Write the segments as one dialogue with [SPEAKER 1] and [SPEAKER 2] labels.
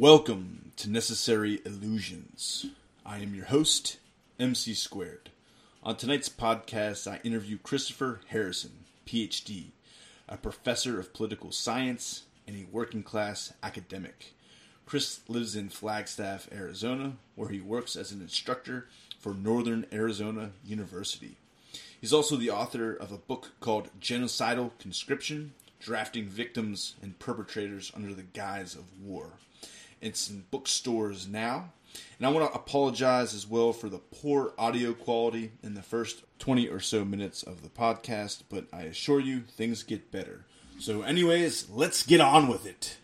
[SPEAKER 1] Welcome to Necessary Illusions. I am your host, MC Squared. On tonight's podcast, I interview Christopher Harrison, PhD, a professor of political science and a working class academic. Chris lives in Flagstaff, Arizona, where he works as an instructor for Northern Arizona University. He's also the author of a book called Genocidal Conscription Drafting Victims and Perpetrators Under the Guise of War. It's in bookstores now. And I want to apologize as well for the poor audio quality in the first 20 or so minutes of the podcast, but I assure you things get better. So, anyways, let's get on with it.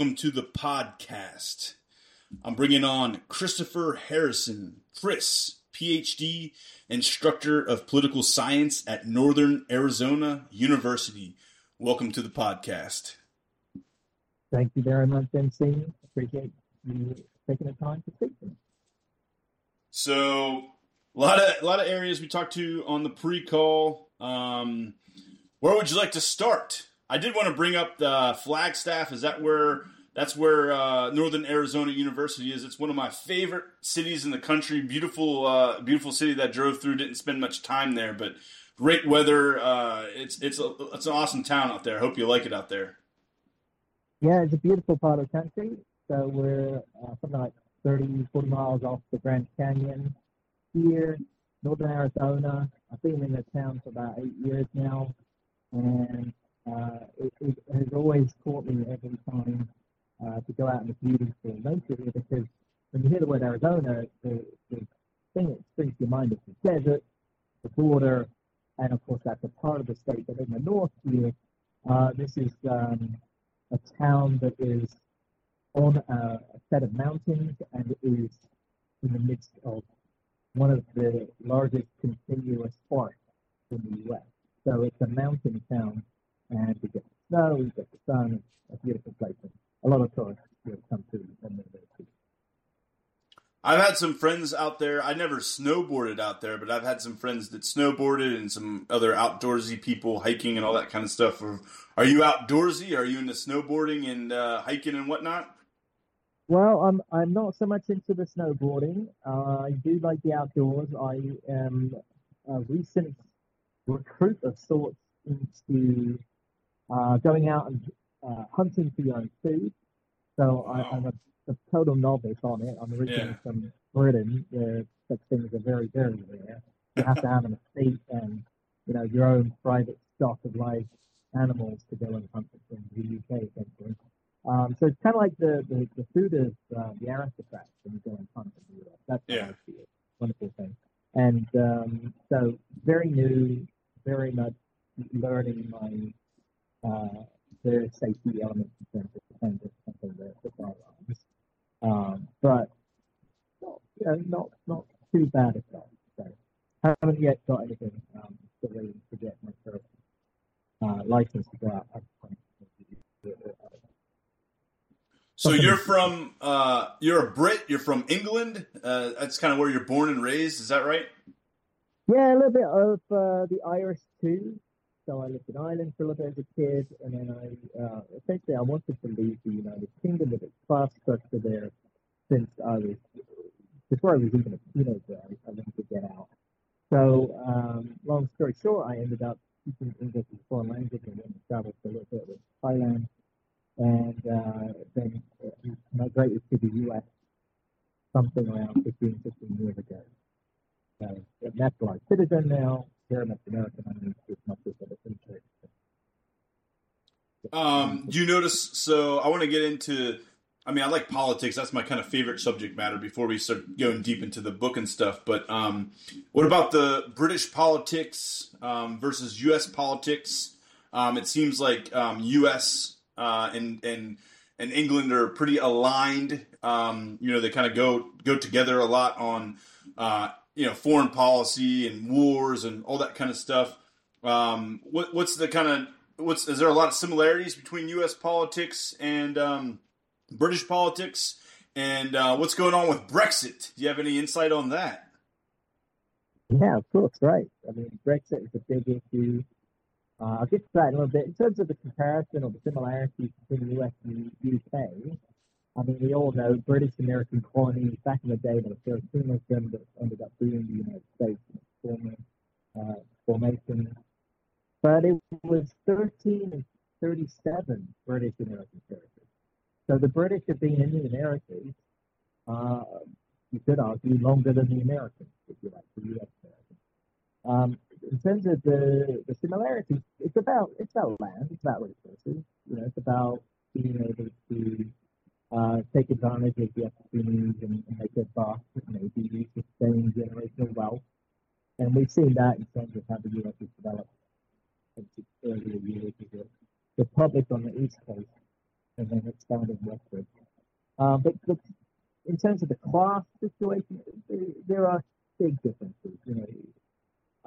[SPEAKER 1] Welcome to the podcast. I'm bringing on Christopher Harrison, Chris, PhD, instructor of political science at Northern Arizona University. Welcome to the podcast.
[SPEAKER 2] Thank you very much, MC. Appreciate you taking the time to speak to me.
[SPEAKER 1] So, a lot of a lot of areas we talked to on the pre-call. Um, where would you like to start? I did want to bring up the Flagstaff. Is that where that's where uh, Northern Arizona University is? It's one of my favorite cities in the country. Beautiful, uh, beautiful city that I drove through. Didn't spend much time there, but great weather. Uh, it's it's a, it's an awesome town out there. Hope you like it out there.
[SPEAKER 2] Yeah, it's a beautiful part of the country. So we're uh, something like 30, 40 miles off the Grand Canyon here, Northern Arizona. I've been in the town for about eight years now, and it, it, has always caught me every time uh, to go out in the beautiful nature here because when you hear the word Arizona, the, the thing that springs to your mind is the desert, the border, and of course that's a part of the state. But in the north here, uh, this is um, a town that is on a, a set of mountains and is in the midst of one of the largest continuous forests in the U.S. So it's a mountain town and we get the snow, we get the sun. It's a beautiful place. And a lot of tourists will come to and
[SPEAKER 1] I've had some friends out there. I never snowboarded out there, but I've had some friends that snowboarded and some other outdoorsy people hiking and all that kind of stuff. Are you outdoorsy? Are you into snowboarding and uh, hiking and whatnot?
[SPEAKER 2] Well, I'm I'm not so much into the snowboarding. Uh, I do like the outdoors. I am a recent recruit of sorts into uh, going out and uh, hunting for your own food. So I, am a, a, total novice on it. I'm originally yeah. from Britain, where such things are very, very rare. You have to have an estate and you know your own private stock of live animals to go and hunt in the UK, essentially. Um, so it's kind of like the, the, the food is uh, the aristocrats when you go and hunt in the US. That's yeah. how I see it. Wonderful thing. And um, so very new, very much learning my uh, there is safety elements in terms of defenders, that the firearms. Um, but not, you know, not not too bad at all. So I haven't yet got anything um, to really to get my uh, license to go out.
[SPEAKER 1] So you're from uh, you're a Brit. You're from England. Uh, that's kind of where you're born and raised. Is that right?
[SPEAKER 2] Yeah, a little bit of uh, the Irish too. So I lived in Ireland for a little bit as a kid, and then I uh, essentially I wanted to leave the United Kingdom with its class structure there since I was before I was even a teenager. I, I wanted to get out. So um, long story short, I ended up teaching English as a foreign language and then traveled for a little bit with Thailand, and uh, then migrated to the U.S. something around 15, 15 years ago. So, I'm naturalized citizen now,
[SPEAKER 1] Um, do you notice? So I want to get into. I mean, I like politics. That's my kind of favorite subject matter. Before we start going deep into the book and stuff, but um, what about the British politics um, versus U.S. politics? Um, it seems like um, U.S. Uh, and and and England are pretty aligned. Um, you know, they kind of go go together a lot on uh, you know foreign policy and wars and all that kind of stuff. Um, what, what's the kind of what's is there a lot of similarities between U.S. politics and um, British politics? And uh, what's going on with Brexit? Do you have any insight on that?
[SPEAKER 2] Yeah, of course, right. I mean, Brexit is a big issue. Uh, I'll get to that in a little bit. In terms of the comparison or the similarities between the US and the UK, I mean, we all know British American colonies back in the day, there were 13 of them that ended up being the United States uh, formation. But it was 13 and 37 British American territories. So the British have been in the Americas, uh, you could argue, longer than the Americans, if you like, the US Americans. Um, in terms of the, the similarities, it's about it's about land, it's about resources. You know, it's about being able to uh, take advantage of the opportunities and, and make a buck, maybe sustain generational wealth. And we've seen that in terms of how the US has developed since its earlier years as a republic on the East Coast and then expanding westward. Uh, but, but in terms of the class situation, there are big differences. You know,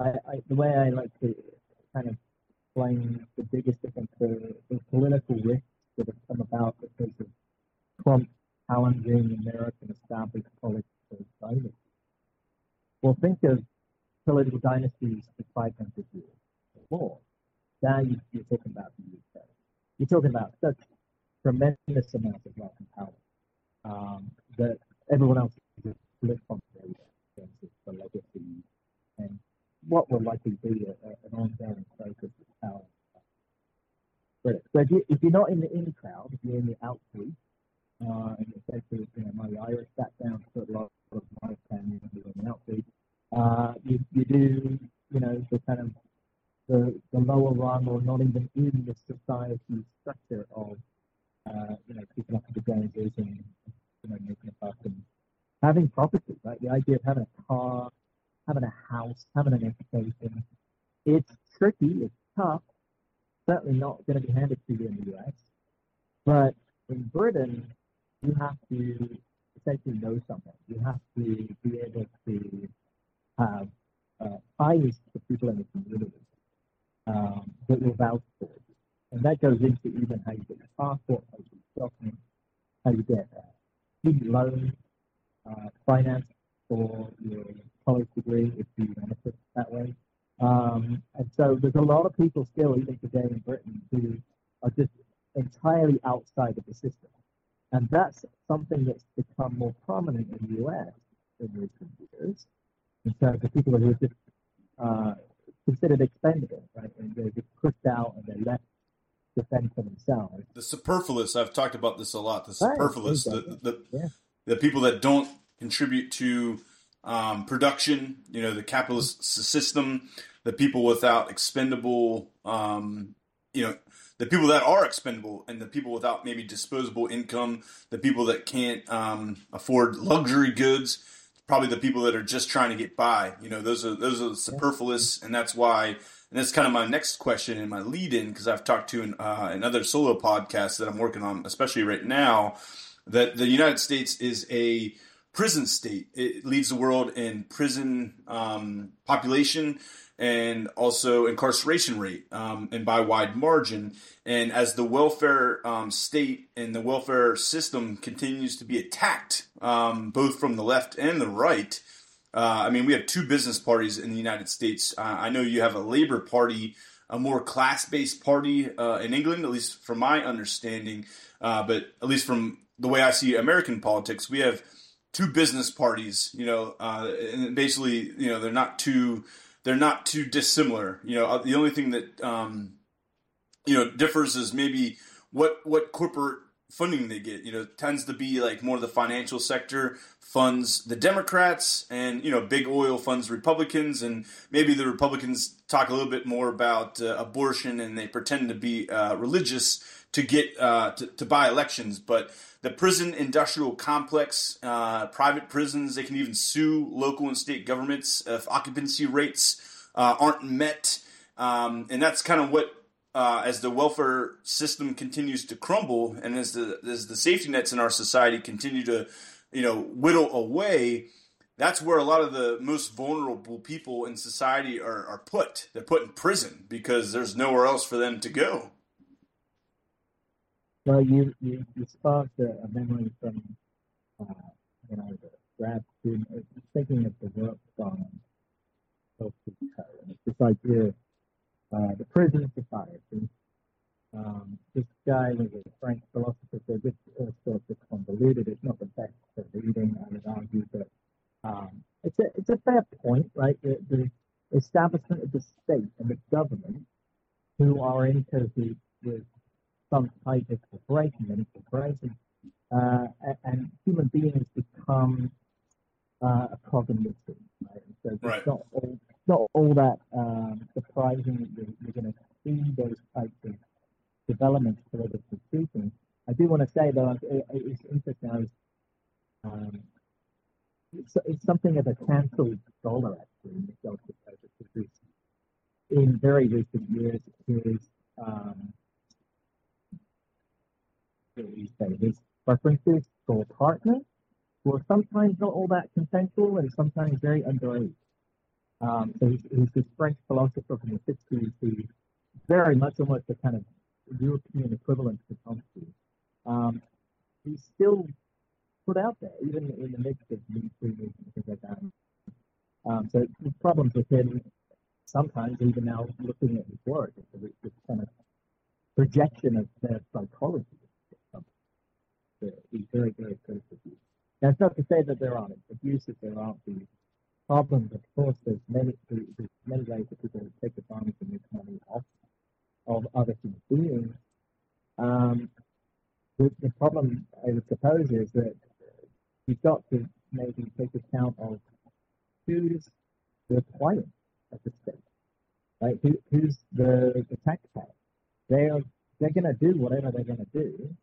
[SPEAKER 2] I, I, the way I like to kind of explain the biggest difference, the, the political risks that have come about because of Trump challenging American established political dynasties. Well, think of political dynasties for 500 years or more. Now you, are talking about the UK. You're talking about such tremendous amounts of wealth and power um, that everyone else is split from their in terms of the legacy and what will likely be a, a, an ongoing focus of power. So if, you, if you're not in the in crowd, if you're in the out group, uh, and especially you know, my Irish background, put a lot of my family in the out uh, you, you do, you know, the kind of the, the lower rung or not even in the society structure of, uh, you know, up with the Joneses and, you know, making a buck and having property, right? The idea of having a car, having a house, having an education. It's tricky, it's tough, certainly not going to be handed to you in the US. But in Britain, you have to say essentially know something. You have to be able to have uh, ties to people in the community um, that will vouch for you. And that goes into even how you get your passport, how you get how you get uh, student loans, uh, finance for your college degree if you want to it that way. Um, and so there's a lot of people still, even today in Britain, who are just entirely outside of the system. And that's something that's become more prominent in the US in recent years, in terms of people who are just uh, considered expendable, right? And they're just pushed out and they're left to fend for themselves.
[SPEAKER 1] The superfluous, I've talked about this a lot. The superfluous, right, exactly. the, the, yeah. the people that don't contribute to um, production, you know, the capitalist system, the people without expendable, um, you know, the people that are expendable and the people without maybe disposable income, the people that can't um, afford luxury goods, probably the people that are just trying to get by. You know, those are those are superfluous, and that's why. And that's kind of my next question and my lead in because I've talked to in, uh, another solo podcast that I'm working on, especially right now, that the United States is a prison state. It leads the world in prison um, population and also incarceration rate, um, and by wide margin. And as the welfare um, state and the welfare system continues to be attacked, um, both from the left and the right, uh, I mean, we have two business parties in the United States. Uh, I know you have a Labor Party, a more class based party uh, in England, at least from my understanding, uh, but at least from the way I see American politics, we have two business parties, you know, uh, and basically, you know, they're not too they're not too dissimilar. You know, uh, the only thing that um, you know differs is maybe what what corporate funding they get. You know, tends to be like more of the financial sector funds the Democrats, and you know, big oil funds Republicans, and maybe the Republicans talk a little bit more about uh, abortion, and they pretend to be uh, religious to get uh, to, to, buy elections. But the prison industrial complex, uh, private prisons, they can even sue local and state governments if occupancy rates uh, aren't met, um, and that's kind of what uh, as the welfare system continues to crumble and as the as the safety nets in our society continue to you know whittle away that's where a lot of the most vulnerable people in society are, are put. They're put in prison because there's nowhere else for them to go
[SPEAKER 2] well you you, you sparked a, a memory from uh, i was a grad student I was thinking of the work on this idea uh, the Prison Society. Um, this guy was a French philosopher, so this is sort of convoluted. It's not the best for reading, I would argue, but um, it's a it's a fair point, right? The, the, establishment of the state and the government, who are in cahoots with some type of corporation, any corporation, uh, and human beings become uh, a problem right? So it's right. not all not all that um, surprising that you're, you're going to see those types of developments politically speaking. I do want to say though, it, it's interesting. I was, um, it's, it's, something of a cancelled dollar actually in the because in very recent years his um, you say his preferences for partners were sometimes not all that consensual and sometimes very underage. Um, so he's, he's this French philosopher from the 60s who very much almost a kind of European equivalent to Chomsky. Um, he's still put out there, even in the midst of Me Too movement and things like that. Um, so the problems with him, sometimes even now looking at his work, it's this kind of projection of their psychology. He's very, very critical. That's not to say that there aren't abuses, there aren't these problems, of course, there's many there's many ways that people take advantage and make money off of other human beings. Um, the, the problem, I would suppose, is that you've got to maybe take account of who's the client of the state, right? Who, who's the, the taxpayer? They're they're going to do whatever they're going to do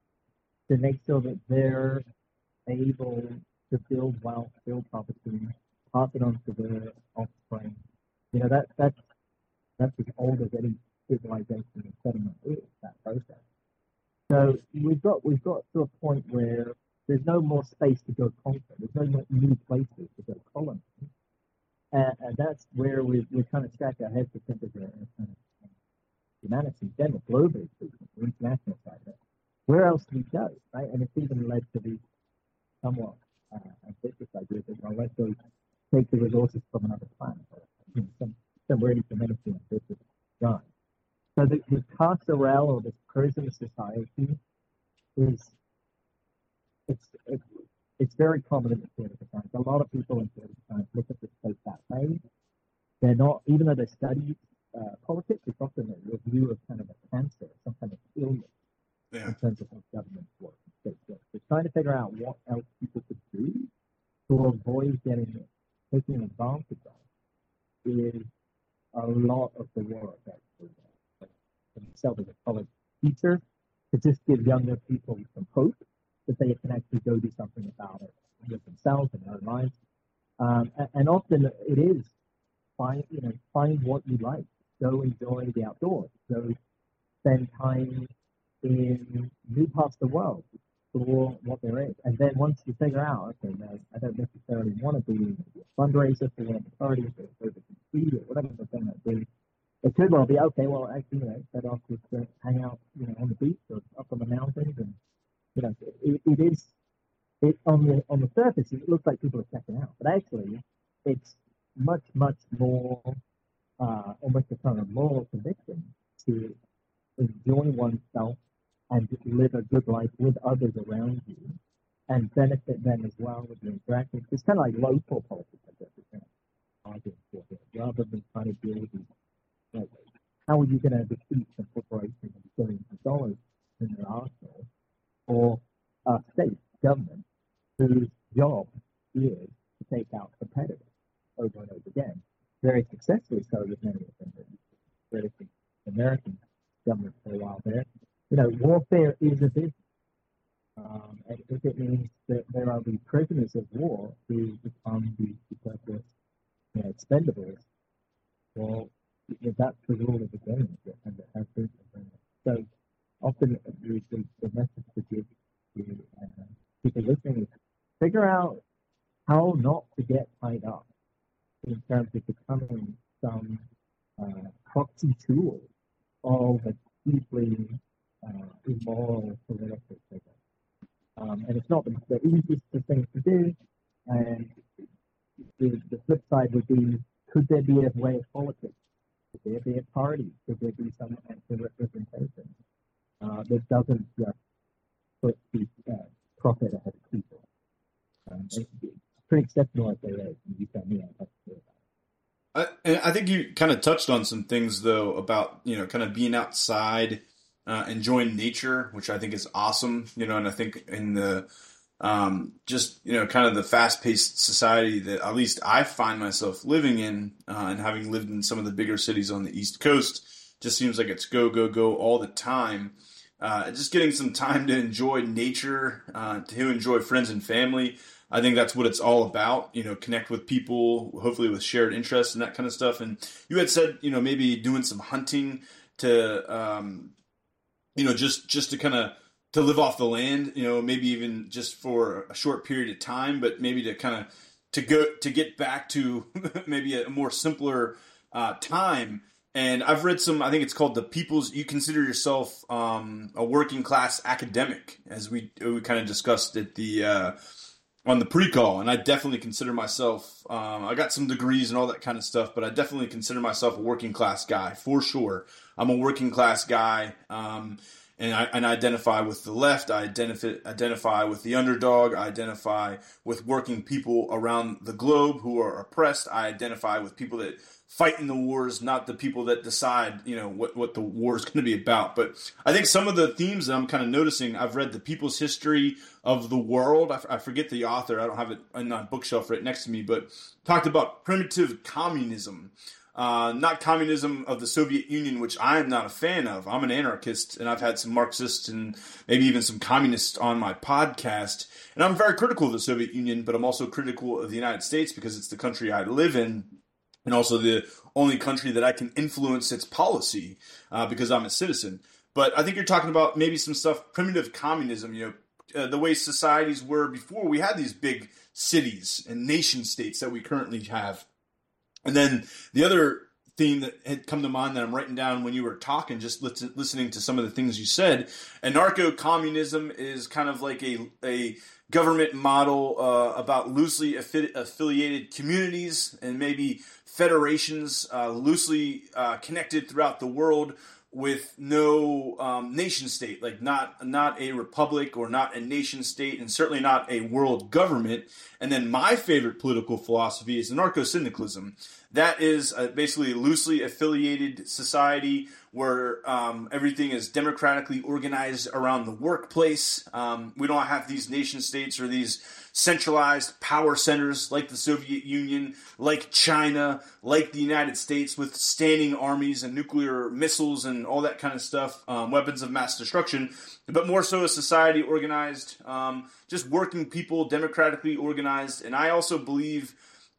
[SPEAKER 2] to make sure that they're able to build wealth, build property, pass it on to their offspring. You know, that that's that's as old as any civilization and settlement is, that process. So we've got we've got to a point where there's no more space to go conquer. There's no more new places to go colonize. And, and that's where we we kind of scratch our heads to think of the kind of humanity general, globally international side. Where else do we go, right? And it's even led to these somewhat uh, ambitious ideas that well, let's go take the resources from another planet, or you know, some, humanity and this is done. So the, the carceral or this prison society is it's, it's it's very common in the political science. A lot of people in political science look at this place that way. They're not, even though they study uh, politics, it's often a review of kind of a cancer, some kind of illness yeah. in terms of how governments work. They're trying to figure out what else people could do to avoid getting taking advantage of is a lot of the work actually. Myself as a college teacher, to just give younger people some hope that they can actually go do something about it with themselves and their lives. Um, and, and, often it is find you know find what you like, go enjoy the outdoors, go spend time in new parts of the world, explore what there is. And then once you figure out, okay, no, I don't necessarily want to be a fundraiser for the parties or for community or whatever the thing might be. It could well be okay. Well, actually, you know, set off just hang out, you know, on the beach or up on the mountains, and you know, it, it is. It on the on the surface, it looks like people are checking out, but actually, it's much much more uh, almost a kind of moral conviction to enjoy oneself and live a good life with others around you and benefit them as well with your interactions. It's kind of like local politics, I guess, for rather than trying to deal with these. Like, how are you going to defeat some corporation with billions of dollars in their arsenal? or a state government whose job is to take out competitors over and over again, very successfully so with many of them. British American government for a while there. You know, warfare is a business. Um, and if it means that there are the prisoners of war who become the superfluous you know, expendables, well, that's the rule of the game, and it has been. So often the, the, the message to give to uh, people listening is figure out how not to get tied up in terms of becoming some uh, proxy tool of a deeply uh, immoral political figure. Um, and it's not the, the easiest thing to do. And the, the flip side would be, could there be a way of politics? Could there be a party? Could there be some representation uh, that doesn't just put the uh, profit ahead of people? Um, it's pretty exceptional as they you tell me I'd
[SPEAKER 1] I, and I think you kind of touched on some things though about you know kind of being outside uh, enjoying nature, which I think is awesome. You know, and I think in the um, just you know kind of the fast paced society that at least I find myself living in, uh, and having lived in some of the bigger cities on the East Coast, just seems like it's go go go all the time. Uh, just getting some time to enjoy nature, uh, to enjoy friends and family. I think that's what it's all about. You know, connect with people, hopefully with shared interests and that kind of stuff. And you had said, you know, maybe doing some hunting to um, you know, just just to kind of to live off the land, you know, maybe even just for a short period of time, but maybe to kind of to go to get back to maybe a more simpler uh, time. And I've read some. I think it's called the People's. You consider yourself um, a working class academic, as we we kind of discussed at the uh, on the pre-call, and I definitely consider myself. Um, I got some degrees and all that kind of stuff, but I definitely consider myself a working class guy for sure. I'm a working class guy, um, and I and I identify with the left. I identify identify with the underdog. I identify with working people around the globe who are oppressed. I identify with people that fight in the wars, not the people that decide, you know, what, what the war is going to be about. But I think some of the themes that I'm kind of noticing, I've read the People's History of the World. I, f- I forget the author. I don't have it on my bookshelf right next to me, but talked about primitive communism. Uh, not communism of the Soviet Union, which I am not a fan of. I'm an anarchist, and I've had some Marxists and maybe even some communists on my podcast. And I'm very critical of the Soviet Union, but I'm also critical of the United States because it's the country I live in, and also the only country that I can influence its policy uh, because I'm a citizen. But I think you're talking about maybe some stuff, primitive communism. You know, uh, the way societies were before we had these big cities and nation states that we currently have and then the other theme that had come to mind that I'm writing down when you were talking, just listening to some of the things you said, anarcho communism is kind of like a, a government model uh, about loosely affi- affiliated communities and maybe federations uh, loosely uh, connected throughout the world with no um, nation state, like not not a republic or not a nation state, and certainly not a world government. And then my favorite political philosophy is anarcho syndicalism. That is basically a loosely affiliated society where um, everything is democratically organized around the workplace. Um, we don't have these nation states or these centralized power centers like the Soviet Union, like China, like the United States with standing armies and nuclear missiles and all that kind of stuff, um, weapons of mass destruction, but more so a society organized, um, just working people, democratically organized. And I also believe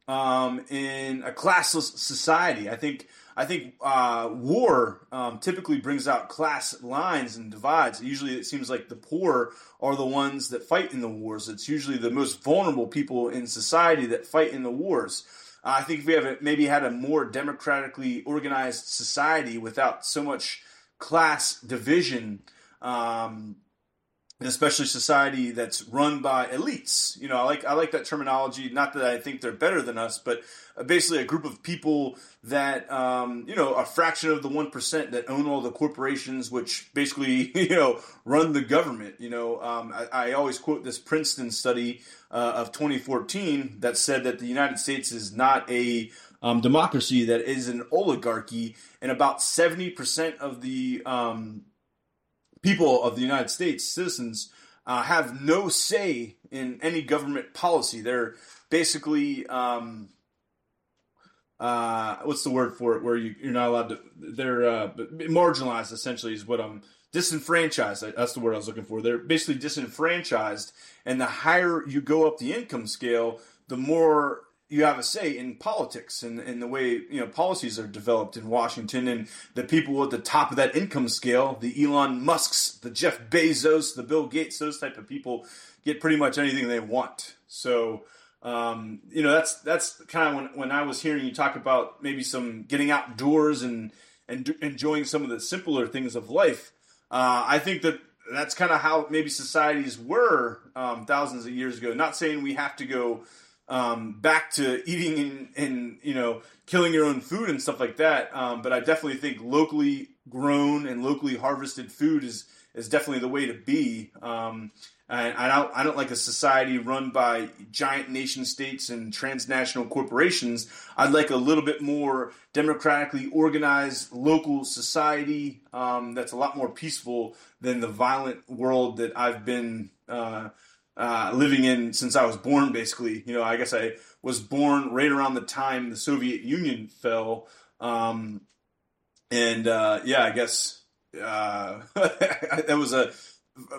[SPEAKER 1] um, in a classless society. I think I think uh, war um, typically brings out class lines and divides. Usually, it seems like the poor are the ones that fight in the wars. It's usually the most vulnerable people in society that fight in the wars. Uh, I think if we have maybe had a more democratically organized society without so much class division, um, and especially society that's run by elites. You know, I like I like that terminology. Not that I think they're better than us, but basically a group of people that um, you know a fraction of the one percent that own all the corporations, which basically you know run the government. You know, um, I, I, always quote this Princeton study uh, of 2014 that said that the United States is not a um, democracy that is an oligarchy, and about 70% of the um, people of the United States, citizens, uh, have no say in any government policy. They're basically um, uh, what's the word for it? Where you, you're not allowed to. They're uh, marginalized. Essentially, is what I'm disenfranchised. That's the word I was looking for. They're basically disenfranchised, and the higher you go up the income scale, the more you have a say in politics and, and the way you know policies are developed in Washington and the people at the top of that income scale, the Elon Musk's, the Jeff Bezos, the Bill Gates, those type of people get pretty much anything they want. So um, you know that's that's kind of when, when I was hearing you talk about maybe some getting outdoors and and enjoying some of the simpler things of life. Uh, I think that that's kind of how maybe societies were um, thousands of years ago. Not saying we have to go um, back to eating and, and, you know killing your own food and stuff like that. Um, but I definitely think locally grown and locally harvested food is is definitely the way to be. Um, and I don't, I don't like a society run by giant nation states and transnational corporations. I'd like a little bit more democratically organized local society um, that's a lot more peaceful than the violent world that I've been uh, uh, living in since I was born, basically. You know, I guess I was born right around the time the Soviet Union fell. Um, and uh, yeah, I guess uh, that was a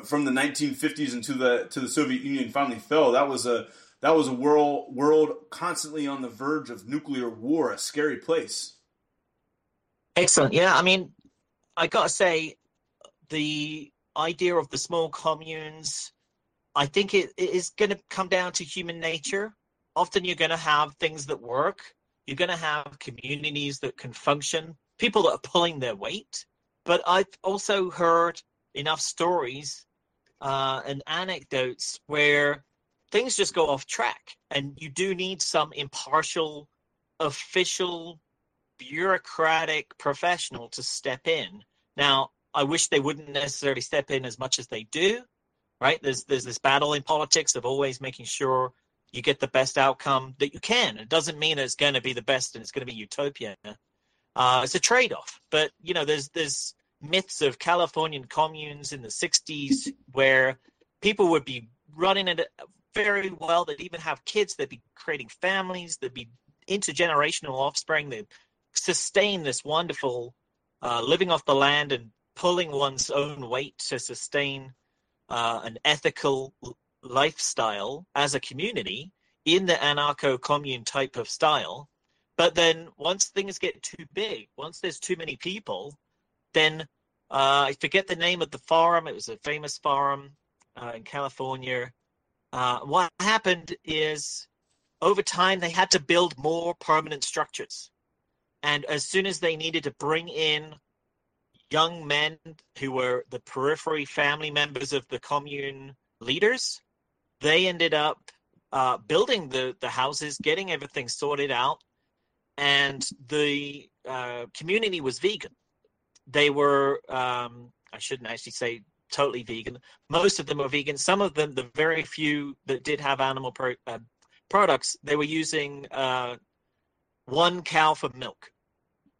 [SPEAKER 1] from the 1950s into the to the Soviet Union finally fell. That was a that was a world world constantly on the verge of nuclear war, a scary place.
[SPEAKER 2] Excellent. Yeah, I mean, I gotta say, the idea of the small communes I think it, it is going to come down to human nature. Often you're going to have things that work. You're going to have communities that can function, people that are pulling their weight. But I've also heard enough stories uh, and anecdotes where things just go off track, and you do need some impartial, official, bureaucratic professional to step in. Now, I wish they wouldn't necessarily step in as much as they do, right? There's there's this battle in politics of always making sure you get the best outcome that you can. It doesn't mean it's going to be the best and it's going to be utopia. Uh, it's a trade-off. But you know, there's there's myths of Californian communes in the '60s where people would be running it very well. They'd even have kids. They'd be creating families. They'd be intergenerational offspring. They'd sustain this wonderful uh, living off the land and pulling one's own weight to sustain uh, an ethical lifestyle as a community in the anarcho commune type of style. But then once things get too big, once there's too many people, then uh, I forget the name of the farm. It was a famous farm uh, in California. Uh, what happened is over time they had to build more permanent structures. And as soon as they needed to bring in young men who were the periphery family members of the commune leaders. They ended up uh, building the, the houses, getting everything sorted out, and the uh, community was vegan. They were, um, I shouldn't actually say totally vegan. Most of them were vegan. Some of them, the very few that did have animal pro- uh, products, they were using uh, one cow for milk.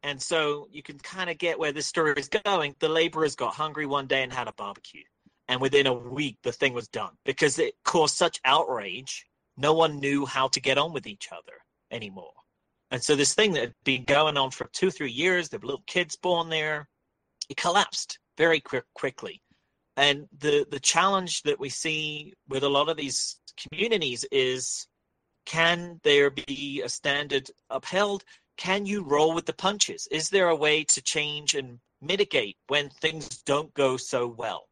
[SPEAKER 2] And so you can kind of get where this story is going. The laborers got hungry one day and had a barbecue. And within a week, the thing was done because it caused such outrage. No one knew how to get on with each other anymore. And so this thing that had been going on for two, three years, there were little kids born there, it collapsed very quick, quickly. And the, the challenge that we see with a lot of these communities is can there be a standard upheld can you roll with the punches? Is there a way to change and mitigate when things don't go so well?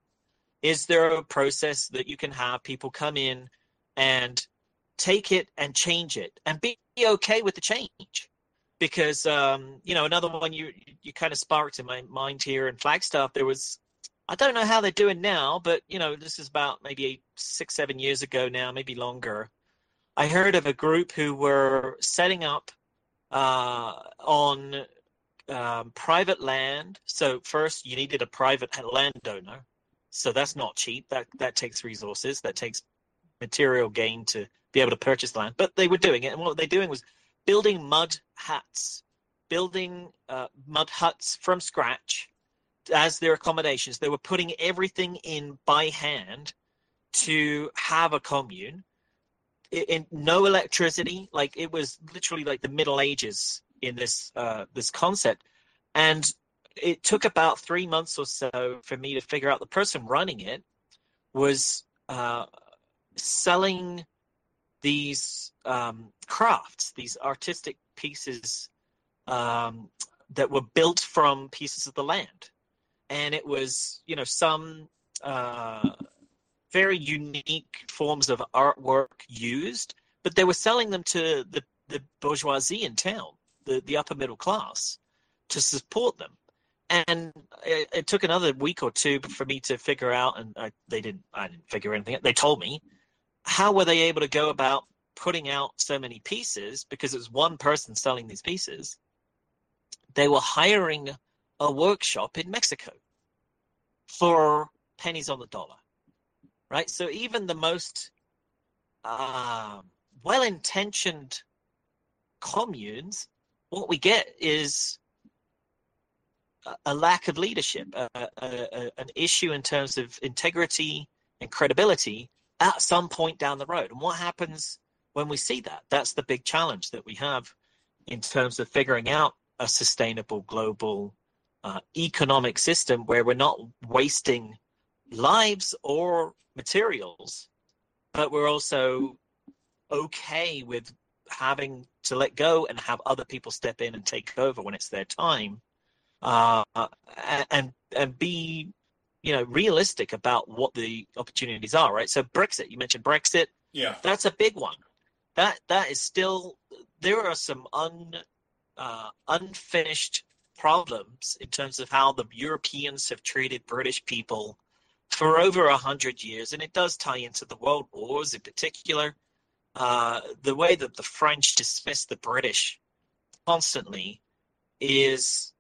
[SPEAKER 2] Is there a process that you can have people come in and take it and change it and be okay with the change? Because um, you know, another one you you kind of sparked in my mind here in Flagstaff, there was I don't know how they're doing now, but you know, this is about maybe six, seven years ago now, maybe longer. I heard of a group who were setting up uh, on um, private land. So first, you needed a private landowner. So that's not cheap. That that takes resources. That takes material gain to be able to purchase land. But they were doing it, and what they're doing was building mud huts, building uh, mud huts from scratch as their accommodations. They were putting everything in by hand, to have a commune in, in no electricity like it was literally like the middle ages in this uh, this concept and it took about three months or so for me to figure out the person running it was uh, selling these um, crafts, these artistic pieces um, that were built from pieces of the land. And it was, you know, some uh, very unique forms of artwork used, but they were selling them to the, the bourgeoisie in town, the, the upper middle class, to support them. And it, it took another week or two for me to figure out, and I, they didn't. I didn't figure anything. out. They told me how were they able to go about putting out so many pieces because it was one person selling these pieces they were hiring a workshop in mexico for pennies on the dollar right so even the most uh, well-intentioned communes what we get is a, a lack of leadership a, a, an issue in terms of integrity and credibility at some point down the road. And what happens when we see that? That's the big challenge that we have in terms of figuring out a sustainable global uh, economic system where we're not wasting lives or materials, but we're also okay with having to let go and have other people step in and take over when it's their time, uh, and and be you know realistic about what the opportunities are right? So brexit you mentioned brexit.
[SPEAKER 1] Yeah.
[SPEAKER 2] That's a big one. That that is still there are some un uh, unfinished problems in terms of how the europeans have treated british people for over a hundred years and it does tie into the world wars in particular uh, the way that the french dismiss the british constantly is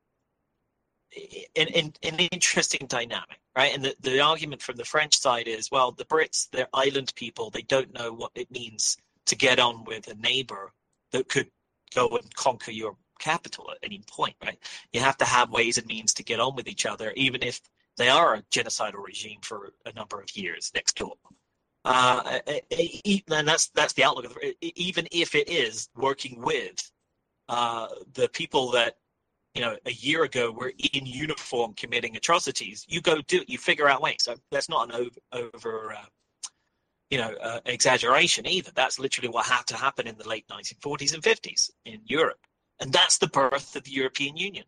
[SPEAKER 2] an, an, an interesting dynamic right? And the, the argument from the French side is, well, the Brits, they're island people. They don't know what it means to get on with a neighbor that could go and conquer your capital at any point, right? You have to have ways and means to get on with each other, even if they are a genocidal regime for a number of years next door. Uh, and that's that's the outlook of the, even if it is working with uh, the people that you know, a year ago were in uniform committing atrocities. You go do it. You figure out ways. So that's not an over, over uh, you know, uh, exaggeration either. That's literally what had to happen in the late 1940s and 50s in Europe, and that's the birth of the European Union.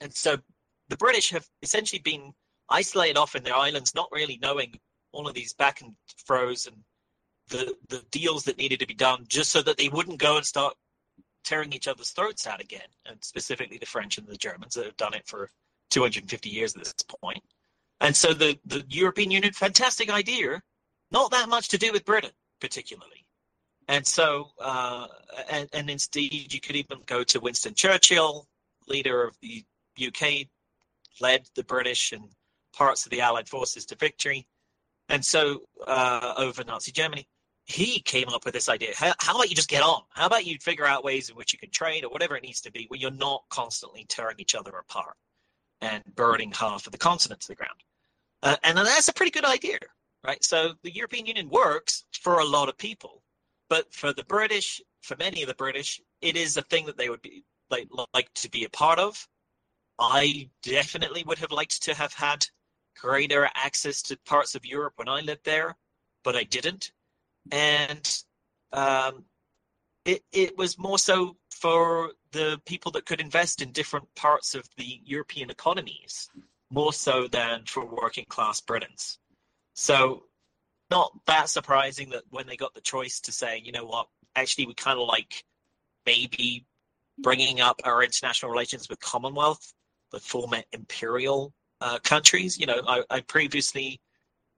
[SPEAKER 2] And so the British have essentially been isolated off in their islands, not really knowing all of these back and fro's and the the deals that needed to be done, just so that they wouldn't go and start tearing each other's throats out again, and specifically the French and the Germans that have done it for 250 years at this point. And so the, the European Union, fantastic idea, not that much to do with Britain, particularly. And so, uh, and, and indeed, you could even go to Winston Churchill, leader of the UK, led the British and parts of the Allied forces to victory. And so, uh, over Nazi Germany he came up with this idea. How, how, about you just get on? How about you figure out ways in which you can trade or whatever it needs to be where you're not constantly tearing each other apart and burning half of the continent to the ground? Uh, and that's a pretty good idea, right? So the European Union works for a lot of people, but for the British, for many of the British, it is a thing that they would be like, like to be a part of. I definitely would have liked to have had greater access to parts of Europe when I lived there, but I didn't and um, it it was more so for the people that could invest in different parts of the European economies, more so than for working class Britons. So, not that surprising that when they got the choice to say, you know what, actually, we kind of like maybe bringing up our international relations with Commonwealth, the former imperial uh, countries. You know, I, I previously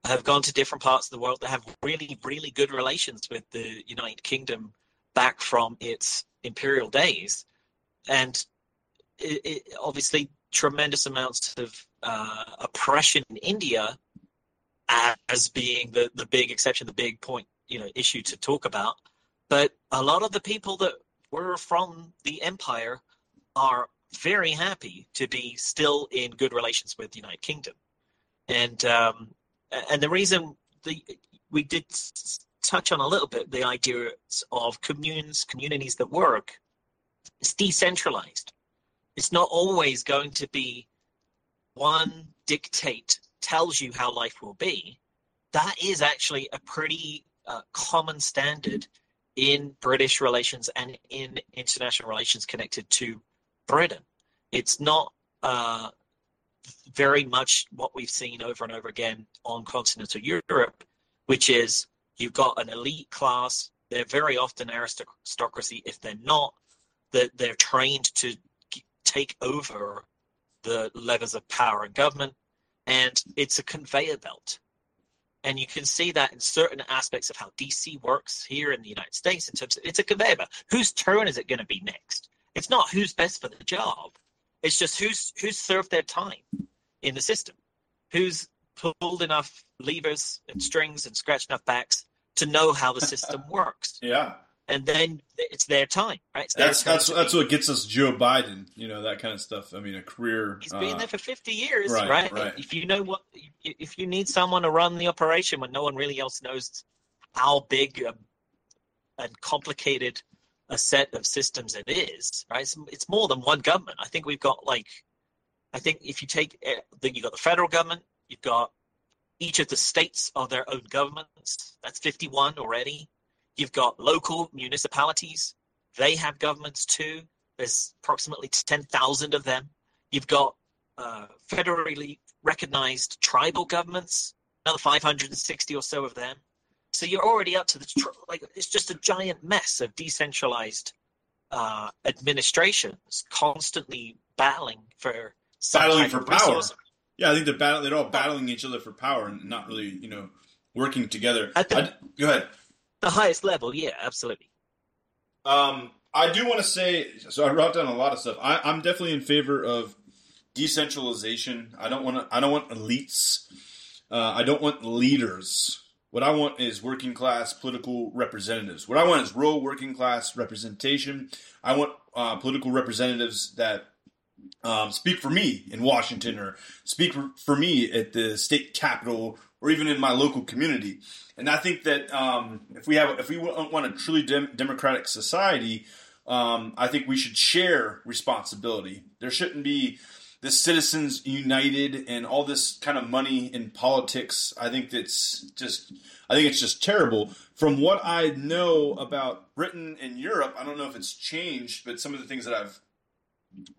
[SPEAKER 2] have gone to different parts of the world that have really, really good relations with the United Kingdom back from its imperial days. And it, it, obviously, tremendous amounts of uh, oppression in India as being the, the big exception, the big point, you know, issue to talk about. But a lot of the people that were from the empire are very happy to be still in good relations with the United Kingdom. And um, and the reason the we did touch on a little bit the idea of communes, communities that work. It's decentralized. It's not always going to be one dictate tells you how life will be. That is actually a pretty uh, common standard in British relations and in international relations connected to Britain. It's not uh, very much what we've seen over and over again on continental Europe, which is you've got an elite class. They're very often aristocracy. If they're not, that they're trained to take over the levers of power and government, and it's a conveyor belt. And you can see that in certain aspects of how DC works here in the United States in terms of it's a conveyor belt. Whose turn is it going to be next? It's not who's best for the job. It's just who's who's served their time in the system, who's pulled enough levers and strings and scratched enough backs to know how the system works.
[SPEAKER 1] Yeah.
[SPEAKER 2] And then it's their time, right?
[SPEAKER 1] that's that's that's what gets us Joe Biden, you know, that kind of stuff. I mean, a career.
[SPEAKER 2] He's been
[SPEAKER 1] uh,
[SPEAKER 2] there for fifty years,
[SPEAKER 1] right,
[SPEAKER 2] right,
[SPEAKER 1] right.
[SPEAKER 2] If you know what, if you need someone to run the operation when no one really else knows how big um, and complicated a set of systems it is, right? It's, it's more than one government. I think we've got like, I think if you take, eh, then you've got the federal government, you've got each of the states are their own governments. That's 51 already. You've got local municipalities. They have governments too. There's approximately 10,000 of them. You've got uh, federally recognized tribal governments, another 560 or so of them. So you're already up to the tr- like it's just a giant mess of decentralized uh, administrations constantly battling for
[SPEAKER 1] Battling for power.
[SPEAKER 2] resource.
[SPEAKER 1] Yeah, I think they're battle, they're all battling each other for power and not really, you know, working together.
[SPEAKER 2] The-
[SPEAKER 1] I, go ahead.
[SPEAKER 2] The highest level, yeah, absolutely.
[SPEAKER 1] Um, I do want to say, so I wrote down a lot of stuff. I, I'm definitely in favor of decentralization. I don't want to. I don't want elites. Uh, I don't want leaders. What I want is working class political representatives. What I want is rural working class representation. I want uh, political representatives that um, speak for me in Washington or speak for, for me at the state capitol or even in my local community. And I think that um, if we have, if we want a truly dem- democratic society, um, I think we should share responsibility. There shouldn't be the citizens united and all this kind of money in politics. I think that's just, I think it's just terrible. From what I know about Britain and Europe, I don't know if it's changed, but some of the things that I've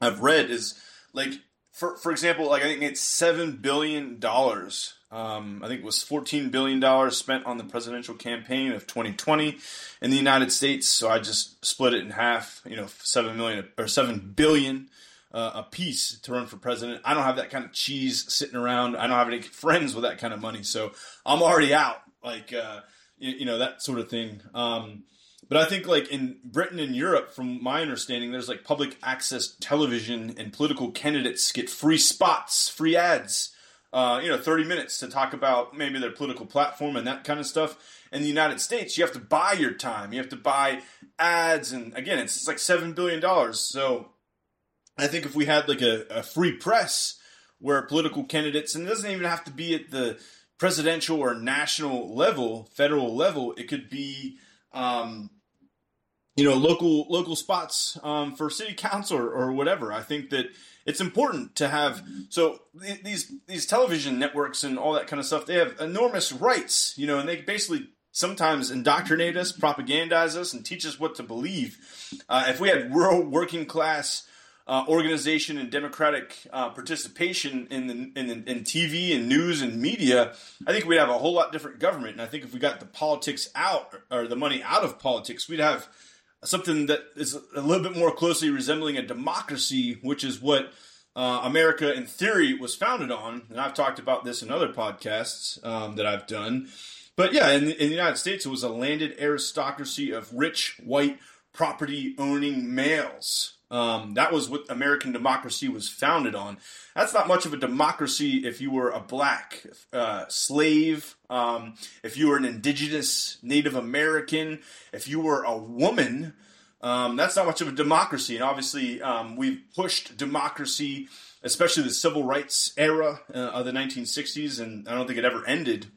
[SPEAKER 1] I've read is like for for example, like I think it's seven billion dollars. Um, I think it was fourteen billion dollars spent on the presidential campaign of 2020 in the United States. So I just split it in half. You know, seven million or seven billion uh, a piece to run for president. I don't have that kind of cheese sitting around. I don't have any friends with that kind of money, so I'm already out. Like uh, you, you know that sort of thing. Um, but I think like in Britain and Europe, from my understanding, there's like public access television and political candidates get free spots, free ads, uh, you know, 30 minutes to talk about maybe their political platform and that kind of stuff. In the United States, you have to buy your time. You have to buy ads, and again, it's, it's like seven billion dollars. So I think if we had like a, a free press where political candidates, and it doesn't even have to be at the presidential or national level, federal level, it could be um, you know local local spots um, for city council or, or, whatever. I think that it's important to have so th- these these television networks and all that kind of stuff. They have enormous rights, you know, and they basically sometimes indoctrinate us, propagandize us, and teach us what to believe. Uh, if we had rural working class uh, organization and democratic uh, participation in the in, in TV and news and media, I think we'd have a whole lot different government. And I think if we got the politics out or the money out of politics, we'd have something that is a little bit more closely resembling a democracy, which is what uh, America, in theory, was founded on. And I've talked about this in other podcasts um, that I've done. But yeah, in, in the United States, it was a landed aristocracy of rich, white, property owning males. Um, that was what American democracy was founded on. That's not much of a democracy if you were a black uh, slave, um, if you were an indigenous Native American, if you were a woman. Um, that's not much of a democracy. And obviously, um, we've pushed democracy, especially the civil rights era uh, of the 1960s, and I don't think it ever ended.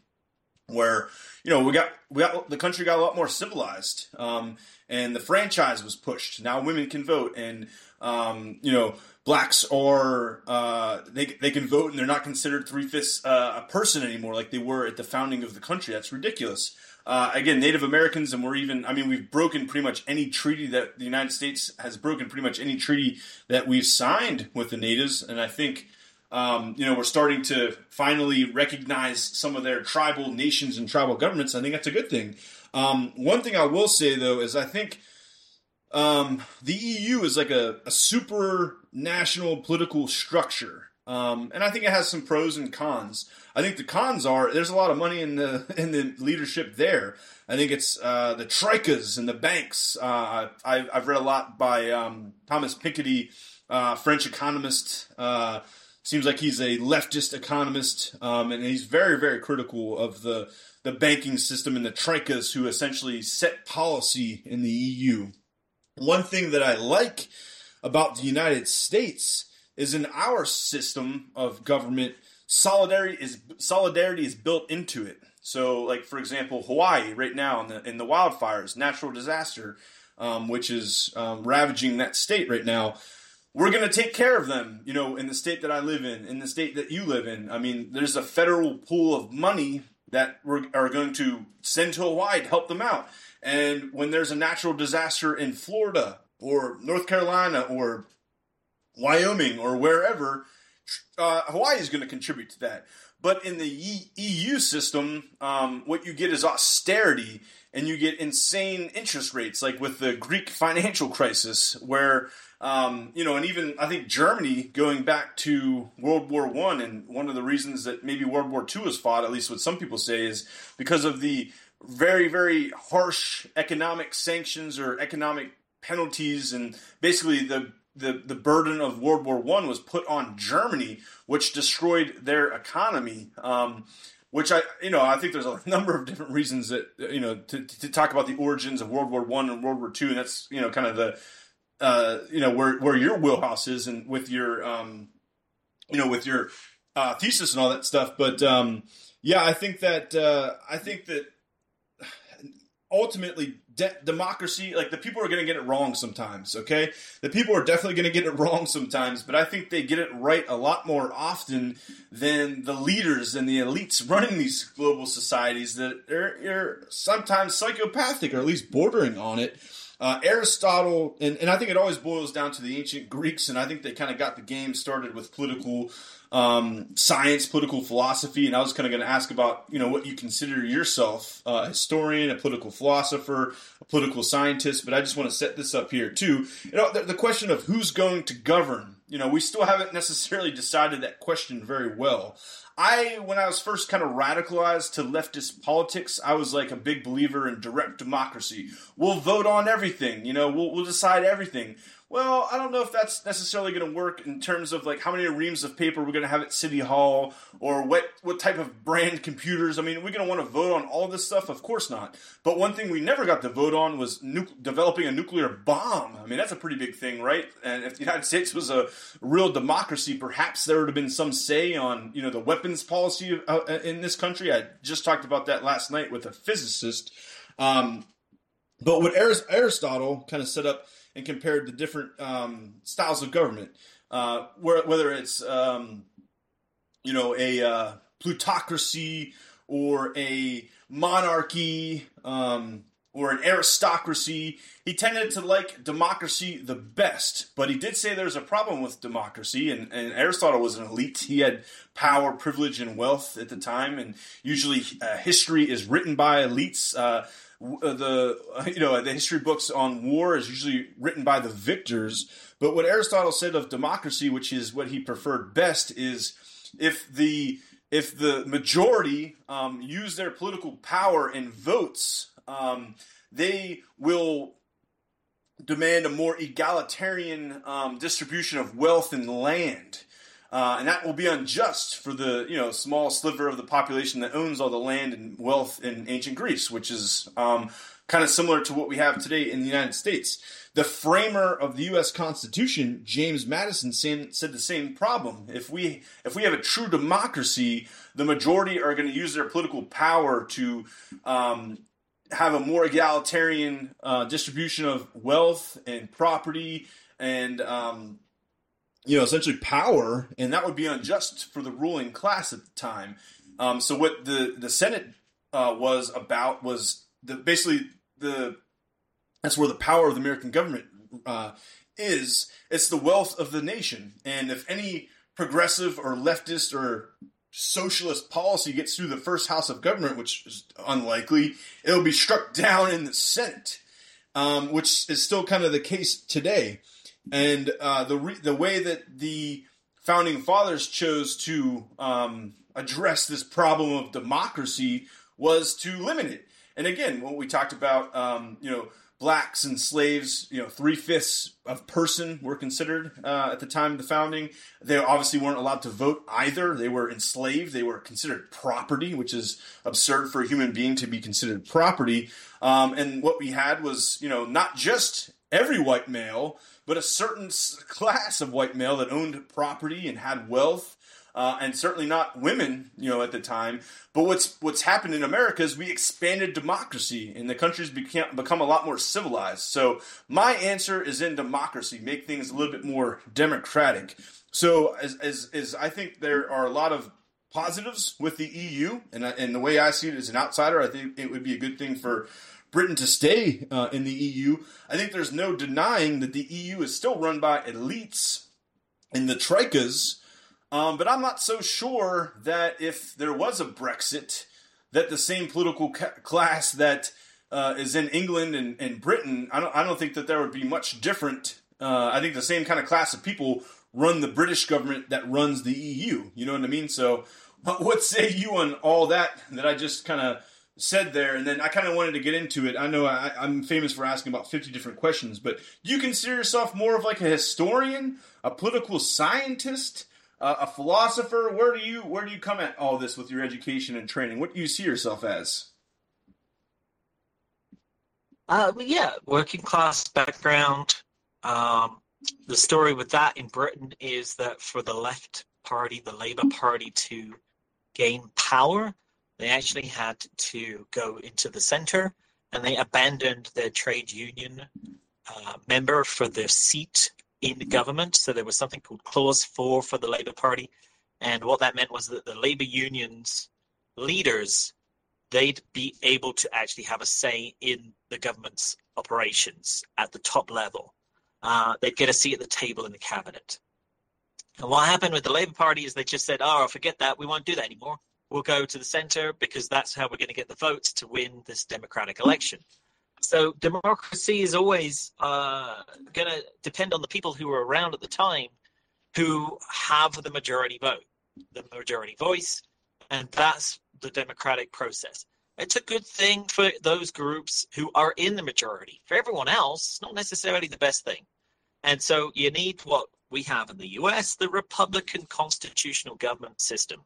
[SPEAKER 1] where you know we got we got the country got a lot more civilized, um, and the franchise was pushed. Now women can vote, and um, you know blacks are uh, they they can vote, and they're not considered three fifths uh, a person anymore like they were at the founding of the country. That's ridiculous. Uh, again, Native Americans, and we're even, I mean, we've broken pretty much any treaty that the United States has broken, pretty much any treaty that we've signed with the natives. And I think um, you know, we're starting to finally recognize some of their tribal nations and tribal governments. I think that's a good thing. Um, one thing I will say though is I think um, the EU is like a, a super national political structure. Um, and I think it has some pros and cons. I think the cons are there's a lot of money in the in the leadership there. I think it's uh, the troikas and the banks. Uh, I, have read a lot by um, Thomas Piketty, uh, French economist. Seems like he's a leftist economist, um, and he's very, very critical of the the banking system and the troikas who essentially set policy in the EU. One thing that I like about the United States is in our system of government, solidarity is solidarity is built into it. So, like for example, Hawaii right now in the in the wildfires, natural disaster, um, which is um, ravaging that state right now we're going to take care of them, you know, in the state that I live in, in the state that you live in. I mean, there's a federal pool of money that we are going to send to Hawaii to help them out. And when there's a natural disaster in Florida or North Carolina or Wyoming or wherever, uh, Hawaii is going to contribute to that. But in the EU system, um, what you get is austerity and you get insane interest rates, like with the Greek financial crisis, where um, you know, and even I think Germany going back to World War One, and one of the reasons that maybe World War Two was fought, at least what some people say, is because of the very very harsh economic sanctions or economic penalties, and basically the the, the burden of World War One was put on Germany, which destroyed their economy. Um, which I, you know, I think there's a number of different reasons that you know to, to talk about the origins of World War One and World War Two, and that's you know kind of the uh, you know where where your wheelhouse is and with your um, you know with your uh, thesis and all that stuff. But um, yeah, I think that uh, I think that ultimately de- democracy like the people are going to get it wrong sometimes okay? The people are definitely going to get it wrong sometimes but i think they get it right a lot more often than the leaders and the elites running these global societies that are, are sometimes psychopathic or at least bordering on it. Uh, Aristotle, and, and I think it always boils down to the ancient Greeks, and I think they kind of got the game started with political um, science, political philosophy, and I was kind of going to ask about you know what you consider yourself uh, a historian, a political philosopher, a political scientist, but I just want to set this up here too. You know, the, the question of who's going to govern. You know, we still haven't necessarily decided that question very well. I, when I was first kind of radicalized to leftist politics, I was like a big believer in direct democracy. We'll vote on everything, you know, we'll, we'll decide everything. Well, I don't know if that's necessarily going to work in terms of like how many reams of paper we're going to have at City Hall or what what type of brand computers. I mean, we're going to want to vote on all this stuff. Of course not. But one thing we never got to vote on was nu- developing a nuclear bomb. I mean, that's a pretty big thing, right? And if the United States was a real democracy, perhaps there would have been some say on you know the weapons policy uh, in this country. I just talked about that last night with a physicist. Um, but what Aristotle kind of set up and compared the different um, styles of government, uh, whether it's um, you know a uh, plutocracy or a monarchy um, or an aristocracy. He tended to like democracy the best, but he did say there's a problem with democracy. And, and Aristotle was an elite; he had power, privilege, and wealth at the time. And usually, uh, history is written by elites. Uh, the you know the history books on war is usually written by the victors. But what aristotle said of democracy which is what he preferred best is if the if the majority um, use their political power and votes um, they will demand a more egalitarian um, distribution of wealth and land Uh, and that will be unjust for the you know small sliver of the population that owns all the land and wealth in ancient Greece, which is um, kind of similar to what we have today in the United States. The framer of the U.S. Constitution, James Madison, said the same problem. If we if we have a true democracy, the majority are going to use their political power to um, have a more egalitarian uh, distribution of wealth and property and um, you know, essentially power, and that would be unjust for the ruling class at the time. Um, so what the the Senate uh, was about was the basically the that's where the power of the American government uh, is. It's the wealth of the nation, and if any progressive or leftist or socialist policy gets through the first house of government, which is unlikely, it'll be struck down in the Senate, um, which is still kind of the case today. And uh, the re- the way that the founding fathers chose to um, address this problem of democracy was to limit it. And again, what we talked about, um, you know, blacks and slaves, you know, three fifths of person were considered uh, at the time of the founding. They obviously weren't allowed to vote either. They were enslaved. They were considered property, which is absurd for a human being to be considered property. Um, and what we had was, you know, not just every white male, but a certain class of white male that owned property and had wealth. Uh, and certainly not women, you know, at the time. But what's what's happened in America is we expanded democracy, and the country's became, become a lot more civilized. So my answer is in democracy, make things a little bit more democratic. So as as, as I think there are a lot of positives with the EU, and and the way I see it as an outsider, I think it would be a good thing for Britain to stay uh, in the EU, I think there's no denying that the EU is still run by elites in the troikas. Um, but I'm not so sure that if there was a Brexit, that the same political ca- class that uh, is in England and, and, Britain, I don't, I don't think that there would be much different. Uh, I think the same kind of class of people run the British government that runs the EU. You know what I mean? So, what say you on all that that I just kind of said there, and then I kind of wanted to get into it. I know I, am famous for asking about 50 different questions, but do you consider yourself more of like a historian, a political scientist, uh, a philosopher? Where do you where do you come at all this with your education and training? What do you see yourself as?
[SPEAKER 2] Uh, yeah, working class background. Um, the story with that in Britain is that for the left party, the Labour Party, to gain power, they actually had to go into the center and they abandoned their trade union uh, member for their seat in government. So there was something called Clause 4 for the Labour Party. And what that meant was that the labor unions leaders, they'd be able to actually have a say in the government's operations at the top level. Uh, they'd get a seat at the table in the cabinet. And what happened with the Labour Party is they just said, oh, forget that. We won't do that anymore will go to the center because that's how we're going to get the votes to win this democratic election. So democracy is always uh, going to depend on the people who are around at the time who have the majority vote, the majority voice, and that's the democratic process. It's a good thing for those groups who are in the majority. For everyone else, it's not necessarily the best thing. And so you need what we have in the US, the Republican constitutional government system.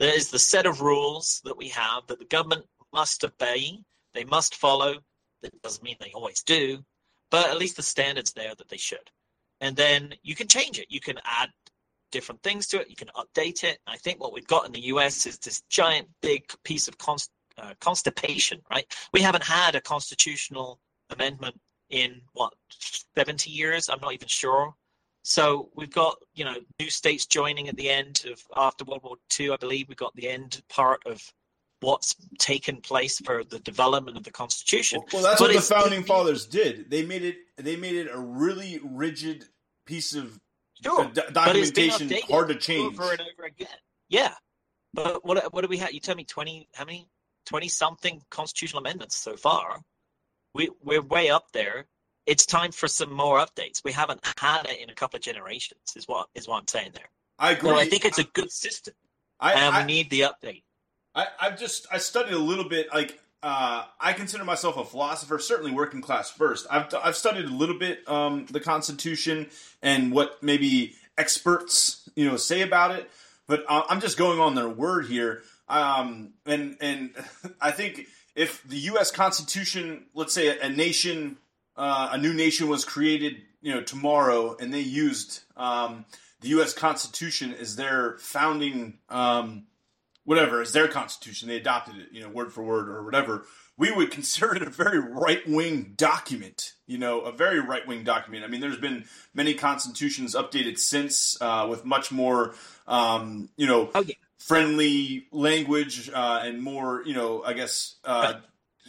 [SPEAKER 2] There is the set of rules that we have that the government must obey, they must follow. That doesn't mean they always do, but at least the standards there that they should. And then you can change it. You can add different things to it. You can update it. I think what we've got in the US is this giant, big piece of const, uh, constipation, right? We haven't had a constitutional amendment in what 70 years. I'm not even sure. So we've got you know new states joining at the end of after World War II. I believe We've got the end part of what's taken place for the development of the Constitution.
[SPEAKER 1] Well, well that's but what the founding fathers did. They made it. They made it a really rigid piece of sure, d- documentation, hard to change
[SPEAKER 2] over and over again. Yeah, but what what do we have? You tell me twenty how many twenty something constitutional amendments so far. We we're way up there it's time for some more updates. We haven't had it in a couple of generations. Is what is what I'm saying there.
[SPEAKER 1] I agree.
[SPEAKER 2] So I think it's a good system, I, and I, we need the update.
[SPEAKER 1] I, I've just I studied a little bit. Like uh, I consider myself a philosopher, certainly working class first. I've I've studied a little bit um, the Constitution and what maybe experts, you know, say about it. But I'm just going on their word here. Um, and and I think if the U.S. Constitution, let's say a, a nation, uh, a new nation was created, you know, tomorrow, and they used um, the U.S. Constitution as their founding, um, whatever, as their constitution, they adopted it, you know, word for word or whatever. We would consider it a very right wing document, you know, a very right wing document. I mean, there's been many constitutions updated since uh, with much more, um, you know,
[SPEAKER 2] oh, yeah
[SPEAKER 1] friendly language uh, and more, you know, I guess uh,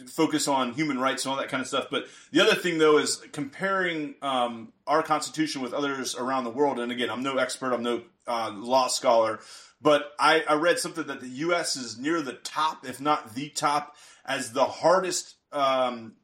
[SPEAKER 1] focus on human rights and all that kind of stuff. But the other thing, though, is comparing um, our Constitution with others around the world. And again, I'm no expert, I'm no uh, law scholar, but I, I, read something that the U.S. is near the top, if not the top, as the hardest um,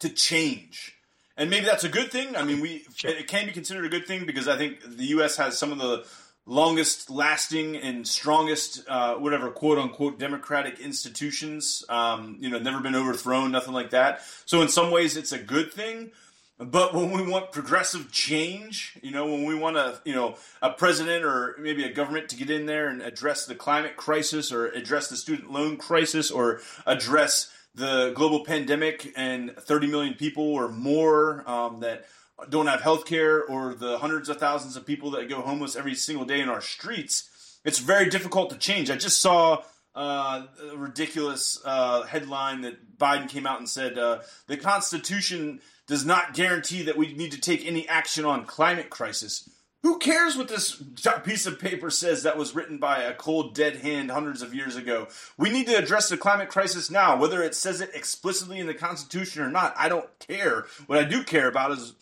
[SPEAKER 1] to change. And maybe that's a good thing. I mean, we it can be considered a good thing because I think the U.S. has some of the longest lasting and strongest, uh, whatever quote unquote democratic institutions. Um, you know, never been overthrown, nothing like that. So in some ways, it's a good thing. But when we want progressive change, you know, when we want a, you know, a president or maybe a government to get in there and address the climate crisis or address the student loan crisis or address the global pandemic and 30 million people or more um, that don't have health care or the hundreds of thousands of people that go homeless every single day in our streets, it's very difficult to change. I just saw uh, a ridiculous uh, headline that Biden came out and said uh, the Constitution does not guarantee that we need to take any action on climate crisis. Who cares what this piece of paper says that was written by a cold, dead hand hundreds of years ago? We need to address the climate crisis now. Whether it says it explicitly in the Constitution or not, I don't care. What I do care about is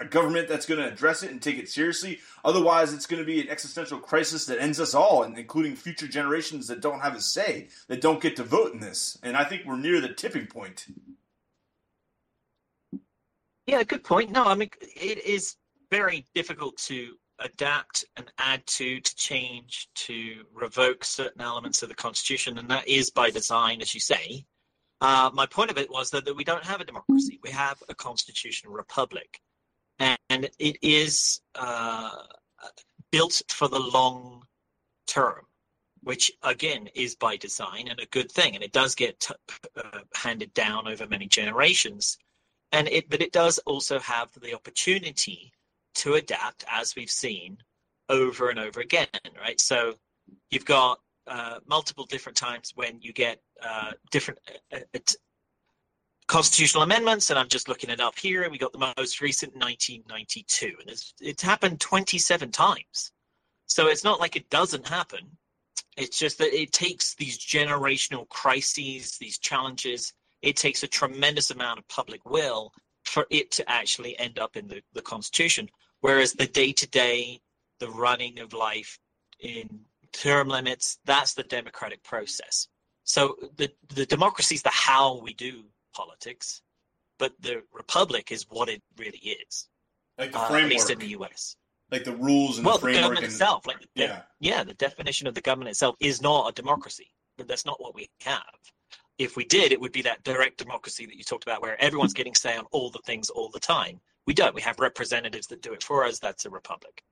[SPEAKER 1] a government that's going to address it and take it seriously. Otherwise, it's going to be an existential crisis that ends us all, including future generations that don't have a say, that don't get to vote in this. And I think we're near the tipping point.
[SPEAKER 2] Yeah, good point. No, I mean, it is very difficult to adapt and add to, to change, to revoke certain elements of the Constitution, and that is by design, as you say. Uh, my point of it was that, that we don't have a democracy; we have a constitutional republic, and, it is uh, built for the long term, which again is by design and a good thing, and it does get t- uh, handed down over many generations, and it but it does also have the opportunity to adapt, as we've seen over and over again, right? So you've got uh, multiple different times when you get uh, different uh, uh constitutional amendments, and I'm just looking it up here. We got the most recent 1992, and it's, it's happened 27 times. So it's not like it doesn't happen. It's just that it takes these generational crises, these challenges, it takes a tremendous amount of public will for it to actually end up in the, the Constitution. Whereas the day to day, the running of life in term limits, that's the democratic process. So the, the democracy is the how we do politics, but the republic is what it really is.
[SPEAKER 1] Like the framework. Uh, at
[SPEAKER 2] least in the US.
[SPEAKER 1] Like the rules and
[SPEAKER 2] well,
[SPEAKER 1] the framework.
[SPEAKER 2] the government
[SPEAKER 1] and,
[SPEAKER 2] itself. Like the,
[SPEAKER 1] yeah.
[SPEAKER 2] yeah, the definition of the government itself is not a democracy, but that's not what we have. If we did, it would be that direct democracy that you talked about, where everyone's getting say on all the things all the time. We don't. We have representatives that do it for us. That's a republic.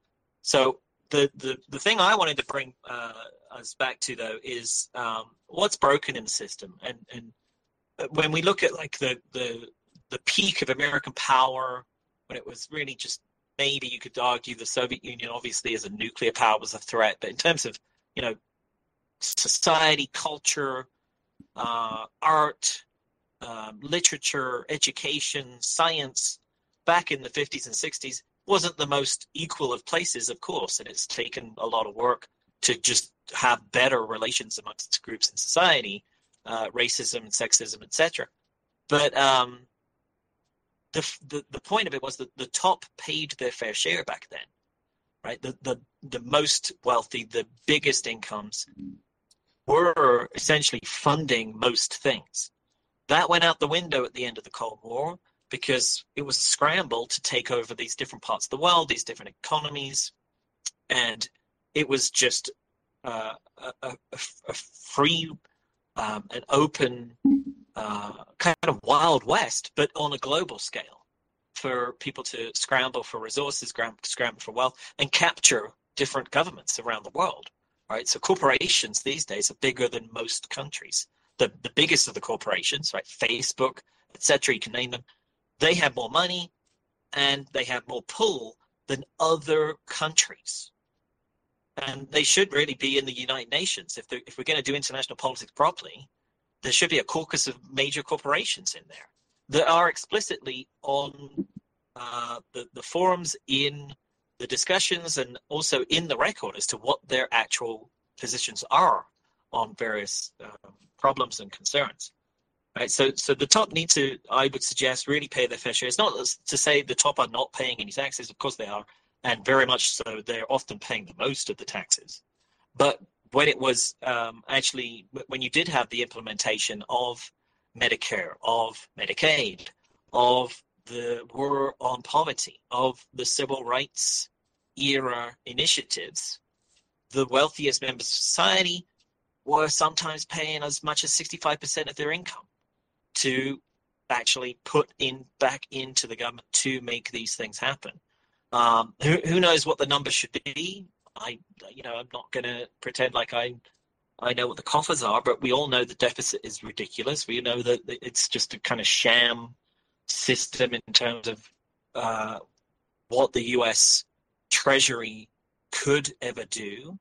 [SPEAKER 2] So the the, the thing I wanted to bring uh, us back to though is um, what's broken in the system, and and when we look at like the the the peak of American power, when it was really just maybe you could argue the Soviet Union, obviously as a nuclear power, was a threat, but in terms of you know society, culture, uh, art, um, literature, education, science, back in the 50s and 60s wasn't the most equal of places, of course, and it's taken a lot of work to just have better relations amongst groups in society, uh, racism and sexism, etc. But um, the, the the point of it was that the top paid their fair share back then, right? The the the most wealthy, the biggest incomes were essentially funding most things. That went out the window at the end of the Cold War because it was a scramble to take over these different parts of the world, these different economies, and it was just uh, a, a, a, free, um, an open, uh, kind of wild west, but on a global scale. for people to scramble for resources, scramble for wealth, and capture different governments around the world. Right. So corporations these days are bigger than most countries. The the biggest of the corporations, right? Facebook, etc. You can name them. They have more money, and they have more pull than other countries. And they should really be in the United Nations. If, if we're going to do international politics properly, there should be a caucus of major corporations in there that are explicitly on uh, the, the forums in the discussions and also in the record as to what their actual positions are on various um, problems and concerns. Right, so so the top need to, I would suggest, really pay their fair share. It's not to say the top are not paying any taxes. Of course they are, and very much so. They're often paying the most of the taxes. But when it was um, actually when you did have the implementation of Medicare, of Medicaid, of the war on poverty, of the civil rights era initiatives, the wealthiest members of society were sometimes paying as much as 65% of their income to actually put in back into the government to make these things happen. Um, who, who knows what the number should be? I, you know, I'm not going to pretend like I, I know what the coffers are, but we all know the deficit is ridiculous. We know that it's just a kind of sham system in terms of uh, what the U.S. Treasury could ever do.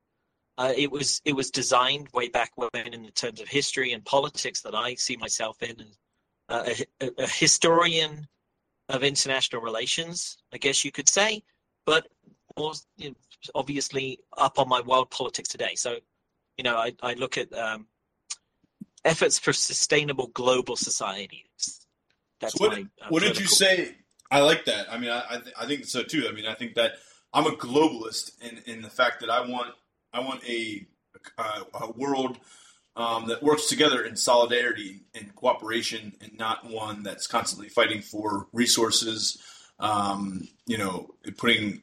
[SPEAKER 2] Uh, it was it was designed way back when, in terms of history and politics, that I see myself in as a, a, historian of international relations, I guess you could say, but was you know, obviously up on my world politics today. So, you know, I, I look at um, efforts for sustainable global societies.
[SPEAKER 1] That's so what, my, uh, what did you say? I like that. I mean, I I, th- I, think so too. I mean, I think that I'm a globalist in in the fact that I want I want a a, a world um, that works together in solidarity and cooperation, and not one that's constantly fighting for resources. Um, you know, putting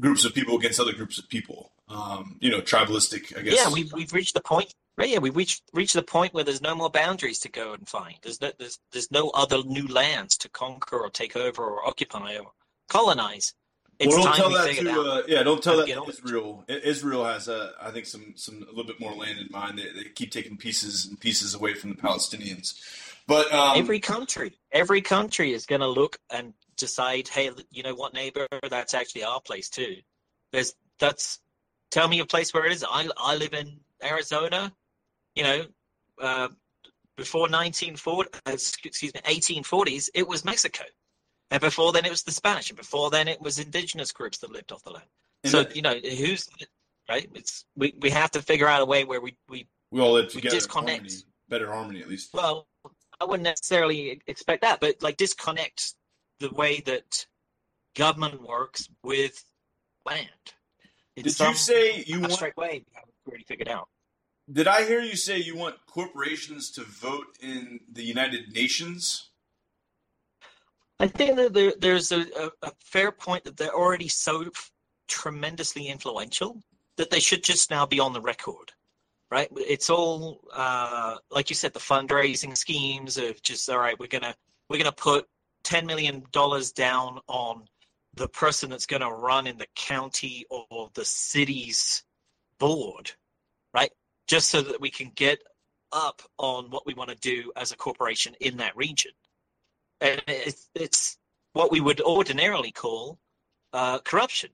[SPEAKER 1] groups of people against other groups of people. Um, you know, tribalistic. I guess.
[SPEAKER 2] Yeah, we've we've reached the point. Right, yeah, we've reached reached the point where there's no more boundaries to go and find. There's no there's there's no other new lands to conquer or take over or occupy or colonize.
[SPEAKER 1] It's well, don't tell that to uh, yeah. Don't tell that to Israel. Israel has, uh, I think, some some a little bit more land in mind. They, they keep taking pieces and pieces away from the Palestinians. But um,
[SPEAKER 2] every country, every country is going to look and decide, hey, you know what, neighbor, that's actually our place too. There's that's. Tell me a place where it is. I I live in Arizona. You know, uh, before 1940, uh, excuse me, 1840s, it was Mexico. And before then, it was the Spanish, and before then, it was indigenous groups that lived off the land. And so you know, who's right? It's we, we have to figure out a way where we we
[SPEAKER 1] we all live together, disconnect, harmony, better harmony at least.
[SPEAKER 2] Well, I wouldn't necessarily expect that, but like disconnect the way that government works with land.
[SPEAKER 1] Did you say you want straight
[SPEAKER 2] way? I already figured out.
[SPEAKER 1] Did I hear you say you want corporations to vote in the United Nations?
[SPEAKER 2] I think that there, there's a, a, fair point that they're already so tremendously influential that they should just now be on the record, right? It's all uh, like you said, the fundraising schemes of just all right. We're gonna we're gonna put ten million dollars down on the person that's to run in the county or the city's board, right? Just so that we can get up on what we want to do as a corporation in that region and it's, it's what we would ordinarily call uh, corruption.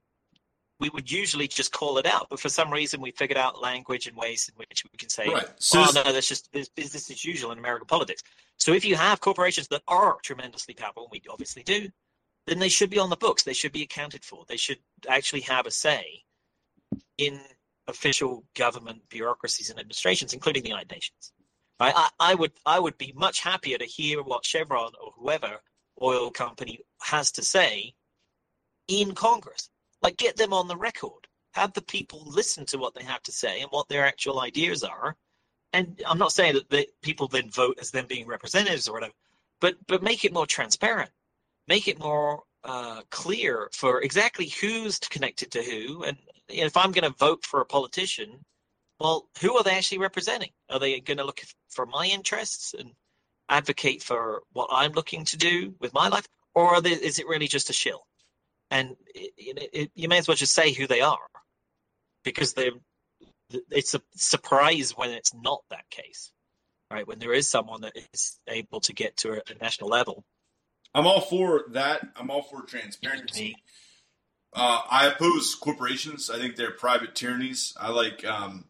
[SPEAKER 2] We would usually just call it out, but for some reason we figured out language and ways in which we can say, right. so "Oh no, that's just business as usual in American politics." So if you have corporations that are tremendously powerful, and we obviously do, then they should be on the books. They should be accounted for. They should actually have a say in official government bureaucracies and administrations, including the United Nations. I, I would I would be much happier to hear what Chevron or whoever oil company has to say in Congress. Like get them on the record. Have the people listen to what they have to say and what their actual ideas are. And I'm not saying that the people then vote as them being representatives or whatever, but but make it more transparent. Make it more uh, clear for exactly who's connected to who. And if I'm going to vote for a politician, well, who are they actually representing? Are they going to look for my interests and advocate for what I'm looking to do with my life? or they, is it really just a shill? And it, it, you may as well just say who they are, because they it's a surprise when it's not that case, right? When there is someone that is able to get to a, a national level.
[SPEAKER 1] I'm all for that. I'm all for transparency. Uh, I oppose corporations. I think they're private tyrannies. I like um,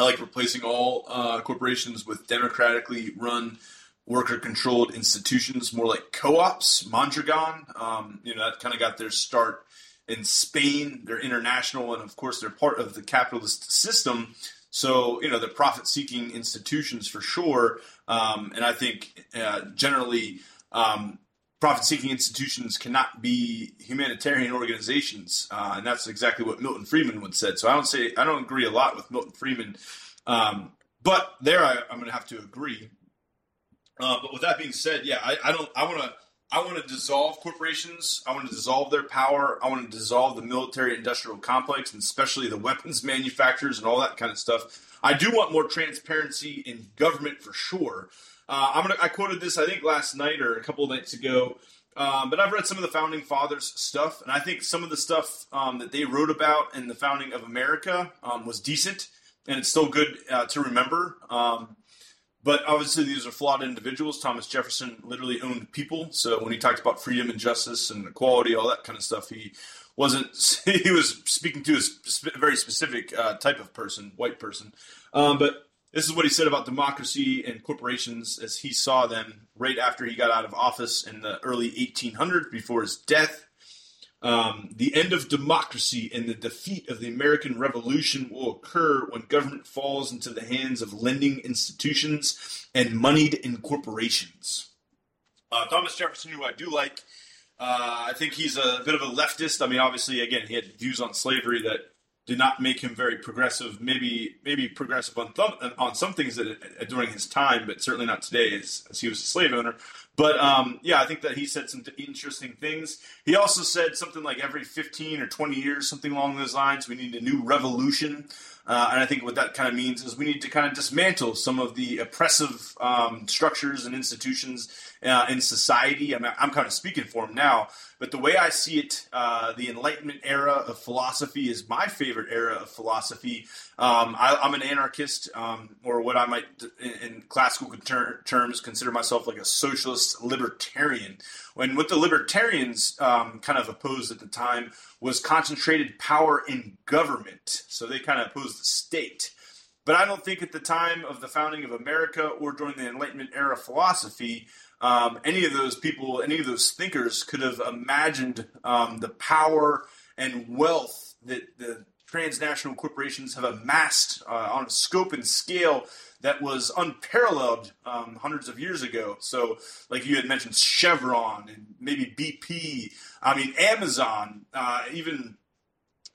[SPEAKER 1] I like replacing all uh, corporations with democratically run worker controlled institutions, more like co ops. Mondragon, um, you know, that kind of got their start in Spain. They're international, and of course, they're part of the capitalist system. So, you know, they're profit seeking institutions for sure. Um, and I think uh, generally, um, profit seeking institutions cannot be humanitarian organizations. Uh, and that's exactly what Milton Friedman would said. So I don't say, I don't agree a lot with Milton Friedman. Um, but there I, am going to have to agree. Uh, but with that being said, yeah, I, I don't, I want to, I want to dissolve corporations. I want to dissolve their power. I want to dissolve the military industrial complex and especially the weapons manufacturers and all that kind of stuff. I do want more transparency in government for sure. Uh, I'm gonna. I quoted this I think last night or a couple nights ago. Um, but I've read some of the founding fathers stuff, and I think some of the stuff um, that they wrote about in the founding of America um, was decent, and it's still good uh, to remember. Um, but obviously, these are flawed individuals. Thomas Jefferson literally owned people, so when he talked about freedom and justice and equality, all that kind of stuff, he wasn't. He was speaking to a very specific uh, type of person, white person. Um, but this is what he said about democracy and corporations as he saw them right after he got out of office in the early 1800s before his death. Um, the end of democracy and the defeat of the American Revolution will occur when government falls into the hands of lending institutions and moneyed in corporations. Uh, Thomas Jefferson, who I do like, uh, I think he's a bit of a leftist. I mean, obviously, again, he had views on slavery that did not make him very progressive. Maybe maybe progressive on th- on some things that, uh, during his time, but certainly not today, as, as he was a slave owner. But um, yeah, I think that he said some interesting things. He also said something like every 15 or 20 years, something along those lines, we need a new revolution. Uh, and I think what that kind of means is we need to kind of dismantle some of the oppressive um, structures and institutions uh, in society. I mean, I'm kind of speaking for him now, but the way I see it, uh, the Enlightenment era of philosophy is my favorite era of philosophy. Um, I, am an anarchist, um, or what I might, in, in classical ter- terms, consider myself like a socialist libertarian. When what the libertarians um, kind of opposed at the time was concentrated power in government, so they kind of opposed the state. But I don't think at the time of the founding of America or during the Enlightenment era philosophy, um, any of those people, any of those thinkers could have imagined um, the power and wealth that the transnational corporations have amassed uh, on a scope and scale that was unparalleled um, hundreds of years ago. So, like you had mentioned, Chevron and maybe BP. I mean, Amazon, uh, even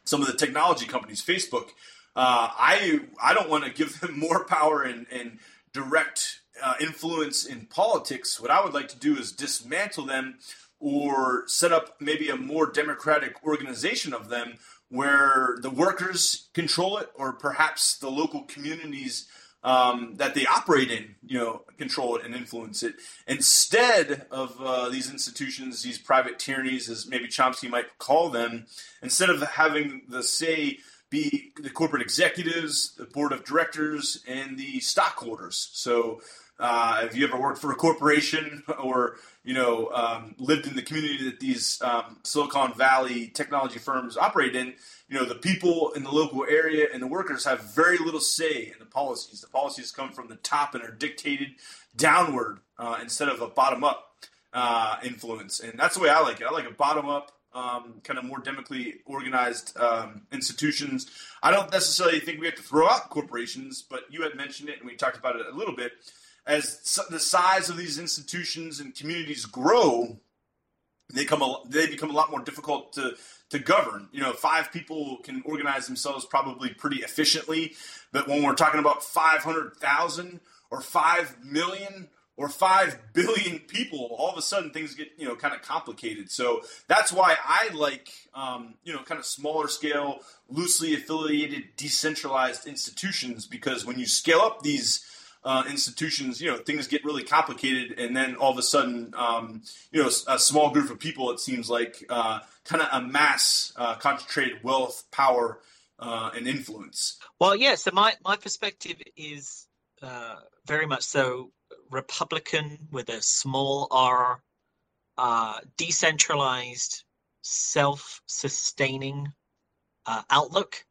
[SPEAKER 1] some of the technology companies, Facebook. Uh, I I don't want to give them more power and, and direct uh, influence in politics, what I would like to do is dismantle them or set up maybe a more democratic organization of them where the workers control it or perhaps the local communities um, that they operate in, you know, control it and influence it. Instead of uh, these institutions, these private tyrannies, as maybe Chomsky might call them, instead of having the say be the corporate executives, the board of directors, and the stockholders. So uh, if you ever worked for a corporation or you know um, lived in the community that these um, Silicon Valley technology firms operate in, you know the people in the local area and the workers have very little say in the policies. The policies come from the top and are dictated downward uh, instead of a bottom up uh, influence, and that's the way I like it. I like a bottom up. Um, kind of more democratically organized um, institutions. I don't necessarily think we have to throw out corporations, but you had mentioned it, and we talked about it a little bit as the size of these institutions and communities grow, they come a, they become a lot more difficult to to govern. You know, five people can organize themselves probably pretty efficiently, but when we're talking about five hundred thousand or five million or 5 billion people all of a sudden things get you know kind of complicated so that's why i like um, you know kind of smaller scale loosely affiliated decentralized institutions because when you scale up these uh, institutions, you know, things get really complicated, and then all of a sudden, um, you know, a small group of people, it seems like, uh, kind of amass uh, concentrated wealth, power, uh, and influence.
[SPEAKER 2] Well, yeah. So my my perspective is uh, very much so Republican with a small R, uh, decentralized, self-sustaining outlook.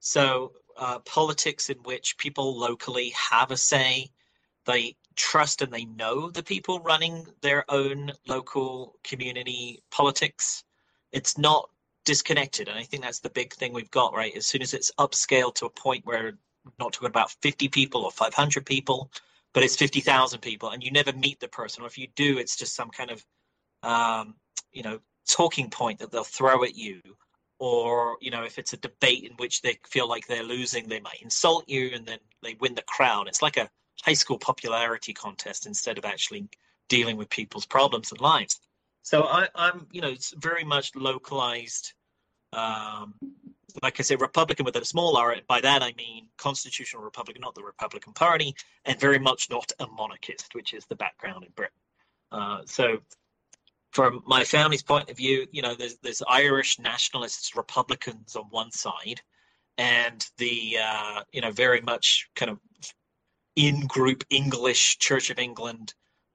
[SPEAKER 2] So uh, politics in which people locally have a say. They trust and they know the people running their own local community politics. It's not disconnected. And I think that's the big thing we've got, right? As soon as it's upscaled to a point where we're not talking about 50 people or 500 people, but it's 50,000 people and you never meet the person. Or if you do, it's just some kind of, um, you know, talking point that they'll throw at you or you know if it's a debate in which they feel like they're losing they might insult you and then they win the crowd it's like a high school popularity contest instead of actually dealing with people's problems and lives. So I, am you know it's very much localized um, like i say republican with a small r by that i mean constitutional republican not the republican party and very much not a monarchist which is the background in britain. Uh, so from my family's point of view, you know, there's there's Irish nationalists, Republicans on one side, and the uh, you know very much kind of in-group English Church of England,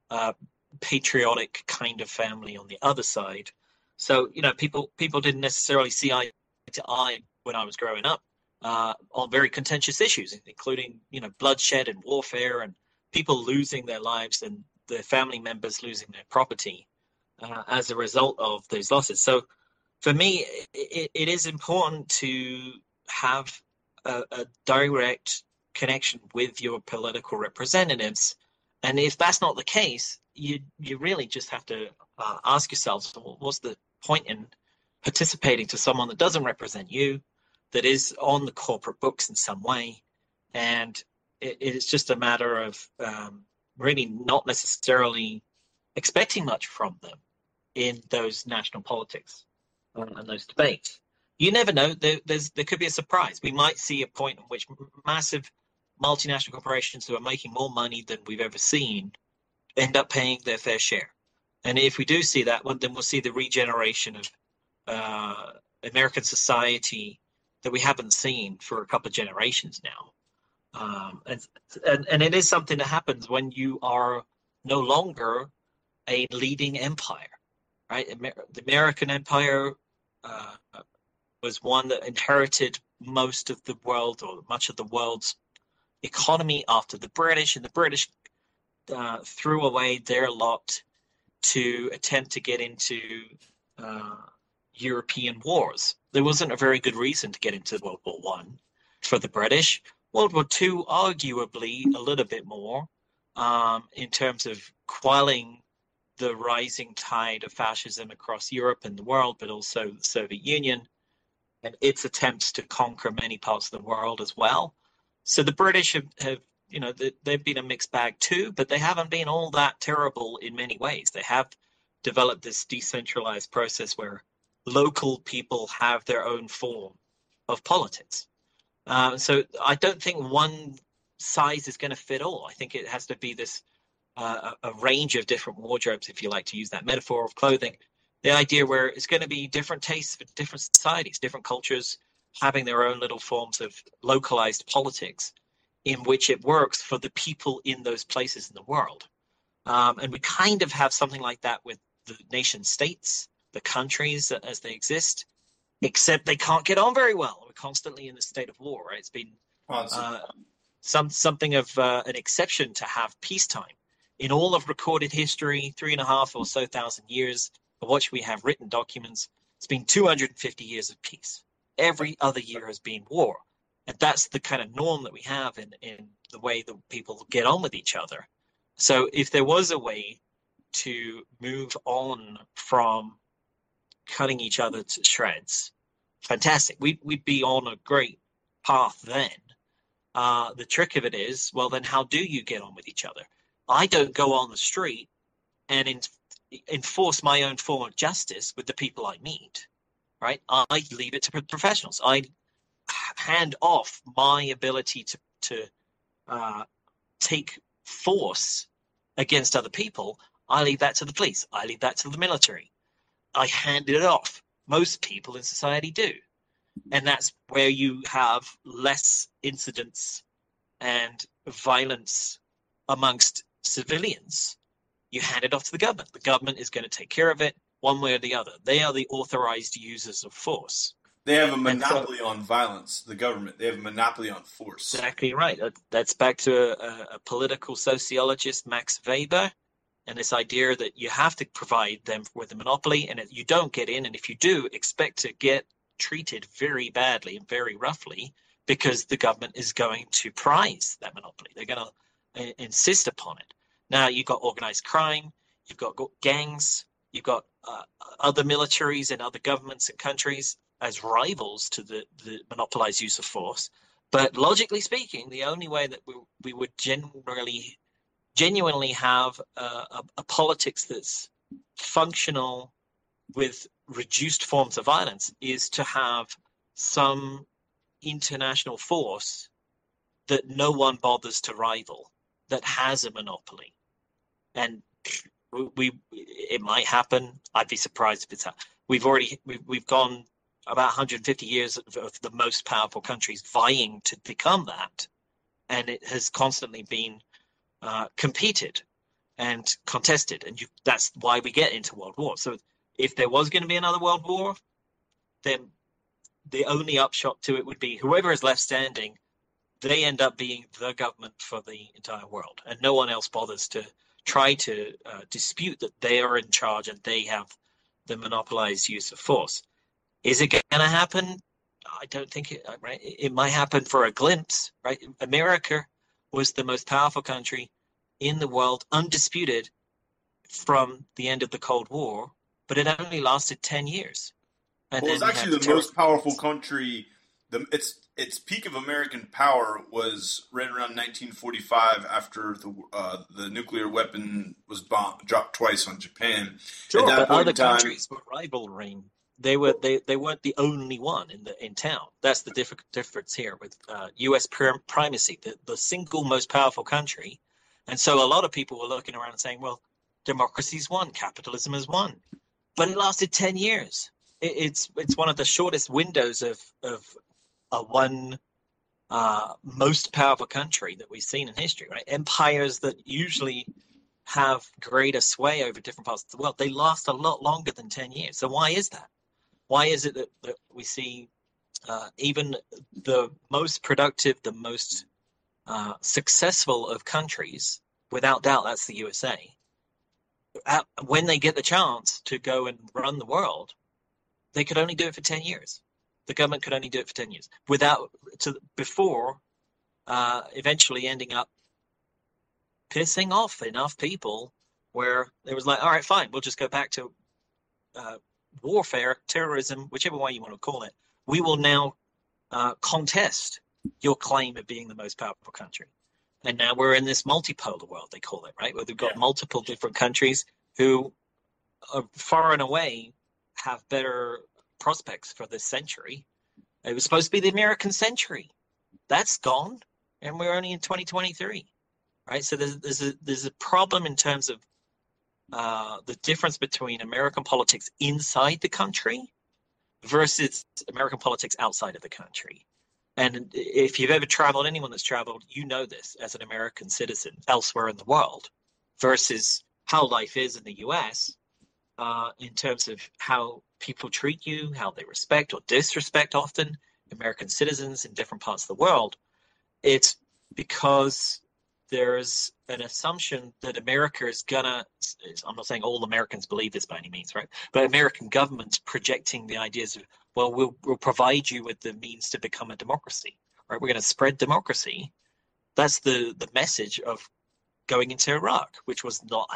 [SPEAKER 2] uh, patriotic kind of family on the other side. So you know, people people didn't necessarily see eye to eye when I was growing up uh, on very contentious issues, including you know bloodshed and warfare and people losing their lives and their family members losing their property uh, as a result of those losses. So for me, it, it is important to have a, a, direct connection with your political representatives. And if that's not the case, you you really just have to uh, ask yourselves, what's the point in participating to someone that doesn't represent you, that is on the corporate books in some way, and it, it's just a matter of um, really not necessarily expecting much from them in those national politics uh, and those debates. You never know. There, there could be a surprise. We might see a point in which massive multinational corporations who are making more money than we've ever seen end up paying their fair share. And if we do see that, well, then we'll see the regeneration of uh, American society that we haven't seen for a couple of generations now. Um, and, and and it is something that happens when you are no longer a leading empire right? the American Empire uh, was one that inherited most of the world or much of the world's economy after the British, and the British uh, threw away their lot to attempt to get into uh, European wars. There wasn't a very good reason to get into World War One for the British. World War Two, arguably, a little bit more um, in terms of quelling the rising tide of fascism across Europe and the world, but also the Soviet Union and its attempts to conquer many parts of the world as well. So the British have, have you know, they've been a mixed bag too, but they haven't been all that terrible in many ways. They have developed this decentralized process where local people have their own form of politics. Uh, so I don't think one size is going to fit all. I think it has to be this uh, a range of different wardrobes, if you like to use that metaphor of clothing. The idea where it's going to be different tastes for different societies, different cultures having their own little forms of localized politics in which it works for the people in those places in the world. Um, and we kind of have something like that with the nation states, the countries as they exist, except they can't get on very well. We're constantly in a state of war. Right? It's been uh, some something of uh, an exception to have peacetime in all of recorded history, three and a half or so thousand years of which we have written documents, it's been 250 years of peace. Every other year has been war. And that's the kind of norm that we have in, in the way that people get on with each other. So if there was a way to move on from cutting each other to shreds, fantastic. We'd, we'd be on a great path then. Uh, the trick of it is, well, then how do you get on with each other? I don't go on the street and in, enforce my own form of justice with the people I meet. Right? I leave it to professionals. I hand off my ability to to uh, take force against other people, I leave that to the police. I leave that to the military. I hand it off. Most people in society do. And that's where you have less incidents and violence amongst civilians. You hand it off to the government. The government is going to take care of it one way or the other. They are the authorized users of force.
[SPEAKER 1] They have a monopoly so, on violence. The government. They have a monopoly on force.
[SPEAKER 2] Exactly right. That's back to a, a political sociologist, Max Weber, and this idea that you have to provide them with a monopoly, and you don't get in, and if you do, expect to get treated very badly and very roughly because the government is going to prize that monopoly. They're going to insist upon it. Now you've got organized crime, you've got gangs, you've got uh, other militaries and other governments and countries as rivals to the, the monopolized use of force. But logically speaking, the only way that we, we would generally genuinely have a, a, a politics that's functional with reduced forms of violence is to have some international force that no one bothers to rival that has a monopoly. And we it might happen. I'd be surprised if it's that. we've already we've, gone about 150 years of, of the most powerful countries vying to become that. And it has constantly been uh, competed and contested. And you, that's why we get into world war. So if there was going to be another world war, then the only upshot to it would be whoever is left standing, they end up being the government for the entire world, and no one else bothers to try to uh, dispute that they are in charge and they have the monopolized use of force. Is it going to happen? I don't think it. Uh, right, it might happen for a glimpse. Right, America was the most powerful country in the world, undisputed, from the end of the Cold War but it only lasted 10 years.
[SPEAKER 1] And well, it's actually the most powerful country. The, its its peak of American power was right around 1945 after the uh, the nuclear weapon was bombed, dropped twice on Japan.
[SPEAKER 2] Sure, but other time, countries were rivaling. They were they, they weren't the only one in the in town. That's the diff- difference here with uh, U.S. primacy, the, the single most powerful country. And so a lot of people were looking around and saying, well, democracy's won, capitalism has won but it lasted 10 years. It, it's it's one of the shortest windows of of one uh, most powerful country that we've seen in history. Right, empires that usually have greater sway over different parts of the world, they last a lot longer than 10 years. So why is that? Why is it that, that we see uh, even the most productive, the most uh, successful of countries, without doubt, that's the USA, at, when they get the chance to go and run the world, they could only do it for 10 years. The government could only do it for 10 years without, to, before uh, eventually ending up pissing off enough people where it was like, all right, fine, we'll just go back to uh, warfare, terrorism, whichever way you want to call it. We will now uh, contest your claim of being the most powerful country. And now we're in this multipolar world, they call it, right? Where we've got yeah. multiple different countries who are far and away have better prospects for this century. It was supposed to be the American century. That's gone. And we're only in 2023, right? So there's, there's, a, there's a problem in terms of uh, the difference between American politics inside the country versus American politics outside of the country. And if you've ever traveled, anyone that's traveled, you know this as an American citizen elsewhere in the world versus how life is in the US uh, in terms of how people treat you, how they respect or disrespect often American citizens in different parts of the world. It's because there's an assumption that America is gonna. I'm not saying all Americans believe this by any means, right? But American governments projecting the ideas of, well, we'll, we'll provide you with the means to become a democracy, right? We're going to spread democracy. That's the the message of going into Iraq, which was not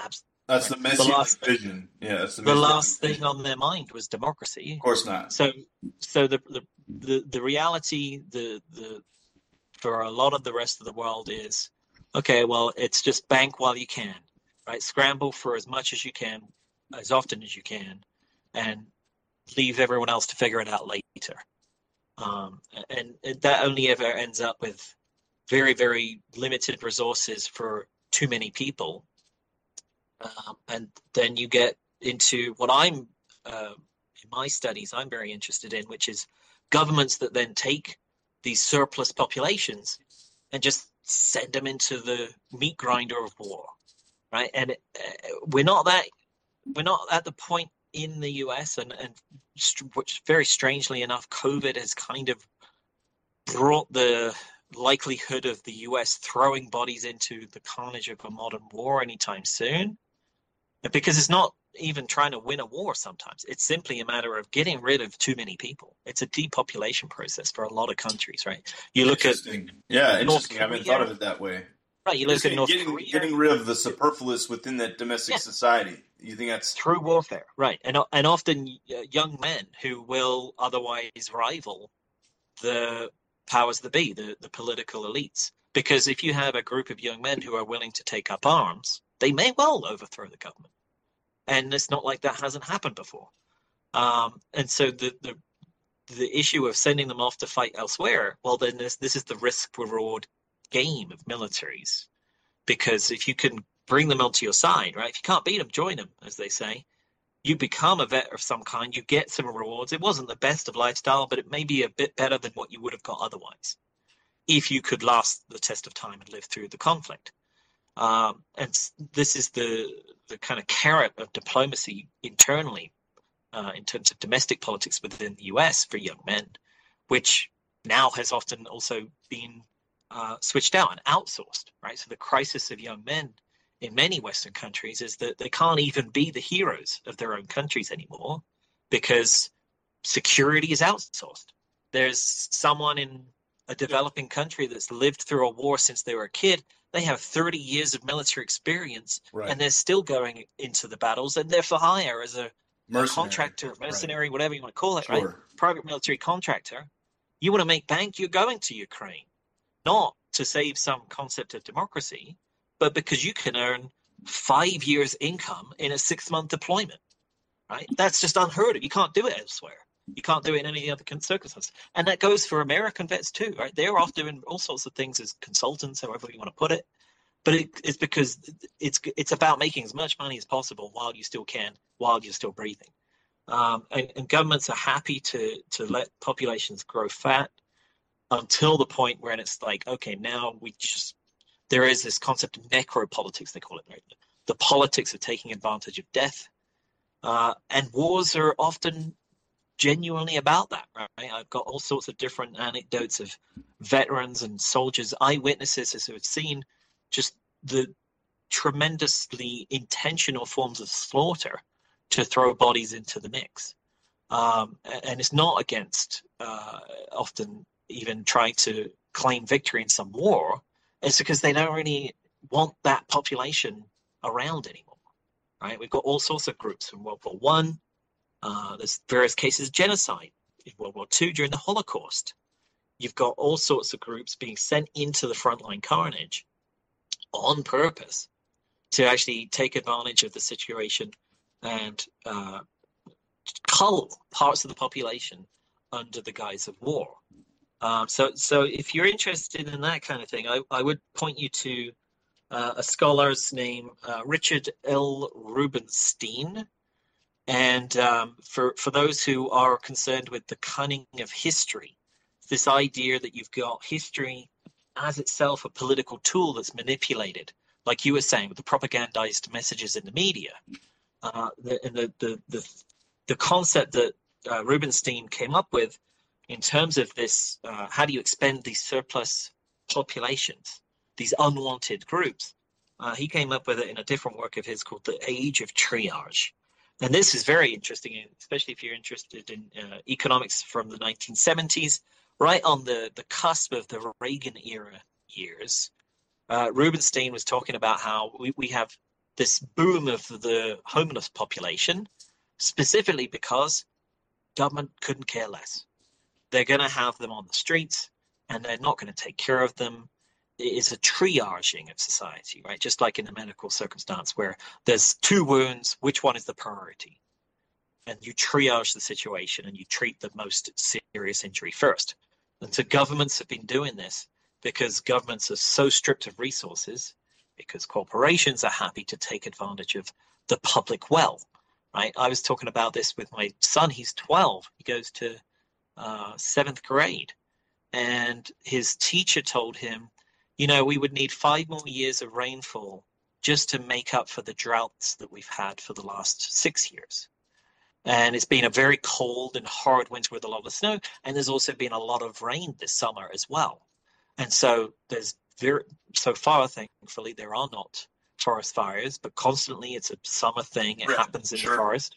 [SPEAKER 1] that's the message the last, vision. Yeah, the,
[SPEAKER 2] the last thing on their mind was democracy.
[SPEAKER 1] Of course not.
[SPEAKER 2] So, so the the the, the reality, the the for a lot of the rest of the world is okay, well, it's just bank while you can, right? Scramble for as much as you can, as often as you can, and leave everyone else to figure it out later. Um, and, and that only ever ends up with very, very limited resources for too many people. Um, and then you get into what I'm, uh, in my studies, I'm very interested in, which is governments that then take these surplus populations and just send them into the meat grinder of war, right? And uh, we're not that, we're not at the point in the US, and, and which very strangely enough, COVID has kind of brought the likelihood of the US throwing bodies into the carnage of a modern war anytime soon. Because it's not even trying to win a war sometimes. It's simply a matter of getting rid of too many people. It's a depopulation process for a lot of countries, right? You look at
[SPEAKER 1] yeah, interesting. I haven't thought of it that way.
[SPEAKER 2] Right, you look at North
[SPEAKER 1] getting,
[SPEAKER 2] Korea.
[SPEAKER 1] getting rid of the superfluous within that domestic yeah. society. You think that's
[SPEAKER 2] through warfare, right? And and often uh, young men who will otherwise rival the powers that be, the, the political elites. Because if you have a group of young men who are willing to take up arms, they may well overthrow the government. And it's not like that hasn't happened before. Um, and so the, the the issue of sending them off to fight elsewhere, well, then this this is the risk reward game of militaries, because if you can bring them onto your side, right? If you can't beat them, join them, as they say you become a vet of some kind, you get some rewards. It wasn't the best of lifestyle, but it may be a bit better than what you would have got otherwise if you could last the test of time and live through the conflict. Um, and this is the the kind of carrot of diplomacy internally uh, in terms of domestic politics within the US for young men, which now has often also been uh, switched out and outsourced, right? So the crisis of young men in many Western countries is that they can't even be the heroes of their own countries anymore because security is outsourced. There's someone in a developing country that's lived through a war since they were a kid. They have 30 years of military experience right. and they're still going into the battles and they're for hire as a, a contractor, mercenary, right. whatever you want to call it, sure. right? Private military contractor. You want to make bank, you're going to Ukraine, not to save some concept of democracy, but because you can earn five years income in a six month deployment, right? That's just unheard of. You can't do it elsewhere. You can't do it in any other circumstances. And that goes for American vets too, right? They're off doing all sorts of things as consultants, however you want to put it. But it, it's because it's it's about making as much money as possible while you still can, while you're still breathing. Um, and, and governments are happy to to let populations grow fat until the point where it's like, okay, now we just there is this concept of necropolitics, they call it, right? the politics of taking advantage of death. Uh, and wars are often genuinely about that, right? I've got all sorts of different anecdotes of veterans and soldiers, eyewitnesses who have seen just the tremendously intentional forms of slaughter to throw bodies into the mix. Um, and it's not against uh, often even trying to claim victory in some war. It's because they don't really want that population around anymore. Right? We've got all sorts of groups from World War One. Uh, there's various cases of genocide in World War Two during the Holocaust. You've got all sorts of groups being sent into the frontline carnage on purpose to actually take advantage of the situation and uh, cull parts of the population under the guise of war. Um, so, so if you're interested in that kind of thing, I, I would point you to uh, a scholar's name, uh, Richard L. Rubenstein. And um, for, for those who are concerned with the cunning of history, this idea that you've got history as itself a political tool that's manipulated, like you were saying, with the propagandized messages in the media. Uh, the, and the, the, the, the concept that uh, Rubenstein came up with in terms of this, uh, how do you expend these surplus populations, these unwanted groups? Uh, he came up with it in a different work of his called The Age of Triage. And this is very interesting, especially if you're interested in uh, economics from the 1970s, right on the, the cusp of the Reagan era years. Uh, Rubenstein was talking about how we, we have this boom of the homeless population, specifically because government couldn't care less they're going to have them on the streets and they're not going to take care of them. Is a triaging of society, right? Just like in a medical circumstance where there's two wounds, which one is the priority? And you triage the situation and you treat the most serious injury first. And so governments have been doing this because governments are so stripped of resources, because corporations are happy to take advantage of the public well. Right? I was talking about this with my son. He's 12. He goes to uh, seventh grade, and his teacher told him, you know, we would need five more years of rainfall just to make up for the droughts that we've had for the last six years. And it's been a very cold and hard winter with a lot of snow, and there's also been a lot of rain this summer as well. And so there's very so far, thankfully, there are not forest fires, but constantly it's a summer thing. It right. happens in sure. the forest,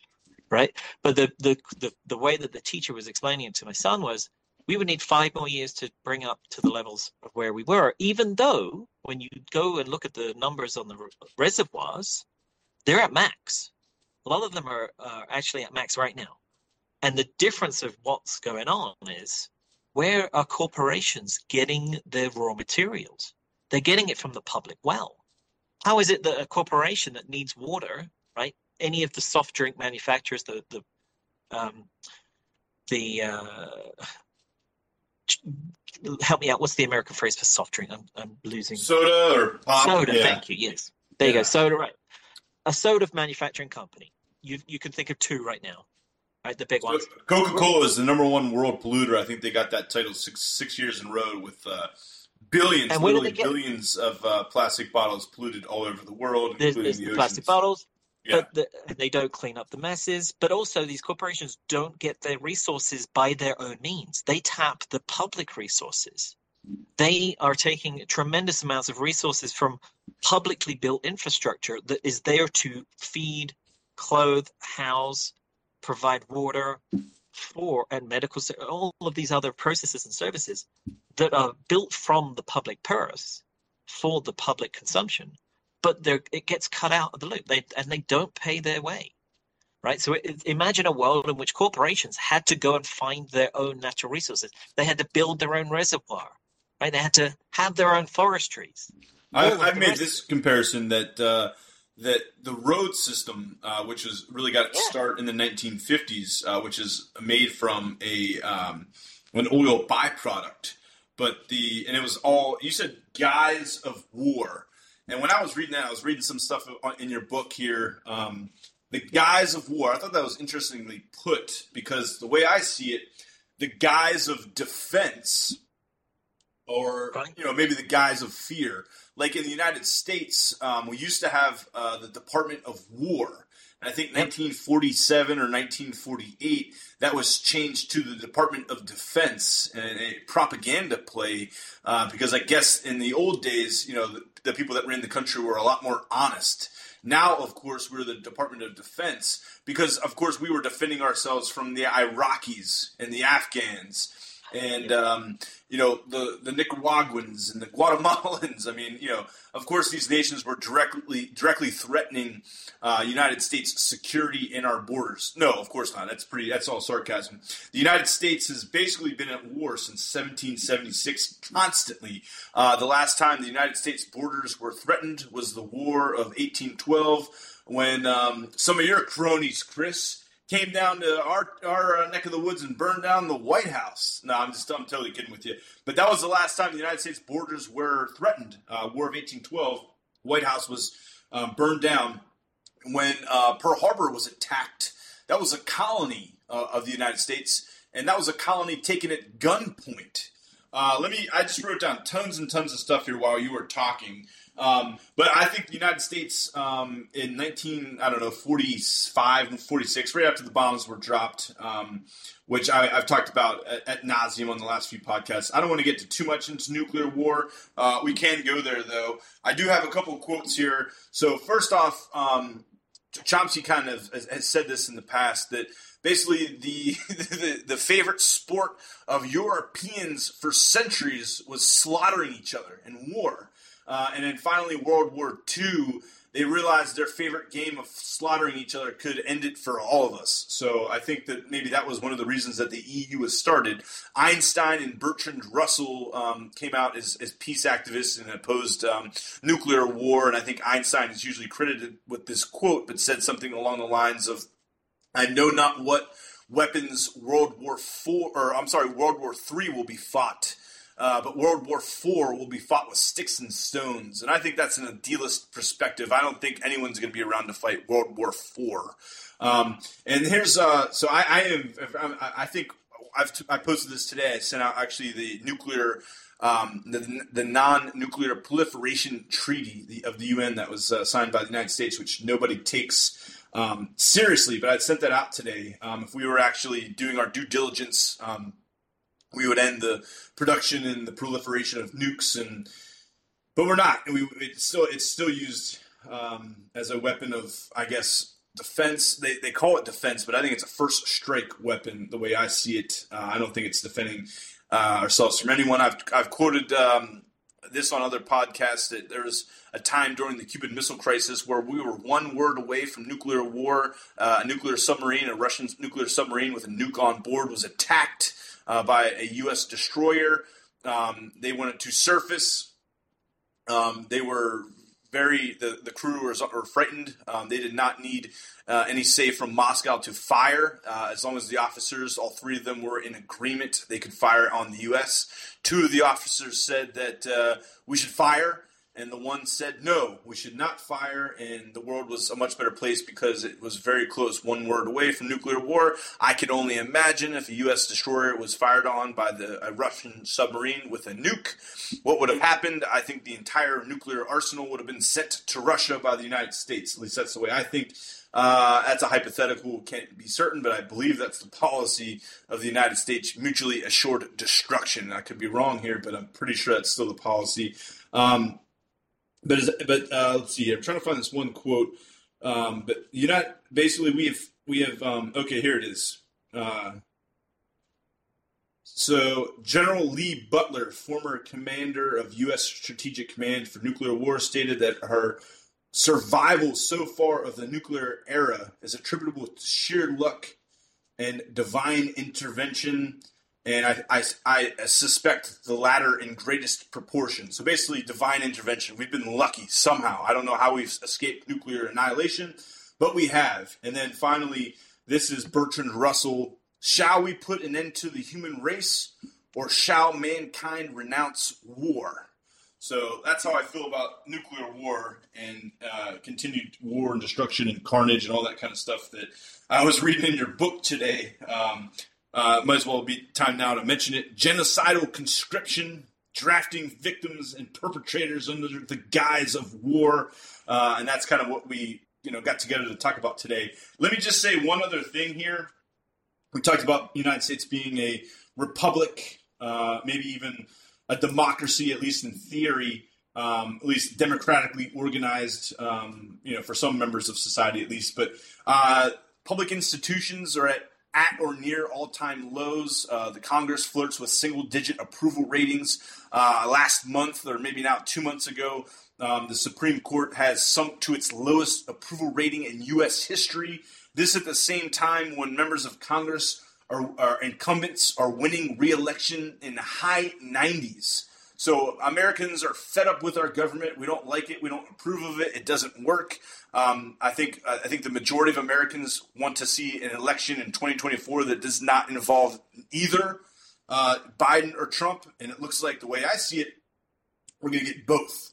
[SPEAKER 2] right? But the, the the the way that the teacher was explaining it to my son was we would need five more years to bring up to the levels of where we were, even though when you go and look at the numbers on the reservoirs, they're at max. A lot of them are, actually at max right now. And the difference of what's going on is where are corporations getting their raw materials? They're getting it from the public well. How is it that a corporation that needs water, right? Any of the soft drink manufacturers, the the um, the uh, help me out. What's the American phrase for soft drink? I'm, I'm losing
[SPEAKER 1] soda or pop.
[SPEAKER 2] Soda. Yeah. Thank you. Yes, there yeah. you go. Soda. Right. A soda manufacturing company. You you can think of two right now. Right, the big ones.
[SPEAKER 1] Coca Cola is the number one world polluter. I think they got that title six six years in a row with uh, billions, literally billions of uh, plastic bottles polluted all over the world,
[SPEAKER 2] there's, including there's the, the plastic bottles. Yeah. But the, they don't clean up the messes. But also, these corporations don't get their resources by their own means. They tap the public resources. They are taking tremendous amounts of resources from publicly built infrastructure that is there to feed, clothe, house, provide water for and medical all of these other processes and services that are built from the public purse for the public consumption but it gets cut out of the loop. They, and they don't pay their way right? So it, imagine a world in which corporations had to go and find their own natural resources. They had to build their own reservoir right? They had to have their own forestries.
[SPEAKER 1] I, have made this comparison that uh, that the road system, uh, which was really got its yeah. start in the 1950s, uh, which is made from a um, an oil byproduct, but the and it was all you said guise of war. And when I was reading that, I was reading some stuff in your book here. Um, the guise of war. I thought that was interestingly put because the way I see it, the guise of defense, or you know maybe the guise of fear like in the United States, um, we used to have uh, the Department of War. And I think 1947 or 1948, that was changed to the Department of Defense and a propaganda play uh, because I guess in the old days, you know, the, the people that ran the country were a lot more honest. Now, of course, we're the Department of Defense because, of course, we were defending ourselves from the Iraqis and the Afghans and um, you know the the Nicaraguans and the Guatemalans. I mean, you know, of course, these nations were directly directly threatening uh, United States security in our borders. No, of course not. That's pretty. That's all sarcasm. The United States has basically been at war since 1776, constantly. Uh, the last time the United States borders were threatened was the War of 1812, when um, some of your cronies, Chris came down to our our uh, neck of the woods and burned down the White House. No, I'm just I'm totally kidding with you. But that was the last time the United States borders were threatened. Uh, War of 1812, White House was um, burned down when uh, Pearl Harbor was attacked. That was a colony uh, of the United States, and that was a colony taken at gunpoint. Uh, let me. I just wrote down tons and tons of stuff here while you were talking. Um, but I think the United States um, in 19, I don't know, 45 and 46, right after the bombs were dropped, um, which I, have talked about at, at nauseum on the last few podcasts. I don't want to get to too much into nuclear war. Uh, we can go there, though. I do have a couple quotes here. So, first off, um, Chomsky kind of has, has said this in the past that basically the, the, the favorite sport of Europeans for centuries was slaughtering each other in war. Uh, and then finally, World War II, they realized their favorite game of slaughtering each other could end it for all of us. So I think that maybe that was one of the reasons that the EU was started. Einstein and Bertrand Russell um, came out as, as, peace activists and opposed um, nuclear war. And I think Einstein is usually credited with this quote, but said something along the lines of, "I know not what." Weapons World War Four, or I'm sorry, World War Three will be fought uh, but World War IV will be fought with sticks and stones. And I think that's an idealist perspective. I don't think anyone's going to be around to fight World War IV. Um, and here's uh, so I, I am I think I've t- I posted this today. I sent out actually the nuclear. Um, the, the non-nuclear proliferation treaty of the UN that was uh, signed by the United States, which nobody takes um, seriously, but I sent that out today. Um, if we were actually doing our due diligence, um, we would end the production and the proliferation of nukes, and but we're not. We it's still it's still used um, as a weapon of, I guess, defense. They they call it defense, but I think it's a first strike weapon. The way I see it, uh, I don't think it's defending uh, ourselves from anyone. I've I've quoted um, this on other podcasts that there was a time during the Cuban Missile Crisis where we were one word away from nuclear war. Uh, a nuclear submarine, a Russian nuclear submarine with a nuke on board, was attacked uh, by a U.S. destroyer. Um, they wanted to surface. Um, they were very the, the crew were, were frightened. Um, they did not need uh, any say from Moscow to fire. Uh, as long as the officers, all three of them, were in agreement, they could fire on the U.S. Two of the officers said that uh, we should fire and the one said no we should not fire. And the world was a much better place because it was very close one word away from nuclear war. I could only imagine if a us destroyer was fired on by the a russian submarine with a nuke what would have happened? I think the entire nuclear arsenal would have been sent to russia by the united states. At least that's the way i think. Uh, that's a hypothetical, can't be certain, but I believe that's the policy of the United States. Mutually assured destruction. I could be wrong here, but I'm pretty sure that's still the policy. Um, but is, but uh, let's see. I'm trying to find this one quote. Um, but you're not basically we have we have um, okay here it is. Uh, so General Lee Butler, former commander of U.S. Strategic Command for Nuclear War, stated that her survival so far of the nuclear era is attributable to sheer luck and divine intervention and I, I, I, suspect the latter in greatest proportion. So basically, divine intervention. We've been lucky somehow. I don't know how we've escaped nuclear annihilation, but we have. And then finally, this is Bertrand Russell. Shall we put an end to the human race, or shall mankind renounce war? So that's how I feel about nuclear war and uh, continued war and destruction and carnage and all that kind of stuff that I was reading in your book today. Um, uh, might as well be time now to mention it. Genocidal conscription, drafting victims and perpetrators under the guise of war, uh, and that's kind of what we you know got together to talk about today. Let me just say one other thing here. We talked about the United States being a republic, uh, maybe even a democracy, at least in theory. Um, at least democratically organized, um, you know, for some members of society at least. But uh, public institutions are at at or near all time lows. Uh, the Congress flirts with single digit approval ratings. Uh, last month, or maybe now two months ago, um, the Supreme Court has sunk to its lowest approval rating in U.S. history. This at the same time when members of Congress are, are incumbents are winning re-election in the high 90s. So Americans are fed up with our government. We don't like it. We don't approve of it. It doesn't work. Um, I think I think the majority of Americans want to see an election in 2024 that does not involve either uh, Biden or Trump. And it looks like the way I see it, we're going to get both.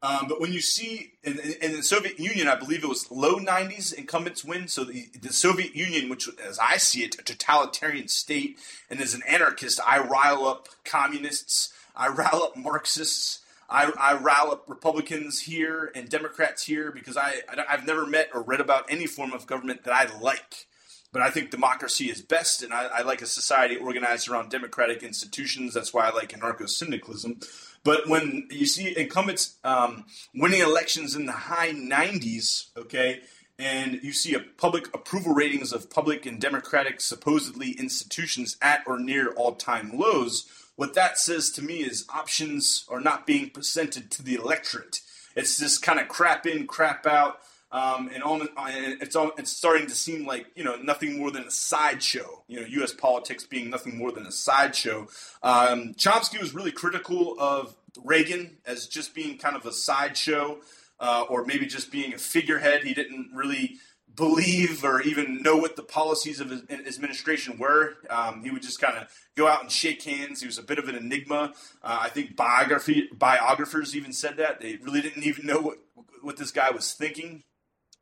[SPEAKER 1] Um, but when you see in, in, the Soviet Union, I believe it was low 90s incumbents win. So the, the Soviet Union, which, as I see it, a totalitarian state, and as an anarchist, I rile up communists I rile up Marxists. I, I rile up Republicans here and Democrats here because I, I have never met or read about any form of government that I like. But I think democracy is best, and I, I like a society organized around democratic institutions. That's why I like anarcho syndicalism. But when you see incumbents um, winning elections in the high 90s, okay, and you see a public approval ratings of public and democratic supposedly institutions at or near all time lows, what that says to me is options are not being presented to the electorate. It's just kind of crap in, crap out, um, and, all, it's all, it's starting to seem like you know nothing more than a sideshow. You know, U.S. politics being nothing more than a sideshow. Um, Chomsky was really critical of Reagan as just being kind of a sideshow, uh, or maybe just being a figurehead. He didn't really believe or even know what the policies of his, administration were. Um, he would just kind of go out and shake hands. He was a bit of an enigma. Uh, I think biography biographers even said that they really didn't even know what what this guy was thinking.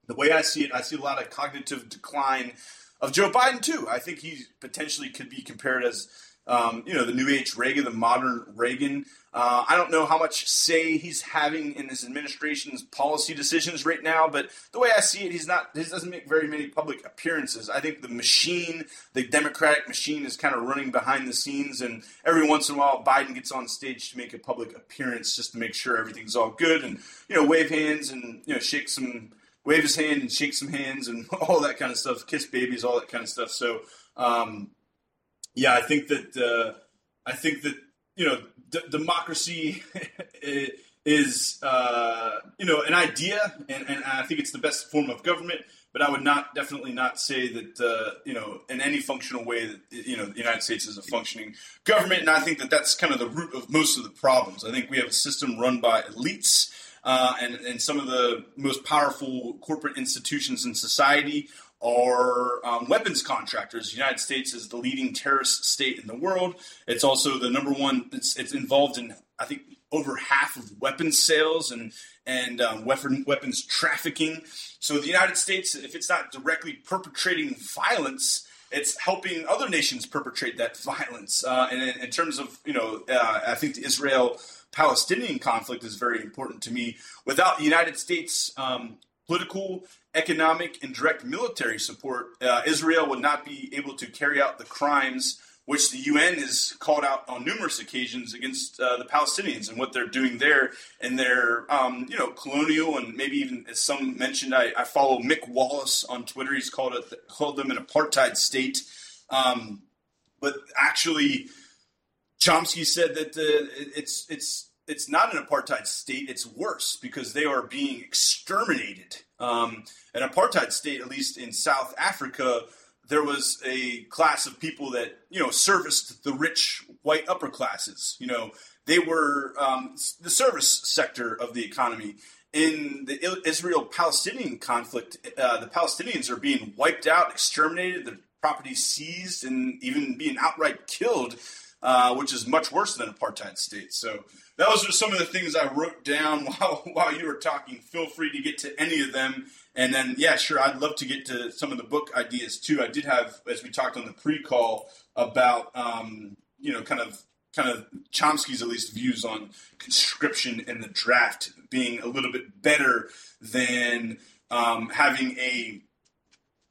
[SPEAKER 1] The way I see it, I see a lot of cognitive decline of Joe Biden too. I think he potentially could be compared as um, you know, the new age Reagan, the modern Reagan. Uh, I don't know how much say he's having in his administration's policy decisions right now, but the way I see it, he's not. He doesn't make very many public appearances. I think the machine, the Democratic machine, is kind of running behind the scenes, and every once in a while, Biden gets on stage to make a public appearance just to make sure everything's all good, and you know, wave hands and you know, shake some, wave his hand and shake some hands and all that kind of stuff, kiss babies, all that kind of stuff. So. Um, yeah, I think that uh, I think that you know d- democracy is uh, you know an idea, and, and I think it's the best form of government. But I would not definitely not say that uh, you know in any functional way that you know the United States is a functioning government, and I think that that's kind of the root of most of the problems. I think we have a system run by elites. Uh, and, and some of the most powerful corporate institutions in society are um, weapons contractors. The United States is the leading terrorist state in the world. It's also the number one. It's, it's involved in I think over half of weapons sales and and um, weapon weapons trafficking. So the United States, if it's not directly perpetrating violence, it's helping other nations perpetrate that violence. Uh, and in, in, terms of you know, uh, I think the Israel Palestinian conflict is very important to me. Without the United States um, political, economic, and direct military support, uh, Israel would not be able to carry out the crimes which the UN has called out on numerous occasions against uh, the Palestinians and what they're doing there and their, um, you know, colonial and maybe even as some mentioned, I, I, follow Mick Wallace on Twitter. He's called it called them an apartheid state, um, but actually, Chomsky said that uh, it's it's it's not an apartheid state. It's worse because they are being exterminated. Um, an apartheid state, at least in South Africa, there was a class of people that you know serviced the rich white upper classes. You know, they were um, the service sector of the economy. In the Israel-Palestinian conflict, uh, the Palestinians are being wiped out, exterminated, their property seized, and even being outright killed, uh, which is much worse than apartheid state. So those are some of the things I wrote down while while you were talking. Feel free to get to any of them. And then, yeah, sure, I'd love to get to some of the book ideas too. I did have, as we talked on the pre-call, about um, you know, kind of kind of Chomsky's at least views on conscription and the draft being a little bit better than um, having a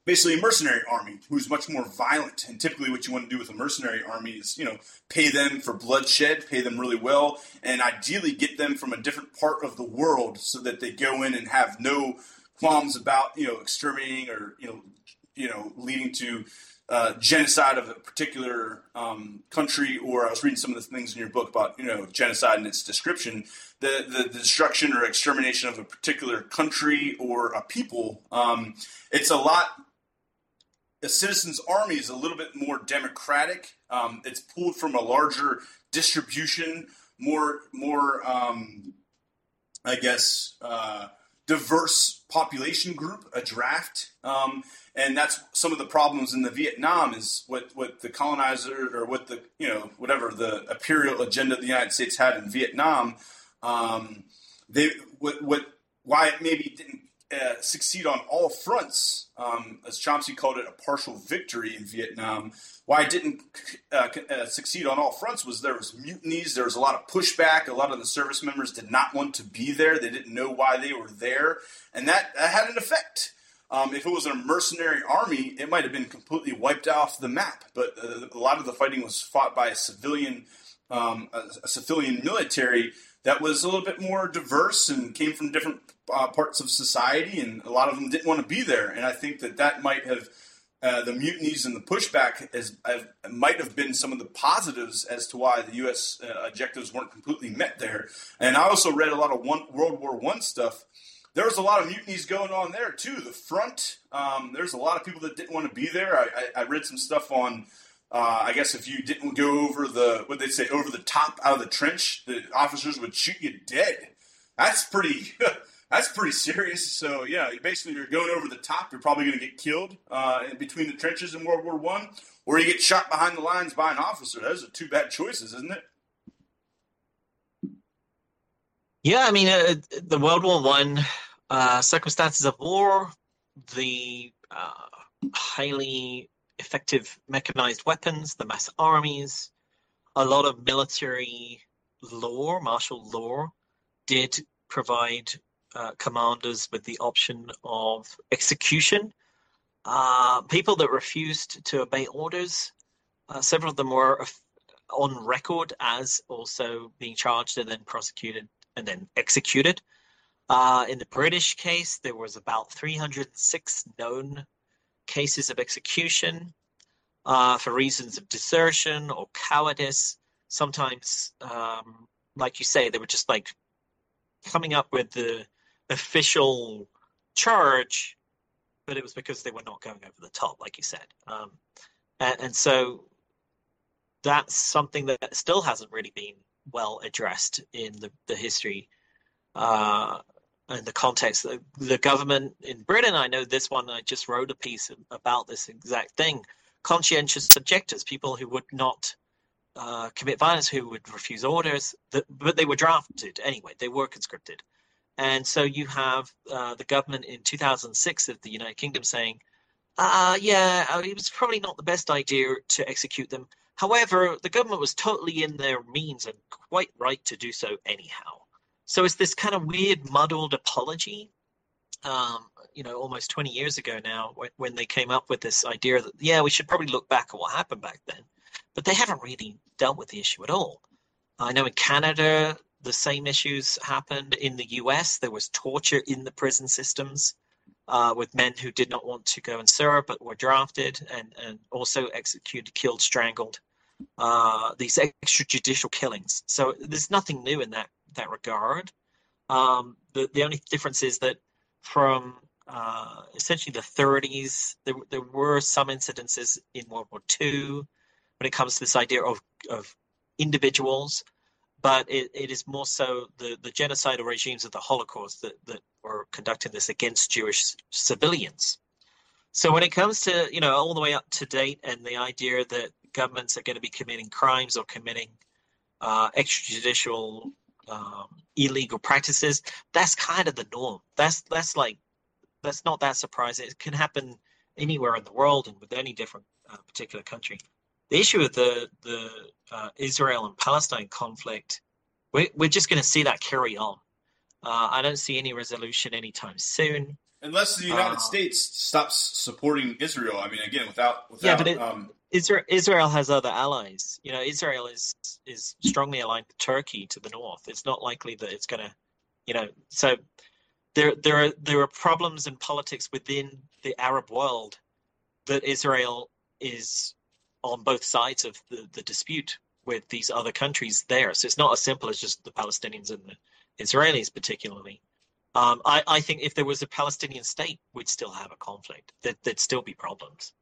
[SPEAKER 1] basically a mercenary army who's much more violent. And typically, what you want to do with a mercenary army is, you know, pay them for bloodshed, pay them really well, and ideally get them from a different part of the world so that they go in and have no qualms about, you know, exterminating or you know, you know, leading to uh, genocide of a particular um, country, or I was reading some of the things in your book about you know genocide and its description, the, the, the destruction or extermination of a particular country or a people. Um, it's a lot the Citizens Army is a little bit more democratic. Um, it's pulled from a larger distribution, more more um, I guess uh, diverse population group, a draft, um, and that's some of the problems in the Vietnam is what what the colonizer or what the you know whatever the imperial agenda the United States had in Vietnam. Um, they what what why it maybe didn't uh, succeed on all fronts, um, as Chomsky called it, a partial victory in Vietnam. Why it didn't uh, uh, succeed on all fronts was there was mutinies, there was a lot of pushback. A lot of the service members did not want to be there. They didn't know why they were there, and that, that had an effect. Um, if it was a mercenary army, it might have been completely wiped off the map. But uh, a lot of the fighting was fought by a civilian, um, a, a civilian military that was a little bit more diverse and came from different uh, parts of society, and a lot of them didn't want to be there. And I think that that might have uh, the mutinies and the pushback as might have been some of the positives as to why the U.S. Uh, objectives weren't completely met there. And I also read a lot of one, World War One stuff. There was a lot of mutinies going on there too. The front, um, there's a lot of people that didn't want to be there. I, I, I read some stuff on uh, I guess if you didn't go over the what they say over the top out of the trench, the officers would shoot you dead. That's pretty That's pretty serious. So yeah, basically you're going over the top. You're probably going to get killed uh, between the trenches in World War One, or you get shot behind the lines by an officer. Those are two bad choices, isn't it?
[SPEAKER 2] Yeah, I mean uh, the World War One uh, circumstances of war, the uh, highly effective mechanized weapons, the mass armies, a lot of military law, martial law, did provide uh, commanders with the option of execution. Uh, people that refused to obey orders, uh, several of them were on record as also being charged and then prosecuted and then executed. Uh, in the British case, there was about 306 known cases of execution uh, for reasons of desertion or cowardice. Sometimes, um, like you say, they were just like coming up with the official charge, but it was because they were not going over the top, like you said. Um, and, and so that's something that still hasn't really been well addressed in the, the history uh, in the context of the government in Britain. I know this one, I just wrote a piece about this exact thing. Conscientious objectors, people who would not uh, commit violence, who would refuse orders, but they were drafted anyway, they were conscripted. And so you have uh, the government in 2006 of the United Kingdom saying, uh, yeah, it was probably not the best idea to execute them. However, the government was totally in their means and quite right to do so anyhow. So it's this kind of weird, muddled apology. Um, you know, almost 20 years ago now, when, when they came up with this idea that, yeah, we should probably look back at what happened back then. But they haven't really dealt with the issue at all. I know in Canada, the same issues happened. In the US, there was torture in the prison systems uh, with men who did not want to go and serve but were drafted and, and also executed, killed, strangled. Uh, these extrajudicial killings. So there's nothing new in that that regard. Um, the the only difference is that from uh, essentially the 30s, there there were some incidences in World War II when it comes to this idea of of individuals, but it, it is more so the, the genocidal regimes of the Holocaust that, that were conducting this against Jewish civilians. So when it comes to you know all the way up to date and the idea that governments are going to be committing crimes or committing uh, extrajudicial um, illegal practices, that's kind of the norm. That's that's like that's not that surprising. It can happen anywhere in the world and with any different uh, particular country. The issue of the the uh, Israel and Palestine conflict, we're, we're just going to see that carry on. Uh, I don't see any resolution anytime soon.
[SPEAKER 1] Unless the United uh, States stops supporting Israel. I mean, again, without, without yeah, it, um,
[SPEAKER 2] Israel, Israel has other allies. You know, Israel is is strongly aligned with Turkey to the north. It's not likely that it's going to, you know, so there there are there are problems in politics within the Arab world that Israel is on both sides of the, the dispute with these other countries there. So it's not as simple as just the Palestinians and the Israelis, particularly. Um, I, I think if there was a Palestinian state, we'd still have a conflict. There, would still be problems.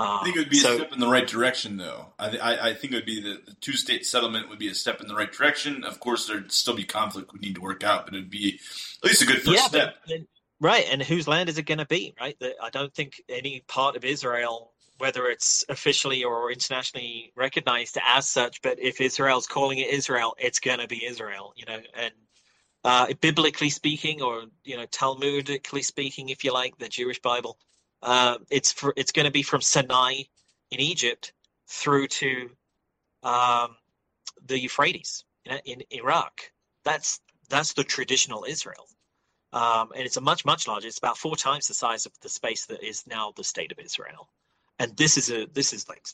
[SPEAKER 1] I think it would be so, a step in the right direction, though. I, I, I think it would be the, the two state settlement would be a step in the right direction. Of course, there'd still be conflict we need to work out, but it'd be at least a good first yeah, step.
[SPEAKER 2] But, right, and whose land is it going to be? Right, I don't think any part of Israel, whether it's officially or internationally recognized as such, but if Israel's calling it Israel, it's going to be Israel. You know, and uh, biblically speaking, or you know, Talmudically speaking, if you like, the Jewish Bible uh, it's for, it's going to be from Sinai in Egypt through to um, the Euphrates in, in, Iraq. That's that's the traditional Israel, um, and it's a much much larger. It's about four times the size of the space that is now the state of Israel. And this is a this is like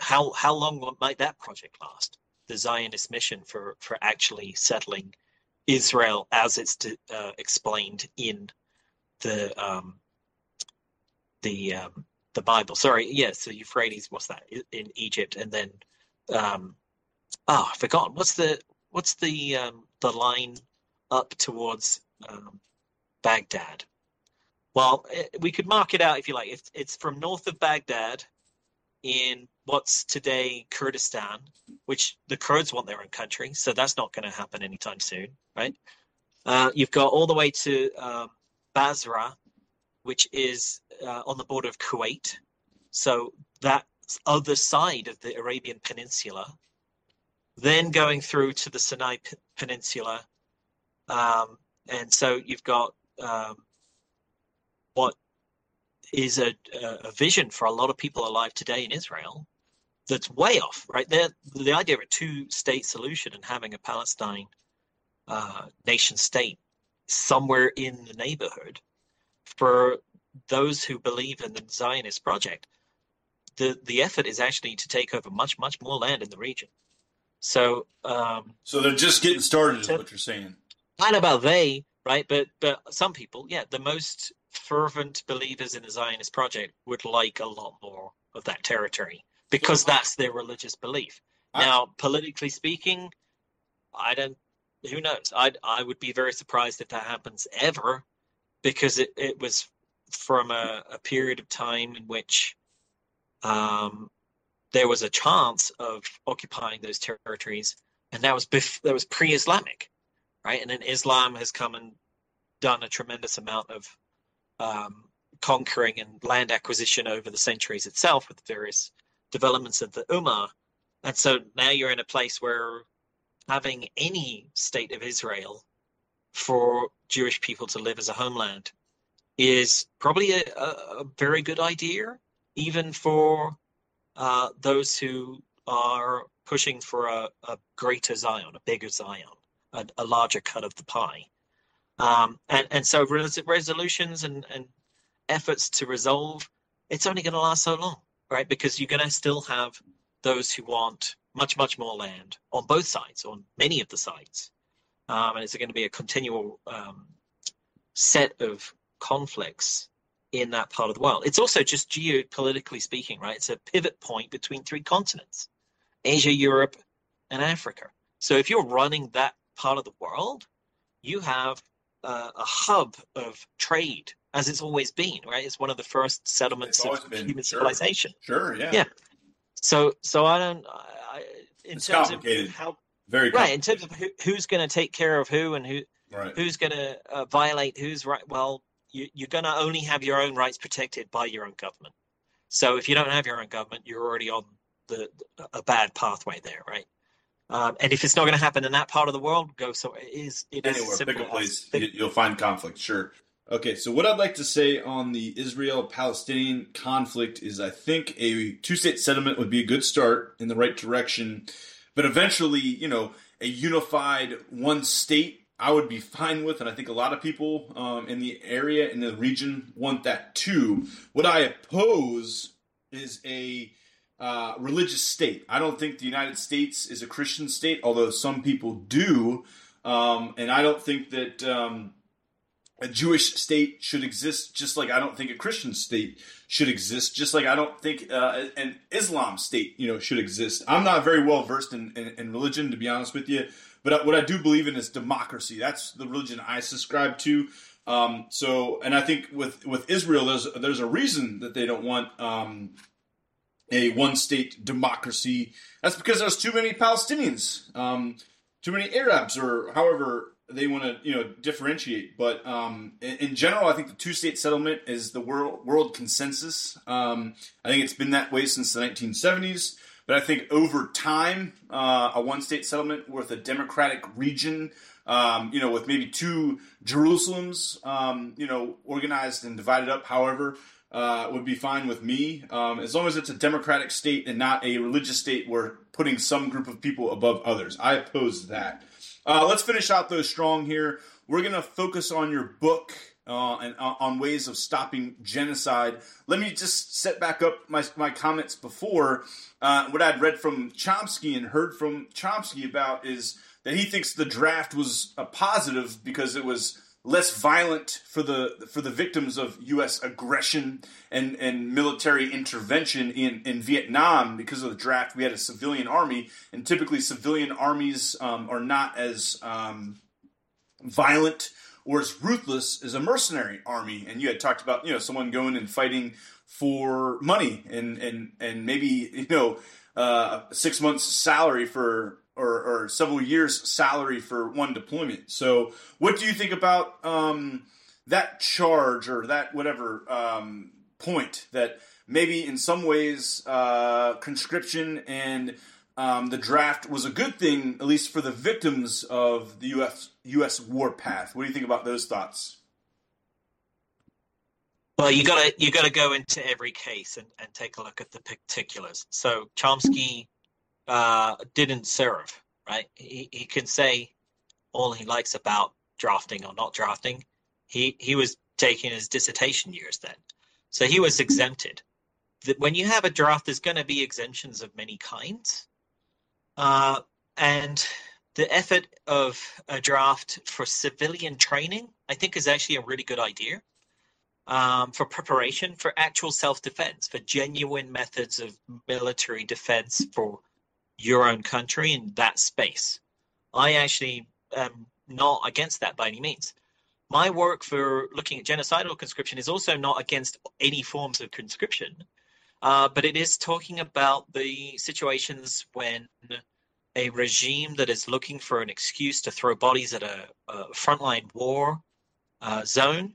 [SPEAKER 2] how how long might that project last? The Zionist mission for for actually settling Israel as it's to, uh, explained in the um, the um, the Bible. Sorry, yes, the Euphrates. What's that in Egypt? And then, um, oh, I forgot. What's the what's the um, the line up towards um, Baghdad? Well, it, eh, we could mark it out if you like. It's, it's from north of Baghdad in what's today Kurdistan, which the Kurds want their own country, so that's not going to happen anytime soon, right? Uh, you've got all the way to um, Basra, which is uh, on the border of Kuwait. So that other side of the Arabian Peninsula. Then going through to the Sinai P- Peninsula. Um, and so you've got um, what is a, a vision for a lot of people alive today in Israel that's way off, right? They're, the idea of a two-state solution and having a Palestine uh, nation state somewhere in the neighborhood for those who believe in the Zionist project, the the effort is actually to take over much much more land in the region. So, um,
[SPEAKER 1] so they're just getting started, is what you're saying.
[SPEAKER 2] I know about they, right? But but some people, yeah, the most fervent believers in the Zionist project would like a lot more of that territory because that's their religious belief. Now, politically speaking, I don't. Who knows? I I would be very surprised if that happens ever, because it, it was from a, a period of time in which um, there was a chance of occupying those territories, and that was bef- that was pre-Islamic, right? And then Islam has come and done a tremendous amount of um, conquering and land acquisition over the centuries itself with various developments of the Ummah. And so now you're in a place where having any state of Israel for Jewish people to live as a homeland is probably a, a very good idea, even for uh, those who are pushing for a, a, greater Zion, a bigger Zion, a, a larger cut of the pie. Um, and, and so res- resolutions and, and efforts to resolve, it's only going to last so long, right? Because you're going to still have those who want much, much more land on both sides, on many of the sides. Um, and it's going to be a continual um, set of conflicts in that part of the world. It's also just geopolitically speaking, right? It's a pivot point between three continents Asia, Europe, and Africa. So if you're running that part of the world, you have uh, a hub of trade, as it's always been, right? It's one of the first settlements of been, human
[SPEAKER 1] sure.
[SPEAKER 2] civilization.
[SPEAKER 1] Sure, yeah.
[SPEAKER 2] Yeah. So, so I don't. I, in
[SPEAKER 1] it's
[SPEAKER 2] terms
[SPEAKER 1] complicated.
[SPEAKER 2] of how
[SPEAKER 1] very
[SPEAKER 2] right in terms of who, who's going to take care of who and who
[SPEAKER 1] right.
[SPEAKER 2] who's going to uh, violate who's right. Well, you, you're going to only have your own rights protected by your own government. So if you don't have your own government, you're already on the a bad pathway there, right? Um, and if it's not going to happen in that part of the world, go so it is. It is
[SPEAKER 1] Anywhere,
[SPEAKER 2] simple
[SPEAKER 1] pick a place, you'll find conflict. Sure. Okay, so what I'd like to say on the Israel-Palestinian conflict is, I think a two-state settlement would be a good start in the right direction, but eventually, you know, a unified one state I would be fine with, and I think a lot of people um, in the area in the region want that too. What I oppose is a uh, religious state. I don't think the United States is a Christian state, although some people do. Um, and I don't think that um, a Jewish state should exist, just like I don't think a Christian state should exist, just like I don't think uh, an Islam state, you know, should exist. I'm not very well versed in, in, in religion, to be honest with you, but what I do believe in is democracy. That's the religion I subscribe to. Um, so, and I think with with Israel, there's there's a reason that they don't want um, a one state democracy. That's because there's too many Palestinians, um, too many Arabs, or however they want to you know differentiate. But um, in, in general, I think the two state settlement is the world world consensus. Um, I think it's been that way since the 1970s. But I think over time, uh, a one state settlement with a democratic region, um, you know, with maybe two Jerusalems, um, you know, organized and divided up, however, uh, would be fine with me. Um, as long as it's a democratic state and not a religious state where putting some group of people above others. I oppose that. Uh, let's finish out those strong here. We're going to focus on your book uh, and uh, on ways of stopping genocide. Let me just set back up my, my comments before. Uh, what I'd read from Chomsky and heard from Chomsky about is that he thinks the draft was a positive because it was less violent for the for the victims of U.S. aggression and, and military intervention in, in Vietnam. Because of the draft, we had a civilian army, and typically civilian armies um, are not as um, violent or as ruthless as a mercenary army. And you had talked about you know someone going and fighting for money and and and maybe you know uh, six months salary for or, or several years' salary for one deployment. So, what do you think about um, that charge or that whatever um, point that maybe in some ways uh, conscription and um, the draft was a good thing, at least for the victims of the U.S. U.S. warpath. What do you think about those thoughts?
[SPEAKER 2] Well, you gotta you gotta go into every case and, and take a look at the particulars. So Chomsky uh, didn't serve, right? He he can say all he likes about drafting or not drafting. He he was taking his dissertation years then, so he was exempted. That When you have a draft, there's going to be exemptions of many kinds, uh, and the effort of a draft for civilian training, I think, is actually a really good idea um, for preparation for actual self defense, for genuine methods of military defense for your own country in that space. I actually am not against that by any means. My work for looking at genocidal conscription is also not against any forms of conscription, uh, but it is talking about the situations when a regime that is looking for an excuse to throw bodies at a, a frontline war uh, zone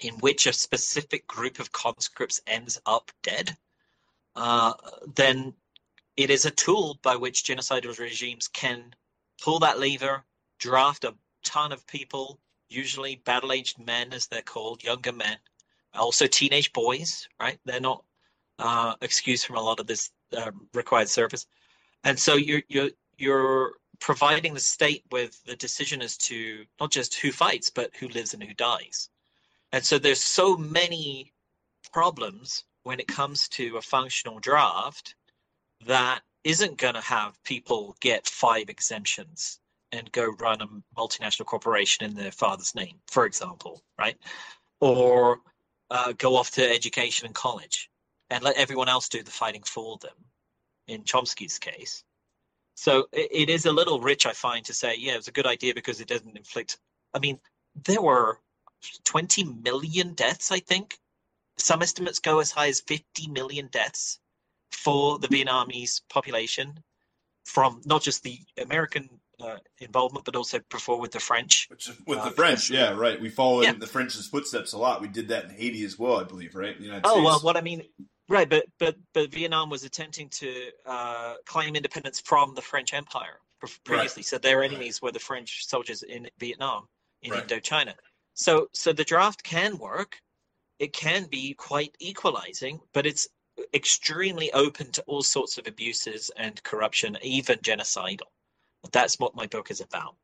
[SPEAKER 2] in which a specific group of conscripts ends up dead, uh, then it is a tool by which genocidal regimes can pull that lever, draft a ton of people, usually battle aged men, as they're called, younger men, also teenage boys, right? They're not uh, excused from a lot of this uh, required service. And so you're, you're, you're providing the state with the decision as to not just who fights, but who lives and who dies. And so there's so many problems when it comes to a functional draft that isn't going to have people get five exemptions and go run a multinational corporation in their father's name, for example, right? Or uh, go off to education and college and let everyone else do the fighting for them, in Chomsky's case. So it, it is a little rich, I find, to say, yeah, it was a good idea because it doesn't inflict. I mean, there were 20 million deaths, I think. Some estimates go as high as 50 million deaths for the Vietnamese population from not just the American uh, involvement, but also before with the French.
[SPEAKER 1] Which, with uh, the French, yeah, right. We follow yeah. in the French's footsteps a lot. We did that in Haiti as well, I believe, right?
[SPEAKER 2] oh States. well, what I mean, right? But but but Vietnam was attempting to uh, claim independence from the French Empire previously, right. so their enemies right. were the French soldiers in Vietnam in right. Indochina. So so the draft can work. It can be quite equalizing, but it's extremely open to all sorts of abuses and corruption, even genocidal. That's what my book is about.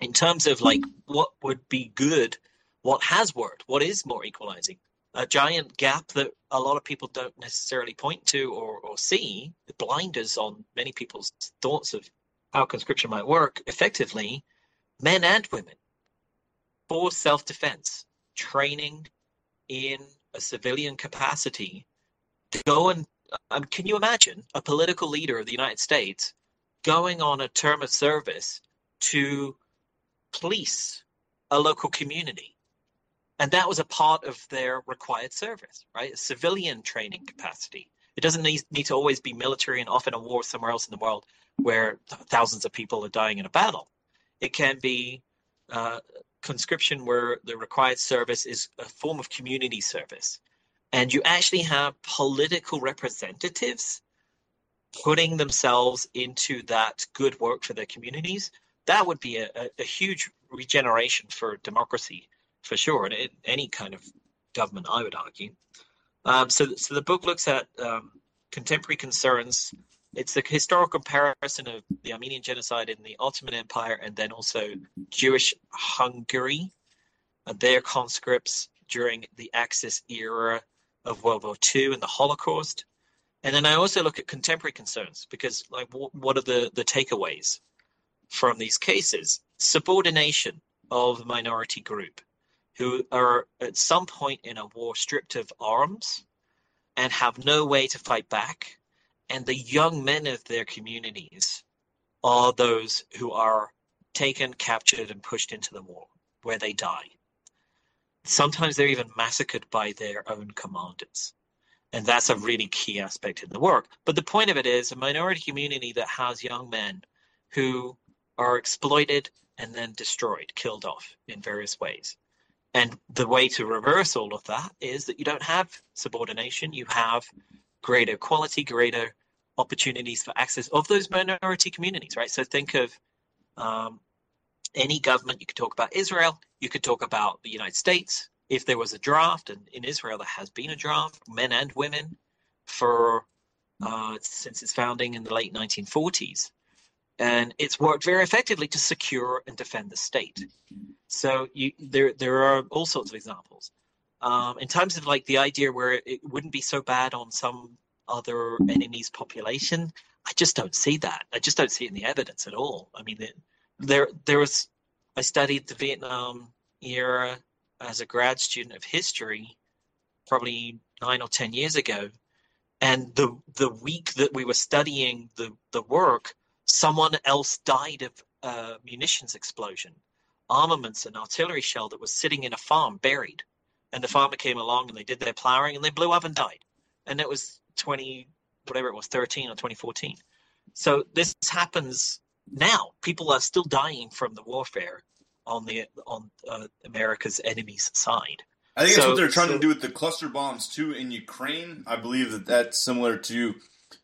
[SPEAKER 2] In terms of like what would be good, what has worked, what is more equalizing, a giant gap that a lot of people don't necessarily point to or, or see, the blinders on many people's thoughts of how conscription might work effectively, men and women for self defense, training in a civilian capacity, go and um, can you imagine a political leader of the United States going on a term of service to police a local community? And that was a part of their required service, right? A civilian training capacity. It doesn't need, need to always be military and often a war somewhere else in the world where thousands of people are dying in a battle. It can be uh, conscription where the required service is a form of community service and you actually have political representatives putting themselves into that good work for their communities that would be a, a, a huge regeneration for democracy for sure and in any kind of government i would argue. Um, so, so the book looks at um, contemporary concerns. It's a historical comparison of the Armenian genocide in the Ottoman Empire and then also Jewish Hungary, and their conscripts during the Axis era of World War II and the Holocaust. And then I also look at contemporary concerns because, like, what are the, the takeaways from these cases? Subordination of minority group who are at some point in a war stripped of arms and have no way to fight back and the young men of their communities are those who are taken, captured, and pushed into the war, where they die. Sometimes they're even massacred by their own commanders. And that's a really key aspect in the work. But the point of it is a minority community that has young men who are exploited and then destroyed, killed off in various ways. And the way to reverse all of that is that you don't have subordination, you have greater equality, greater opportunities for access of those minority communities, right? So think of um, any government. You could talk about Israel. You could talk about the United States. If there was a draft, and in Israel there has been a draft, men and women, for uh, since its founding in the late 1940s, and it's worked very effectively to secure and defend the state. So you, there there are all sorts of examples. Um, in terms of like the idea where it wouldn't be so bad on some other enemy's population, I just don't see that. I just don't see it in the evidence at all. I mean, there there was I studied the Vietnam era as a grad student of history, probably nine or ten years ago, and the the week that we were studying the the work, someone else died of a munitions explosion, armaments and artillery shell that was sitting in a farm buried, and the farmer came along and they did their plowing and they blew up and died, and it was twenty whatever it was thirteen or twenty fourteen. So this happens now. People are still dying from the warfare on the on uh, America's enemy's side.
[SPEAKER 1] I think so, that's what they're trying so, to do with the cluster bombs too in Ukraine. I believe that that's similar to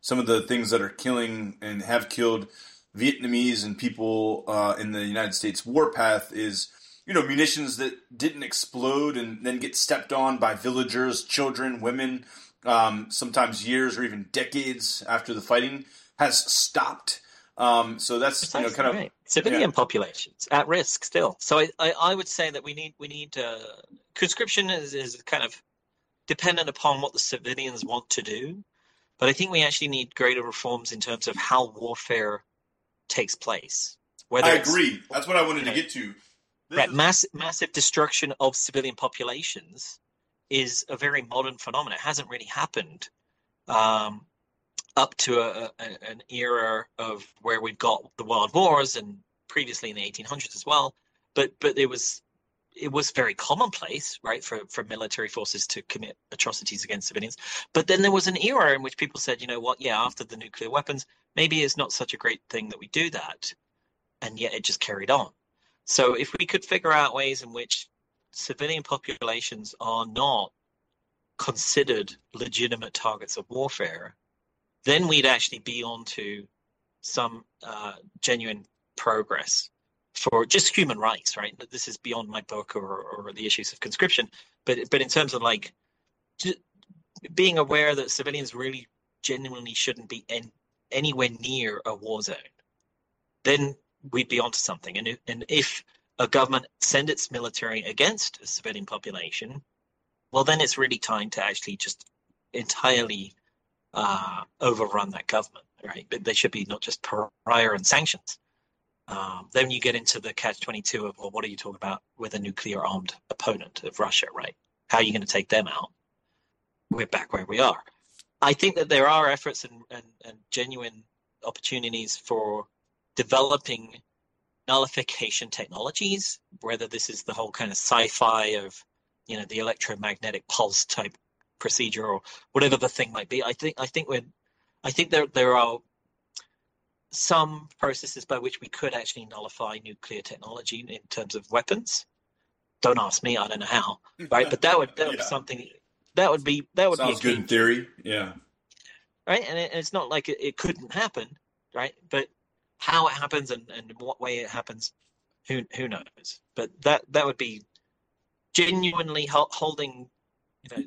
[SPEAKER 1] some of the things that are killing and have killed Vietnamese and people uh, in the United States warpath is you know munitions that didn't explode and then get stepped on by villagers, children, women, um, sometimes years or even decades after the fighting has stopped. Um, so that's you know kind of
[SPEAKER 2] right. civilian yeah. populations at risk still. So I, I, I, would say that we need we need uh, conscription is, is kind of dependent upon what the civilians want to do, but I think we actually need greater reforms in terms of how warfare takes place.
[SPEAKER 1] Whether I agree. That's what I wanted you know, to get to.
[SPEAKER 2] This right, is... mass, massive destruction of civilian populations is a very modern phenomenon. It hasn't really happened um, up to a, a, an era of where we've got the world wars and previously in the 1800s as well. But but it was it was very commonplace, right, for, for military forces to commit atrocities against civilians. But then there was an era in which people said, you know what, yeah, after the nuclear weapons, maybe it's not such a great thing that we do that. And yet it just carried on. So if we could figure out ways in which civilian populations are not considered legitimate targets of warfare, then we'd actually be on to some uh, genuine progress for just human rights, right? This is beyond my book or, or the issues of conscription, but but in terms of like being aware that civilians really genuinely shouldn't be in, anywhere near a war zone, then we'd be onto something. And and if a government send its military against a civilian population, well, then it's really time to actually just entirely uh, overrun that government, right? But they should be not just prior and sanctions. Um, then you get into the catch 22 of, well, what are you talking about with a nuclear armed opponent of Russia, right? How are you going to take them out? We're back where we are. I think that there are efforts and, and, and genuine opportunities for developing nullification technologies, whether this is the whole kind of sci-fi of, you know, the electromagnetic pulse type procedure or whatever the thing might be. I think I think we're I think there there are some processes by which we could actually nullify nuclear technology in terms of weapons. Don't ask me, I don't know how. Mm, right, but that would that would yeah. be something that would be that would
[SPEAKER 1] Sounds
[SPEAKER 2] be
[SPEAKER 1] good in theory. Yeah.
[SPEAKER 2] Right, and, it, and it's not like it, it couldn't happen, right? But how it happens and, and what way it happens, who who knows? But that that would be genuinely holding, you know,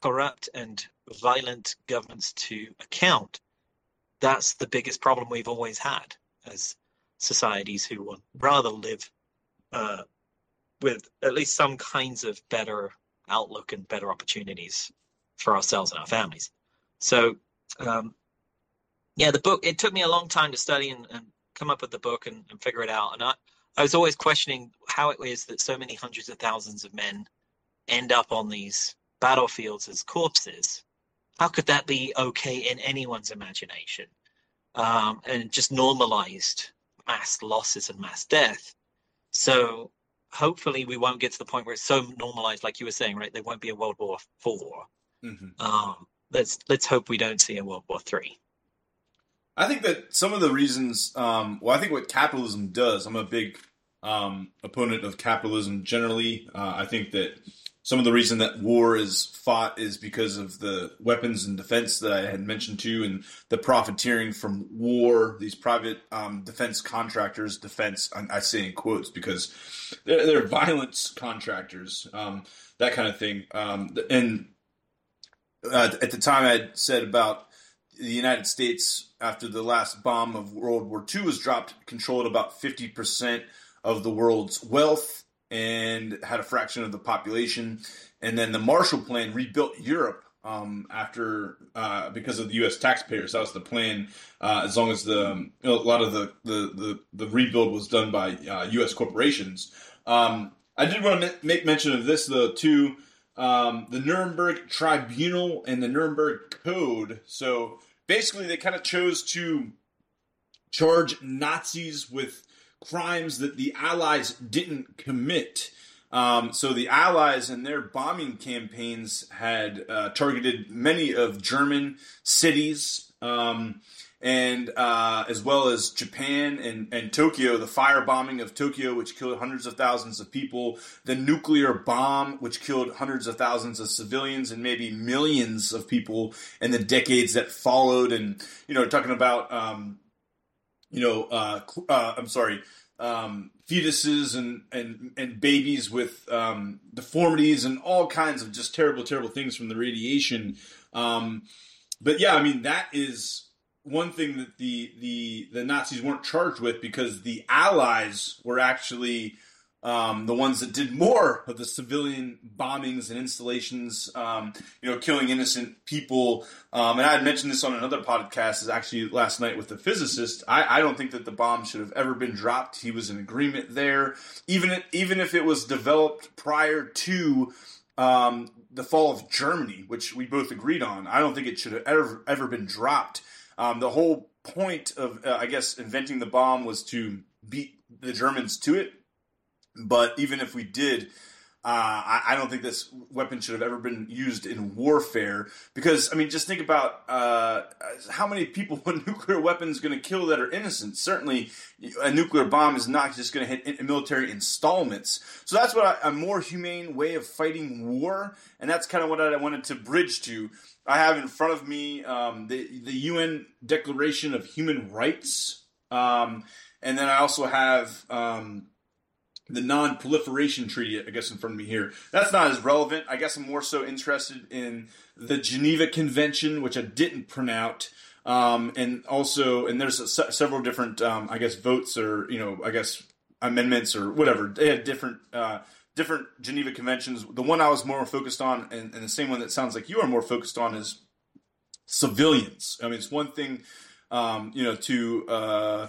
[SPEAKER 2] corrupt and violent governments to account that's the biggest problem we've always had as societies who would rather live uh, with at least some kinds of better outlook and better opportunities for ourselves and our families. So, um, yeah, the book, it took me a long time to study and, and come up with the book and, and, figure it out. And I, I was always questioning how it is that so many hundreds of thousands of men end up on these battlefields as corpses how could that be okay in anyone's imagination? Um, and just normalized mass losses and mass death. So hopefully we won't get to the point where it's so normalized, like you were saying, right? There won't be a World War 4 mm-hmm. um, let's let's hope we don't see a World War Three.
[SPEAKER 1] I think that some of the reasons, um, well, I think what capitalism does, I'm a big um, opponent of capitalism generally. Uh, I think that some of the reason that war is fought is because of the weapons and defense that I had mentioned too, and the profiteering from war. These private um, defense contractors, defense I, say in quotes because they're, they're violence contractors, um, that kind of thing. Um, and uh, at the time, I said about the United States after the last bomb of World War II was dropped, controlled about fifty percent of the world's wealth and had a fraction of the population. And then the Marshall Plan rebuilt Europe um, after uh, because of the U.S. taxpayers. That was the plan. Uh, as long as the a lot of the, the the, the rebuild was done by uh, U.S. corporations. Um, I did want to make mention of this though too. Um, the Nuremberg Tribunal and the Nuremberg Code. So basically, they kind of chose to charge Nazis with crimes that the Allies didn't commit. Um, so the Allies and their bombing campaigns had uh, targeted many of German cities, um, and uh, as well as Japan and, and Tokyo. The firebombing of Tokyo, which killed hundreds of thousands of people, the nuclear bomb, which killed hundreds of thousands of civilians and maybe millions of people in the decades that followed. And you know, talking about um, you know, uh, uh, I'm sorry, um, fetuses and, and, and babies with um, deformities and all kinds of just terrible, terrible things from the radiation. Um, but yeah, I mean, that is one thing that the, the, the Nazis weren't charged with because the Allies were actually um, the ones that did more of the civilian bombings and installations, um, you know, killing innocent people. Um, and I had mentioned this on another podcast, is actually last night with the physicist. I, I, don't think that the bomb should have ever been dropped. He was in agreement there, even even if it was developed prior to um, the fall of Germany, which we both agreed on. I don't think it should have ever ever been dropped. Um, the whole point of, uh, I guess, inventing the bomb was to beat the Germans to it but even if we did, uh, I, I, don't think this weapon should have ever been used in warfare because I mean, just think about uh, how many people a nuclear weapon is going to kill that are innocent. Certainly, a nuclear bomb is not just going to hit military installments. So that's what I, a more humane way of fighting war, and that's kind of what I wanted to bridge to. I have in front of me um, the the UN Declaration of Human Rights, um, and then I also have. Um, the non-proliferation treaty i guess in front of me here. That's not as relevant. I guess i'm more so interested in the geneva convention which i didn't print out. Um, and also and there's a, several different um, i guess votes or you know i guess amendments or whatever. They had different uh, different geneva conventions. The one i was more focused on and, and the same one that sounds like you are more focused on is civilians. I mean it's one thing um, you know to uh,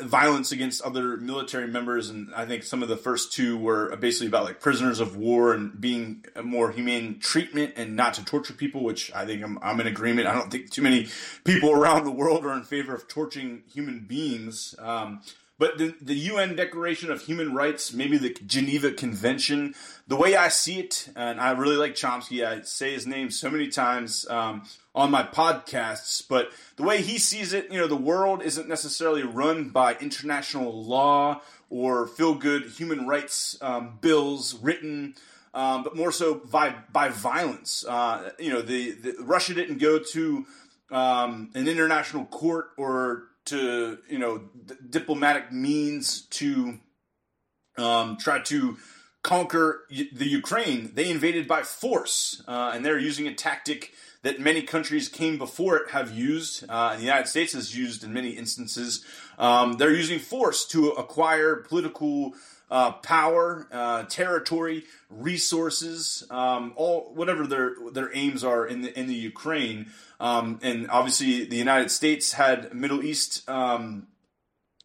[SPEAKER 1] violence against other military members, and I think some of the first two were basically about like prisoners of war and being a more humane treatment and not to torture people, which I think I'm, I'm in agreement. I don't think too many people around the world are in favor of torturing human beings. Um, but the, the UN Declaration of Human Rights, maybe the Geneva Convention, the way I see it, and I really like Chomsky, I say his name so many times um, on my podcasts, but the way he sees it, you know, the world isn't necessarily run by international law or feel good human rights um, bills written. Um, but more so by by violence. Uh, you know, the, the, Russia didn't go to um, an international court or to you know d- diplomatic means to um, try to conquer the Ukraine. They invaded by force, uh, and they're using a tactic that many countries came before it have used. Uh, the United States has used in many instances. Um, they're using force to acquire political. Uh, power, uh, territory, resources, um, all whatever their their aims are in the in the Ukraine, um, and obviously, the United States had Middle East um,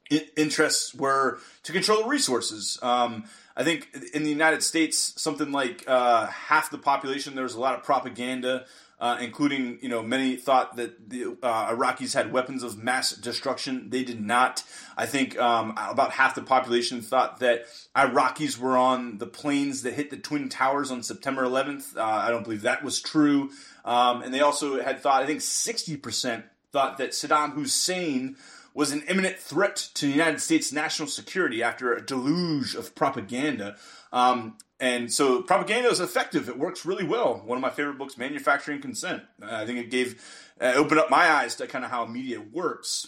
[SPEAKER 1] interests were to control resources. Um, I think in the United States, something like uh, half the population, there was a lot of propaganda, uh, including, you know, many thought that the uh, Iraqis had weapons of mass destruction. They did not. I think um, about half the population thought that Iraqis were on the planes that hit the Twin Towers on September 11th. Uh, I don't believe that was true. Um, and they also had thought, I think 60% thought that Saddam Hussein was an imminent threat to the United States national security after a deluge of propaganda. Um, and so propaganda is effective. It works really well. One of my favorite books, Manufacturing Consent. I think it gave, uh, opened up my eyes to kind of how media works.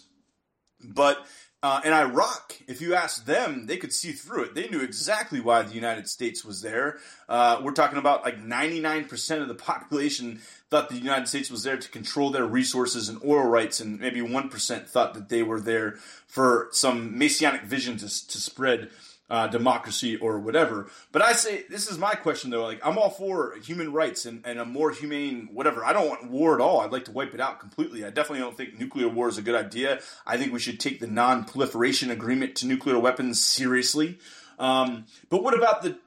[SPEAKER 1] But uh, in Iraq, if you asked them, they could see through it. They knew exactly why the United States was there. Uh, we're talking about like 99% of the population thought the United States was there to control their resources and oil rights, and maybe 1% thought that they were there for some messianic vision to, to spread uh, democracy or whatever. But I say this is my question though. Like I'm all for human rights and, and a more humane whatever. I don't want war at all. I'd like to wipe it out completely. I definitely don't think nuclear war is a good idea. I think we should take the non-proliferation agreement to nuclear weapons seriously. Um, but what about the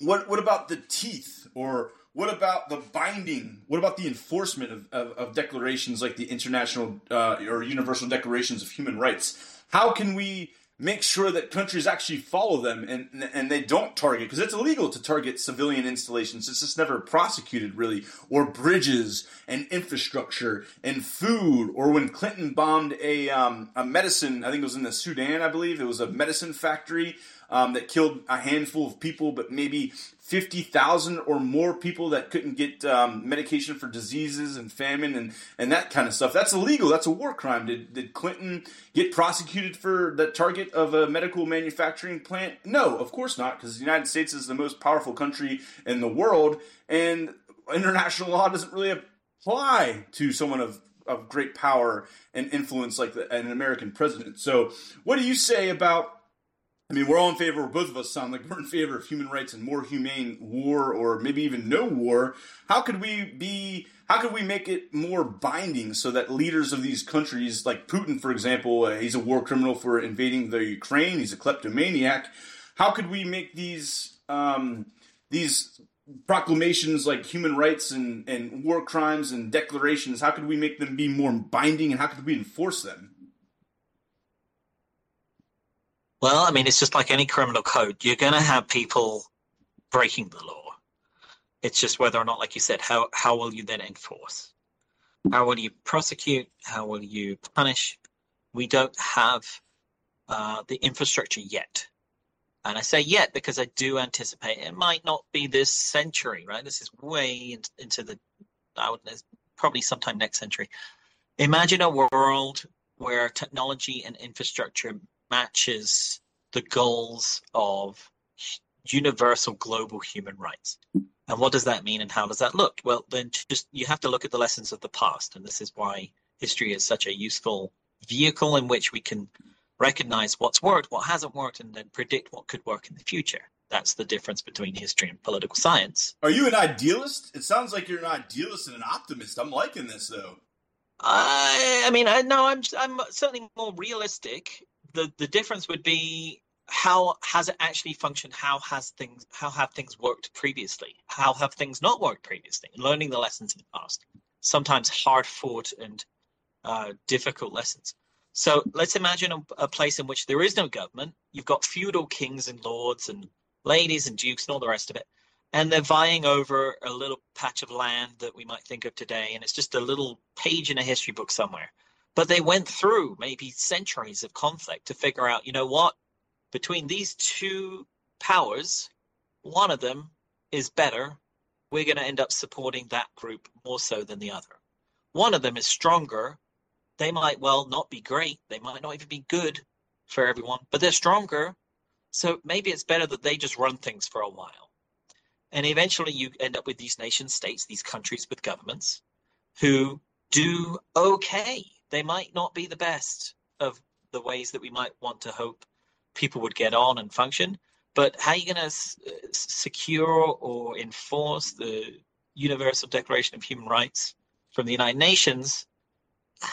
[SPEAKER 1] what what about the teeth or what about the binding? What about the enforcement of, of, of declarations like the International uh, or Universal Declarations of Human Rights? How can we make sure that countries actually follow them and and they don't target because it's illegal to target civilian installations. It's just never prosecuted really, or bridges and infrastructure and food, or when Clinton bombed a um, a medicine, I think it was in the Sudan, I believe it was a medicine factory um, that killed a handful of people, but maybe 50,000 or more people that couldn't get um, medication for diseases and famine and, and that kind of stuff. That's illegal. That's a war crime. Did, did Clinton get prosecuted for the target of a medical manufacturing plant? No, of course not, because the United States is the most powerful country in the world, and international law doesn't really apply to someone of of great power and influence like the, an American president. So, what do you say about I mean, we're all in favor, both of us sound like we're in favor of human rights and more humane war or maybe even no war. How could we be, how could we make it more binding so that leaders of these countries, like Putin, for example, uh, he's a war criminal for invading the Ukraine, he's a kleptomaniac. How could we make these, um, these proclamations like human rights and, and war crimes and declarations, how could we make them be more binding and how could we enforce them?
[SPEAKER 2] Well, I mean, it's just like any criminal code. You're going to have people breaking the law. It's just whether or not, like you said, how, how will you then enforce? How will you prosecute? How will you punish? We don't have uh, the infrastructure yet. And I say yet because I do anticipate it might not be this century, right? This is way into the, I would probably sometime next century. Imagine a world where technology and infrastructure matches the goals of universal global human rights. And what does that mean and how does that look? Well, then just you have to look at the lessons of the past. And this is why history is such a useful vehicle in which we can recognize what's worked, what hasn't worked, and then predict what could work in the future. That's the difference between history and political science.
[SPEAKER 1] Are you an idealist? It sounds like you're an idealist and an optimist. I'm liking this though.
[SPEAKER 2] I, I mean, I, no, I'm I'm certainly more realistic the the difference would be how has it actually functioned? How has things how have things worked previously? How have things not worked previously? Learning the lessons of the past. Sometimes hard fought and uh, difficult lessons. So let's imagine a, a, place in which there is no government. You've got feudal kings and lords and ladies and dukes and all the rest of it. And they're vying over a little patch of land that we might think of today. And it's just a little page in a history book somewhere but they went through maybe centuries of conflict to figure out, you know what, between these two powers, one of them is better. We're going to end up supporting that group more so than the other. One of them is stronger. They might well not be great. They might not even be good for everyone, but they're stronger. So maybe it's better that they just run things for a while. And eventually you end up with these nation states, these countries with governments who do okay they might not be the best of the ways that we might want to hope people would get on and function. But how are you going to s- secure or enforce the Universal Declaration of Human Rights from the United Nations?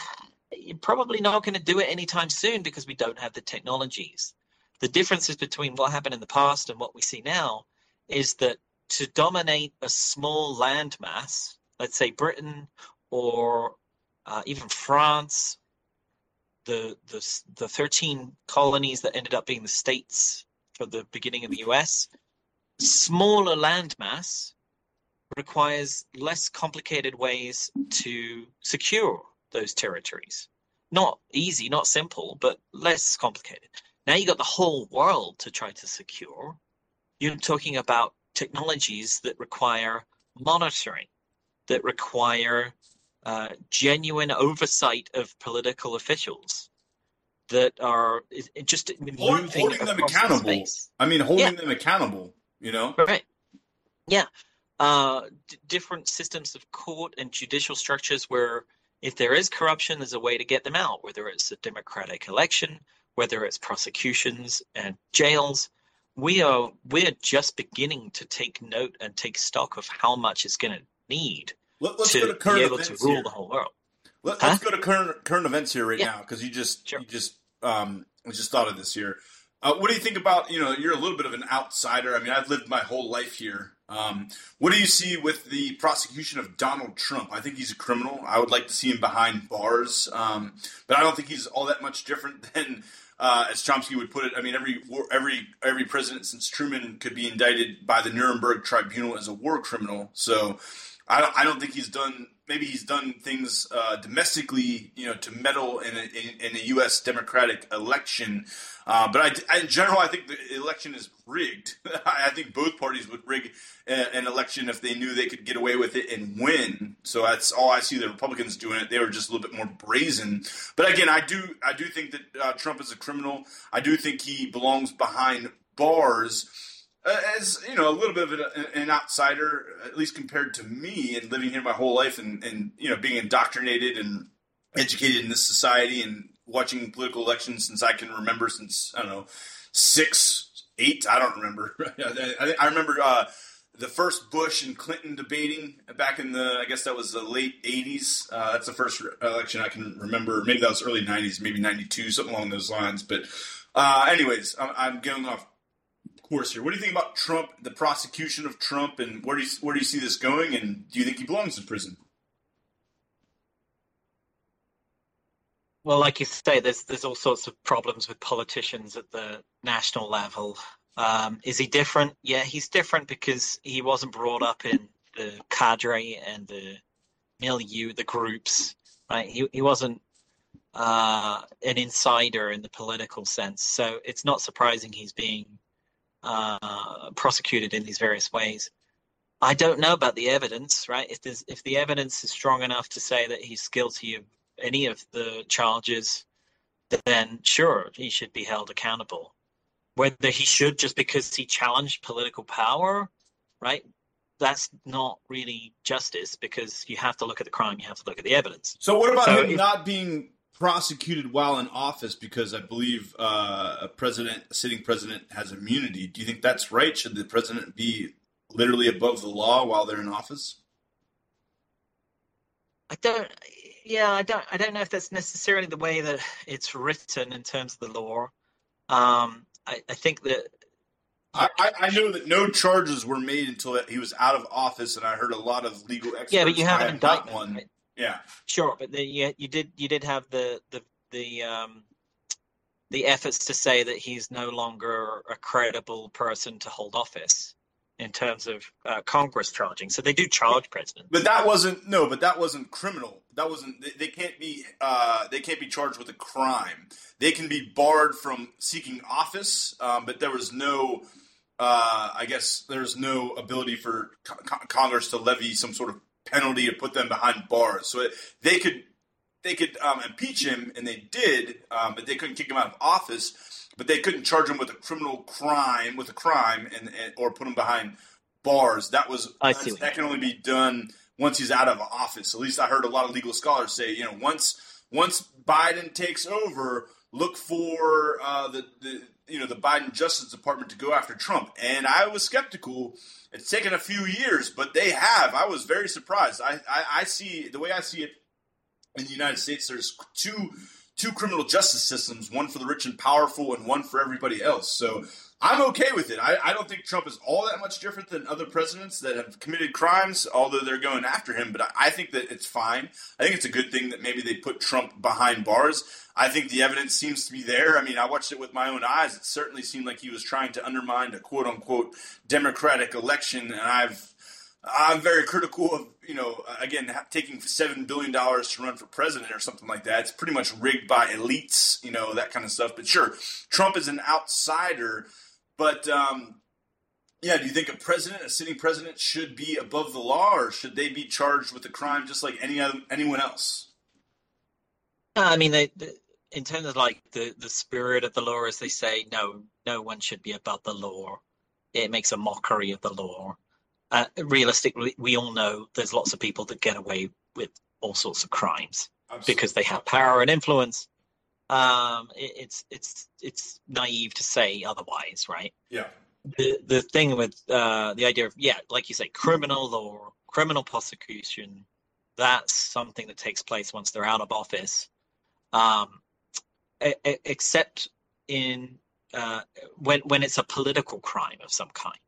[SPEAKER 2] You're probably not going to do it anytime soon because we don't have the technologies. The differences between what happened in the past and what we see now is that to dominate a small landmass, let's say Britain or uh, even France, the, the the 13 colonies that ended up being the states for the beginning of the US, smaller landmass requires less complicated ways to secure those territories. Not easy, not simple, but less complicated. Now you got the whole world to try to secure. You're talking about technologies that require monitoring, that require uh, genuine oversight of political officials that are just moving
[SPEAKER 1] holding them accountable.
[SPEAKER 2] Space.
[SPEAKER 1] I mean, holding yeah. them accountable. You know,
[SPEAKER 2] right? Yeah, uh, d- different systems of court and judicial structures where if there is corruption, there's a way to get them out. Whether it's a democratic election, whether it's prosecutions and jails, we are we're just beginning to take note and take stock of how much it's going to need
[SPEAKER 1] Let, us go to current
[SPEAKER 2] be able
[SPEAKER 1] events
[SPEAKER 2] to rule
[SPEAKER 1] here.
[SPEAKER 2] the whole world.
[SPEAKER 1] Let,
[SPEAKER 2] Huh?
[SPEAKER 1] us go to current current events here right
[SPEAKER 2] Yeah.
[SPEAKER 1] now because you just
[SPEAKER 2] Sure.
[SPEAKER 1] you just um just thought of this here. Uh, what do you think about you know you're a little bit of an outsider. I mean I've lived my whole life here. Um, what do you see with the prosecution of Donald Trump? I think he's a criminal. I would like to see him behind bars, um, but I don't think he's all that much different than uh, as Chomsky would put it. I mean every war- every every president since Truman could be indicted by the Nuremberg Tribunal as a war criminal. So. I don't, I don't think he's done. Maybe he's done things uh, domestically, you know, to meddle in a, in, in a U.S. democratic election. Uh, but I, in general, I think the election is rigged. I think both parties would rig an election if they knew they could get away with it and win. So that's all I see the Republicans doing it. They were just a little bit more brazen. But again, I do I do think that uh, Trump is a criminal. I do think he belongs behind bars as you know, a little bit of an, an outsider, at least compared to me, and living here my whole life, and, and you know, being indoctrinated and educated in this society, and watching political elections since I can remember, since I don't know, six, eight, I don't remember. I, I remember uh, the first Bush and Clinton debating back in the, I guess that was the late '80s. Uh, that's the first election I can remember. Maybe that was early '90s, maybe '92, something along those lines. But, uh, anyways, I'm, I'm going off here. What do you think about Trump, the prosecution of Trump, and where do you where do you see this going? And do you think he belongs in prison?
[SPEAKER 2] Well, like you say, there's there's all sorts of problems with politicians at the national level. Um, is he different? Yeah, he's different because he wasn't brought up in the cadre and the milieu, the groups. Right? He he wasn't uh, an insider in the political sense, so it's not surprising he's being uh, prosecuted in these various ways. I don't know about the evidence, right? If there's if the evidence is strong enough to say that he's guilty of any of the charges, then sure, he should be held accountable. Whether he should just because he challenged political power, right? That's not really justice because you have to look at the crime, you have to look at the evidence.
[SPEAKER 1] So what about
[SPEAKER 2] So
[SPEAKER 1] him
[SPEAKER 2] if-
[SPEAKER 1] not being prosecuted while in office because I believe uh, a president, a sitting president, has immunity? Do you think that's right? Should the president be literally above the law while they're in office?
[SPEAKER 2] I don't. Yeah, I don't. I don't know if that's necessarily the way that it's written in terms of the law. Um, I, I think that
[SPEAKER 1] I, I, know that no charges were made until he was out of office, and I heard a lot of legal experts.
[SPEAKER 2] yeah, but you have an indictment.
[SPEAKER 1] one.
[SPEAKER 2] right?
[SPEAKER 1] Yeah,
[SPEAKER 2] Sure, but the, you, you did you did have the the the um the efforts to say that he's no longer a credible person to hold office in terms of uh, Congress charging. So they do charge presidents.
[SPEAKER 1] but that wasn't no, but that wasn't criminal. That wasn't. They, they can't be. Uh, they can't be charged with a crime. They can be barred from seeking office, um, but there was no. Uh, I guess there's no ability for co- Congress to levy some sort of penalty to put them behind bars. So it, they could they could um, impeach him, and they did, um, but they couldn't kick him out of office. But they couldn't charge him with a criminal crime with a crime and, and or put him behind bars. That was
[SPEAKER 2] I see
[SPEAKER 1] that can only be done once he's out of office. At least I heard a lot of legal scholars say, you know, once once Biden takes over, look for uh, the the you know the Biden Justice Department to go after Trump. And I was skeptical. It's taken a few years, but they have. I was very surprised. I, I, I see the way I see it in the United States. There's two two criminal justice systems, one for the rich and powerful, and one for everybody else. So I'm okay with it. I, I don't think Trump is all that much different than other presidents that have committed crimes, although they're going after him. But I, I think that it's fine. I think it's a good thing that maybe they put Trump behind bars. I think the evidence seems to be there. I mean, I watched it with my own eyes. It certainly seemed like he was trying to undermine a quote unquote democratic election, and I've I'm very critical of you know, again, taking seven billion dollars to run for president or something like that. It's pretty much rigged by elites, you know, that kind of stuff. But sure, Trump is an outsider, but um, yeah, do you think a president, a sitting president, should be above the law, or should they be charged with a crime just like any other anyone else?
[SPEAKER 2] I mean, they, they, in terms of like the the spirit of the law, as they say, no, no one should be above the law. It makes a mockery of the law. Uh, realistically, we all know there's lots of people that get away with all sorts of crimes Absolutely. because they have power and influence. Um, it, it's it's it's naive to say otherwise, right?
[SPEAKER 1] Yeah.
[SPEAKER 2] The the thing with uh, the idea of yeah, like you say, criminal law, criminal prosecution, that's something that takes place once they're out of office. Um, except in uh, when when it's a political crime of some kind.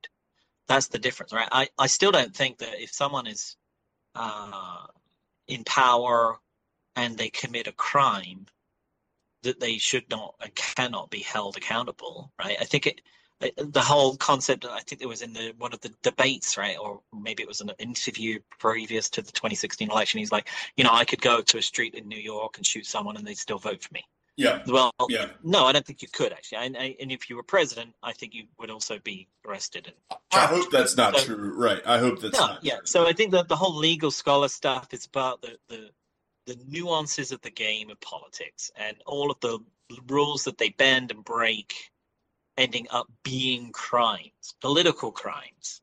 [SPEAKER 2] That's the difference, right? I, I still don't think that if someone is uh, in power and they commit a crime, that they should not and cannot be held accountable, right? I think it the whole concept i think it was in the one of the debates right or maybe it was an interview previous to the 2016 election he's like you know i could go to a street in new york and shoot someone and they'd still vote for me
[SPEAKER 1] yeah.
[SPEAKER 2] Well,
[SPEAKER 1] yeah.
[SPEAKER 2] no, I don't think you could actually. And, and if you were president, I think you would also be arrested. And
[SPEAKER 1] I hope that's not so, true. Right. I hope that's no, not.
[SPEAKER 2] Yeah.
[SPEAKER 1] True.
[SPEAKER 2] So I think that the whole legal scholar stuff is about the, the the nuances of the game of politics and all of the rules that they bend and break, ending up being crimes, political crimes,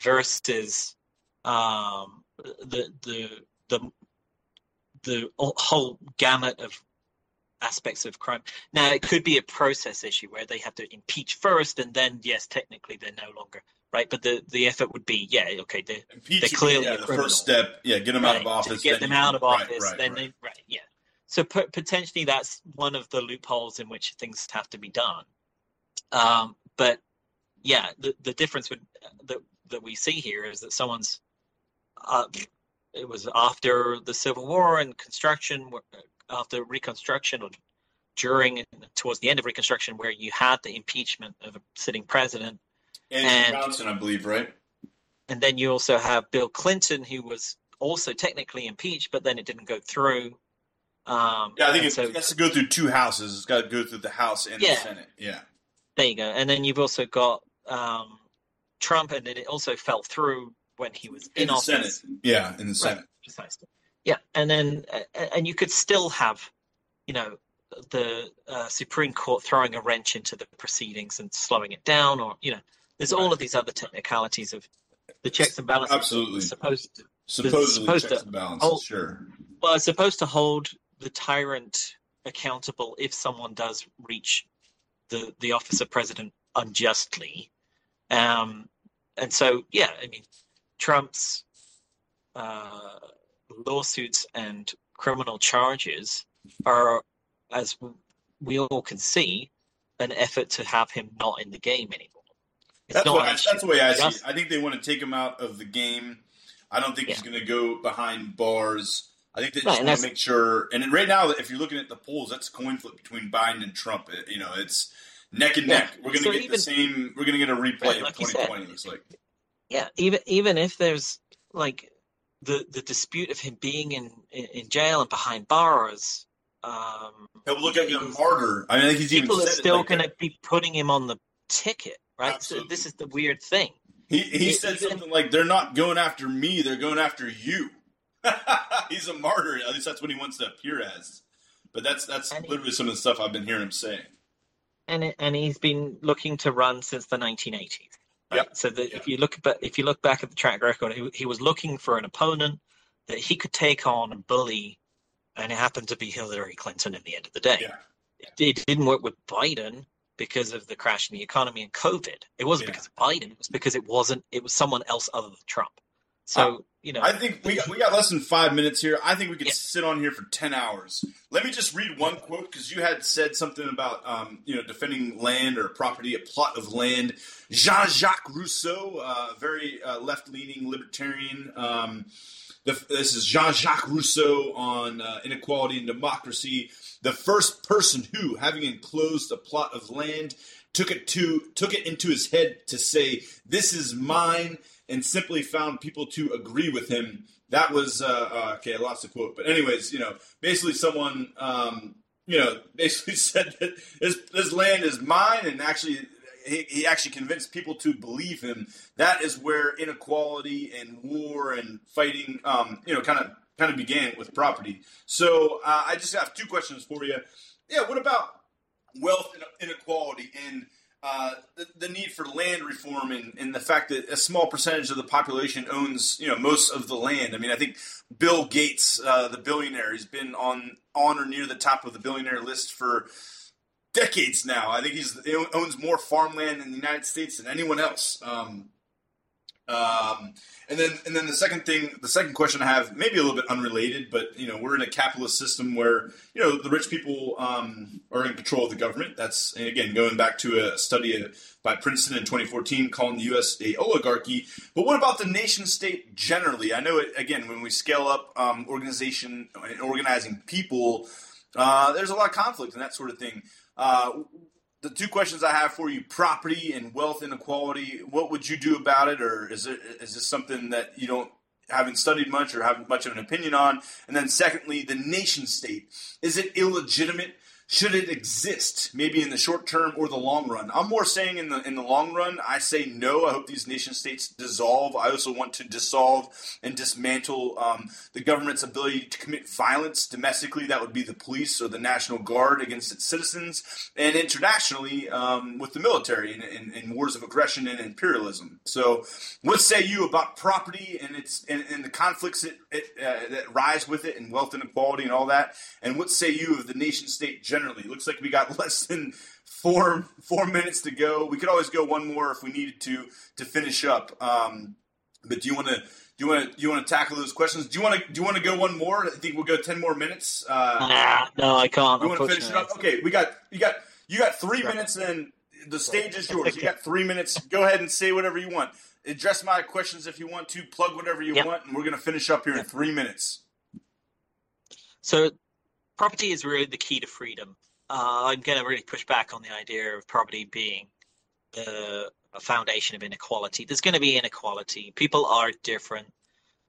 [SPEAKER 2] versus um, the the the the whole gamut of aspects of crime. Now, it could be a process issue where they have to impeach first, and then yes, technically they're no longer right. But the the effort would be, yeah, okay, they're, they're clearly
[SPEAKER 1] yeah, the first step, yeah, get them right, out of office,
[SPEAKER 2] get them out of office,
[SPEAKER 1] right, right,
[SPEAKER 2] then they right, yeah. So p- potentially that's one of the loopholes in which things have to be done. Um, but yeah, the the difference would that that we see here is that someone's uh, it was after the Civil War and construction after Reconstruction or during towards the end of Reconstruction, where you had the impeachment of a sitting president.
[SPEAKER 1] Andrew and, Johnson, I believe, right?
[SPEAKER 2] And then you also have Bill Clinton, who was also technically impeached, but then it didn't go through. Um,
[SPEAKER 1] yeah, I think it, so, it has to go through two houses. It's got to go through the House and yeah, the Senate. Yeah.
[SPEAKER 2] There you go. And then you've also got um, Trump, and then it also fell through when he was in,
[SPEAKER 1] in
[SPEAKER 2] office.
[SPEAKER 1] Senate. Yeah, in the Senate. Right,
[SPEAKER 2] precisely. Yeah, and then and you could still have, you know, the uh, Supreme Court throwing a wrench into the proceedings and slowing it down, or you know, there's all of these other technicalities of the checks and balances.
[SPEAKER 1] Absolutely,
[SPEAKER 2] supposed to,
[SPEAKER 1] supposedly supposed checks to and balances. Hold, sure.
[SPEAKER 2] Well, supposed to hold the tyrant accountable if someone does reach the the office of president unjustly, um, and so yeah, I mean, Trump's. Uh, lawsuits and criminal charges are, as we all can see, an effort to have him not in the game anymore.
[SPEAKER 1] It's that's, what, that's the way I see it. I think they want to take him out of the game. I don't think yeah. he's going to go behind bars. I think they just right, want to make sure. And right now, if you're looking at the polls, that's a coin flip between Biden and Trump. It, you know, it's neck and yeah. neck. We're going to so get even, the same. We're going to get a replay right, like of 2020. Said, looks like.
[SPEAKER 2] Yeah, even even if there's like the the dispute of him being in in jail and behind bars. Um,
[SPEAKER 1] He'll look like a martyr. I mean, I think he's
[SPEAKER 2] people
[SPEAKER 1] are
[SPEAKER 2] still
[SPEAKER 1] like
[SPEAKER 2] going to be putting him on the ticket, right? Absolutely. So this is the weird thing.
[SPEAKER 1] He he it, said something like, "They're not going after me; they're going after you." he's a martyr. At least that's what he wants to appear as. But that's that's literally some of the stuff I've been hearing him say.
[SPEAKER 2] And it, and he's been looking to run since the 1980s. Right? Yep. So that yep. if you look back, if you look back at the track record, he, he was looking for an opponent that he could take on and bully, and it happened to be Hillary Clinton in the end of the day.
[SPEAKER 1] Yeah.
[SPEAKER 2] It, it didn't work with Biden because of the crash in the economy and COVID. It wasn't yeah. because of Biden. It was because it wasn't. It was someone else other than Trump. So you know,
[SPEAKER 1] I think we got, we got less than five minutes here. I think we could yeah. sit on here for ten hours. Let me just read one quote because you had said something about um, you know defending land or property, a plot of land. Jean-Jacques Rousseau, uh, very uh, left-leaning libertarian. Um, the, this is Jean-Jacques Rousseau on uh, inequality and democracy. The first person who, having enclosed a plot of land, took it to took it into his head to say this is mine, and simply found people to agree with him. That was uh, uh, okay. I lost the quote, but anyways, you know, basically someone um, you know basically said that this this land is mine, and actually he, he actually convinced people to believe him. That is where inequality and war and fighting, um, you know, kind of kind of began with property. So uh, I just have two questions for you. Yeah, what about wealth inequality and uh, the, the, need for land reform and, and, the fact that a small percentage of the population owns, you know, most of the land. I mean, I think Bill Gates, uh, the billionaire, he's been on on or near the top of the billionaire list for decades now. I think he owns more farmland in the United States than anyone else. Um, um, and then, and then the second thing, the second question I have, maybe a little bit unrelated, but you know, we're in a capitalist system where you know the rich people um, are in control of the government. That's again going back to a study by Princeton in 2014, calling the U.S. a oligarchy. But what about the nation state generally? I know it again when we scale up um, organization and organizing people, uh, there's a lot of conflict and that sort of thing. Uh, the two questions I have for you: property and wealth inequality. What would you do about it, or is it is this something that you don't haven't studied much or have much of an opinion on? And then, secondly, the nation state. Is it illegitimate? Should it exist, maybe in the short term or the long run? I'm more saying in the in the long run, I say no. I hope these nation states dissolve. I also want to dissolve and dismantle um, the government's ability to commit violence domestically. That would be the police or the National Guard against its citizens, and internationally um, with the military in, in, in, wars of aggression and imperialism. So, what say you about property and its and, and the conflicts it, it, uh, that rise with it, and wealth inequality and all that? And what say you of the nation state? Generally. It looks like we got less than four four minutes to go. We could always go one more if we needed to to finish up. Um, but do you want to? Do you want to? Do you want to tackle those questions? Do you want to? Do you want to go one more? I think we'll go ten more minutes.
[SPEAKER 2] Uh, nah, no, I can't.
[SPEAKER 1] You want to finish it up? Okay, we got you got you got three minutes. And the stage is yours. You got three minutes. Go ahead and say whatever you want. Address my questions if you want to. Plug whatever you yep. want, and we're going to finish up here yep. in three minutes.
[SPEAKER 2] So property is really the key to freedom. Uh, I'm going to really push back on the idea of property being the a foundation of inequality. There's going to be inequality. People are different.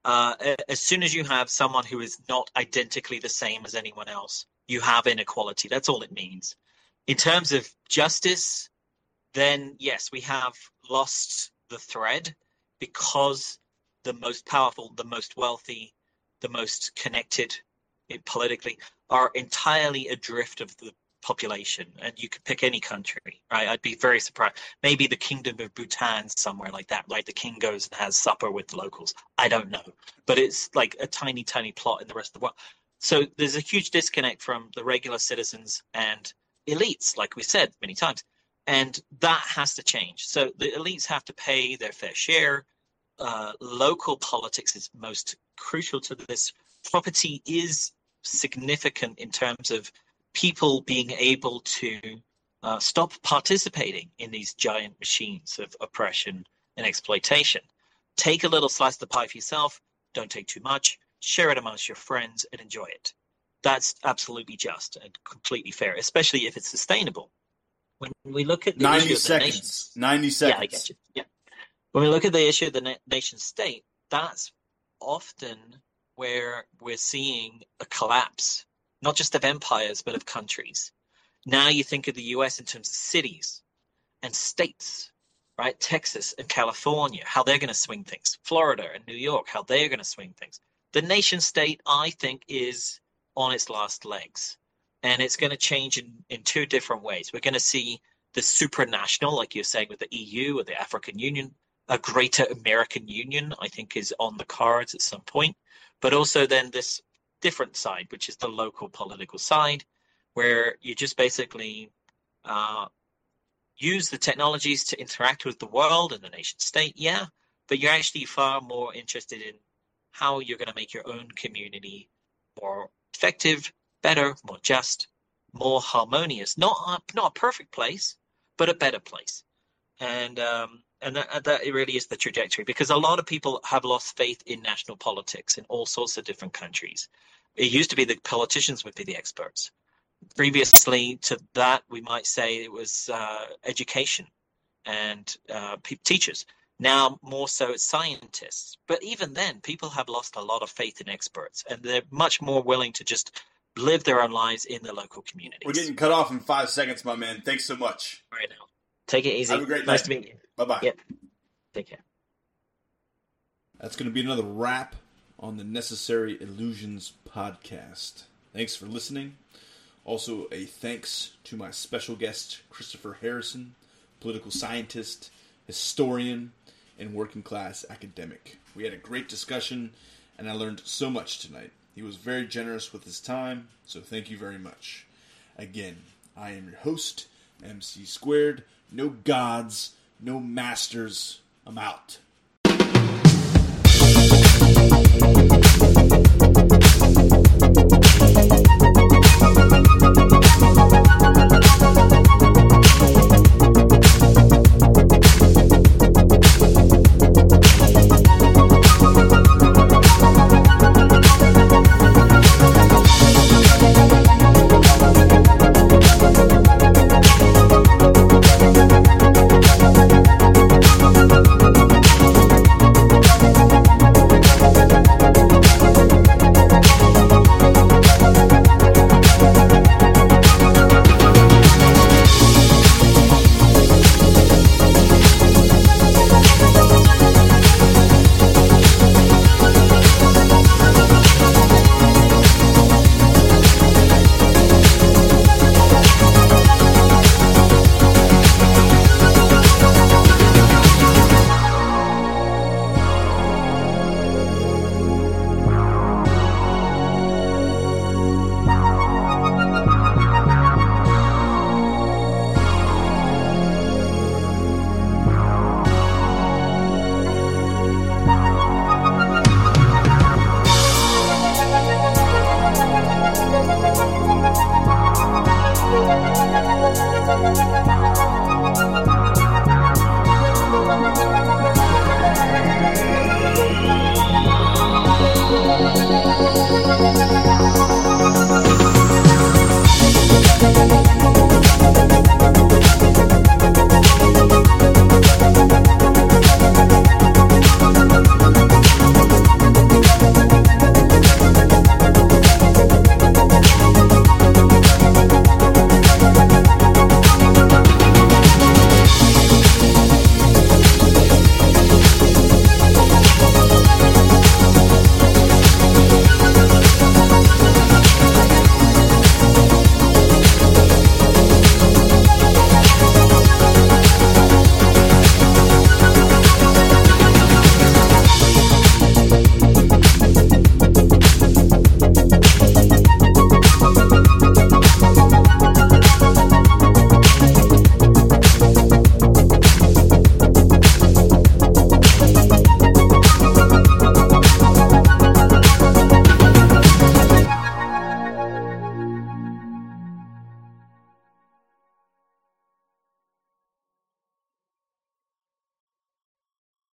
[SPEAKER 2] Uh, as soon as you have someone who is not identically the same as anyone else, you have inequality. That's all it means. In terms of justice, then yes, we have lost the thread because the most powerful, the most wealthy, the most connected politically are entirely adrift of the population and you could pick any country right? I'd be very surprised. Maybe the kingdom of bhutan somewhere like that right? The king goes and has supper with the locals. I don't know. But it's like a tiny tiny plot in the rest of the world. So there's a huge disconnect from the regular citizens and elites like we said many times. And that has to change. So the elites have to pay their fair share. Uh, local politics is most crucial to this. Property is significant in terms of people being able to uh, stop participating in these giant machines of oppression and exploitation. Take a little slice of the pie for yourself, don't take too much, share it amongst your friends and enjoy it. That's absolutely just and completely fair, especially if it's sustainable. When we look at the
[SPEAKER 1] 90 seconds, nations, 90 seconds.
[SPEAKER 2] Yeah, I get you. Yeah. When we look at the issue of the na- nation state, that's often where we're seeing a collapse, not just of empires, but of countries. Now you think of the US in terms of cities and states, right? Texas and California, how they're going to swing things. Florida and New York, how they're going to swing things. The nation state, I think, is on its last legs. And it's going to change in, in two different ways. We're going to see the supranational, like you're saying with the EU or the African Union, a greater American Union, I think, is on the cards at some point but also then this different side, which is the local political side, where you just basically uh, use the technologies to interact with the world and the nation state, yeah, but you're actually far more interested in how you're going to make your own community more effective, better, more just, more harmonious. Not a, not a perfect place, but a better place. And um, and that, that really is the trajectory because a lot of people have lost faith in national politics in all sorts of different countries. It used to be that politicians would be the experts. previously to that, we might say it was uh, education and uh, pe- teachers. Now, more so, it's scientists. But even then, people have lost a lot of faith in experts, and they're much more willing to just live their own lives in their local communities.
[SPEAKER 1] We're getting cut off in five seconds, my man. Thanks so much.
[SPEAKER 2] right now. Take it easy.
[SPEAKER 1] Have a great
[SPEAKER 2] nice
[SPEAKER 1] night.
[SPEAKER 2] to meet you.
[SPEAKER 1] Bye bye.
[SPEAKER 2] Yep. Take care.
[SPEAKER 1] That's going to be another wrap on the Necessary Illusions podcast. Thanks for listening. Also, a thanks to my special guest, Christopher Harrison, political scientist, historian, and working class academic. We had a great discussion, and I learned so much tonight. He was very generous with his time, so thank you very much. Again, I am your host, MC Squared no gods, no masters. I'm out.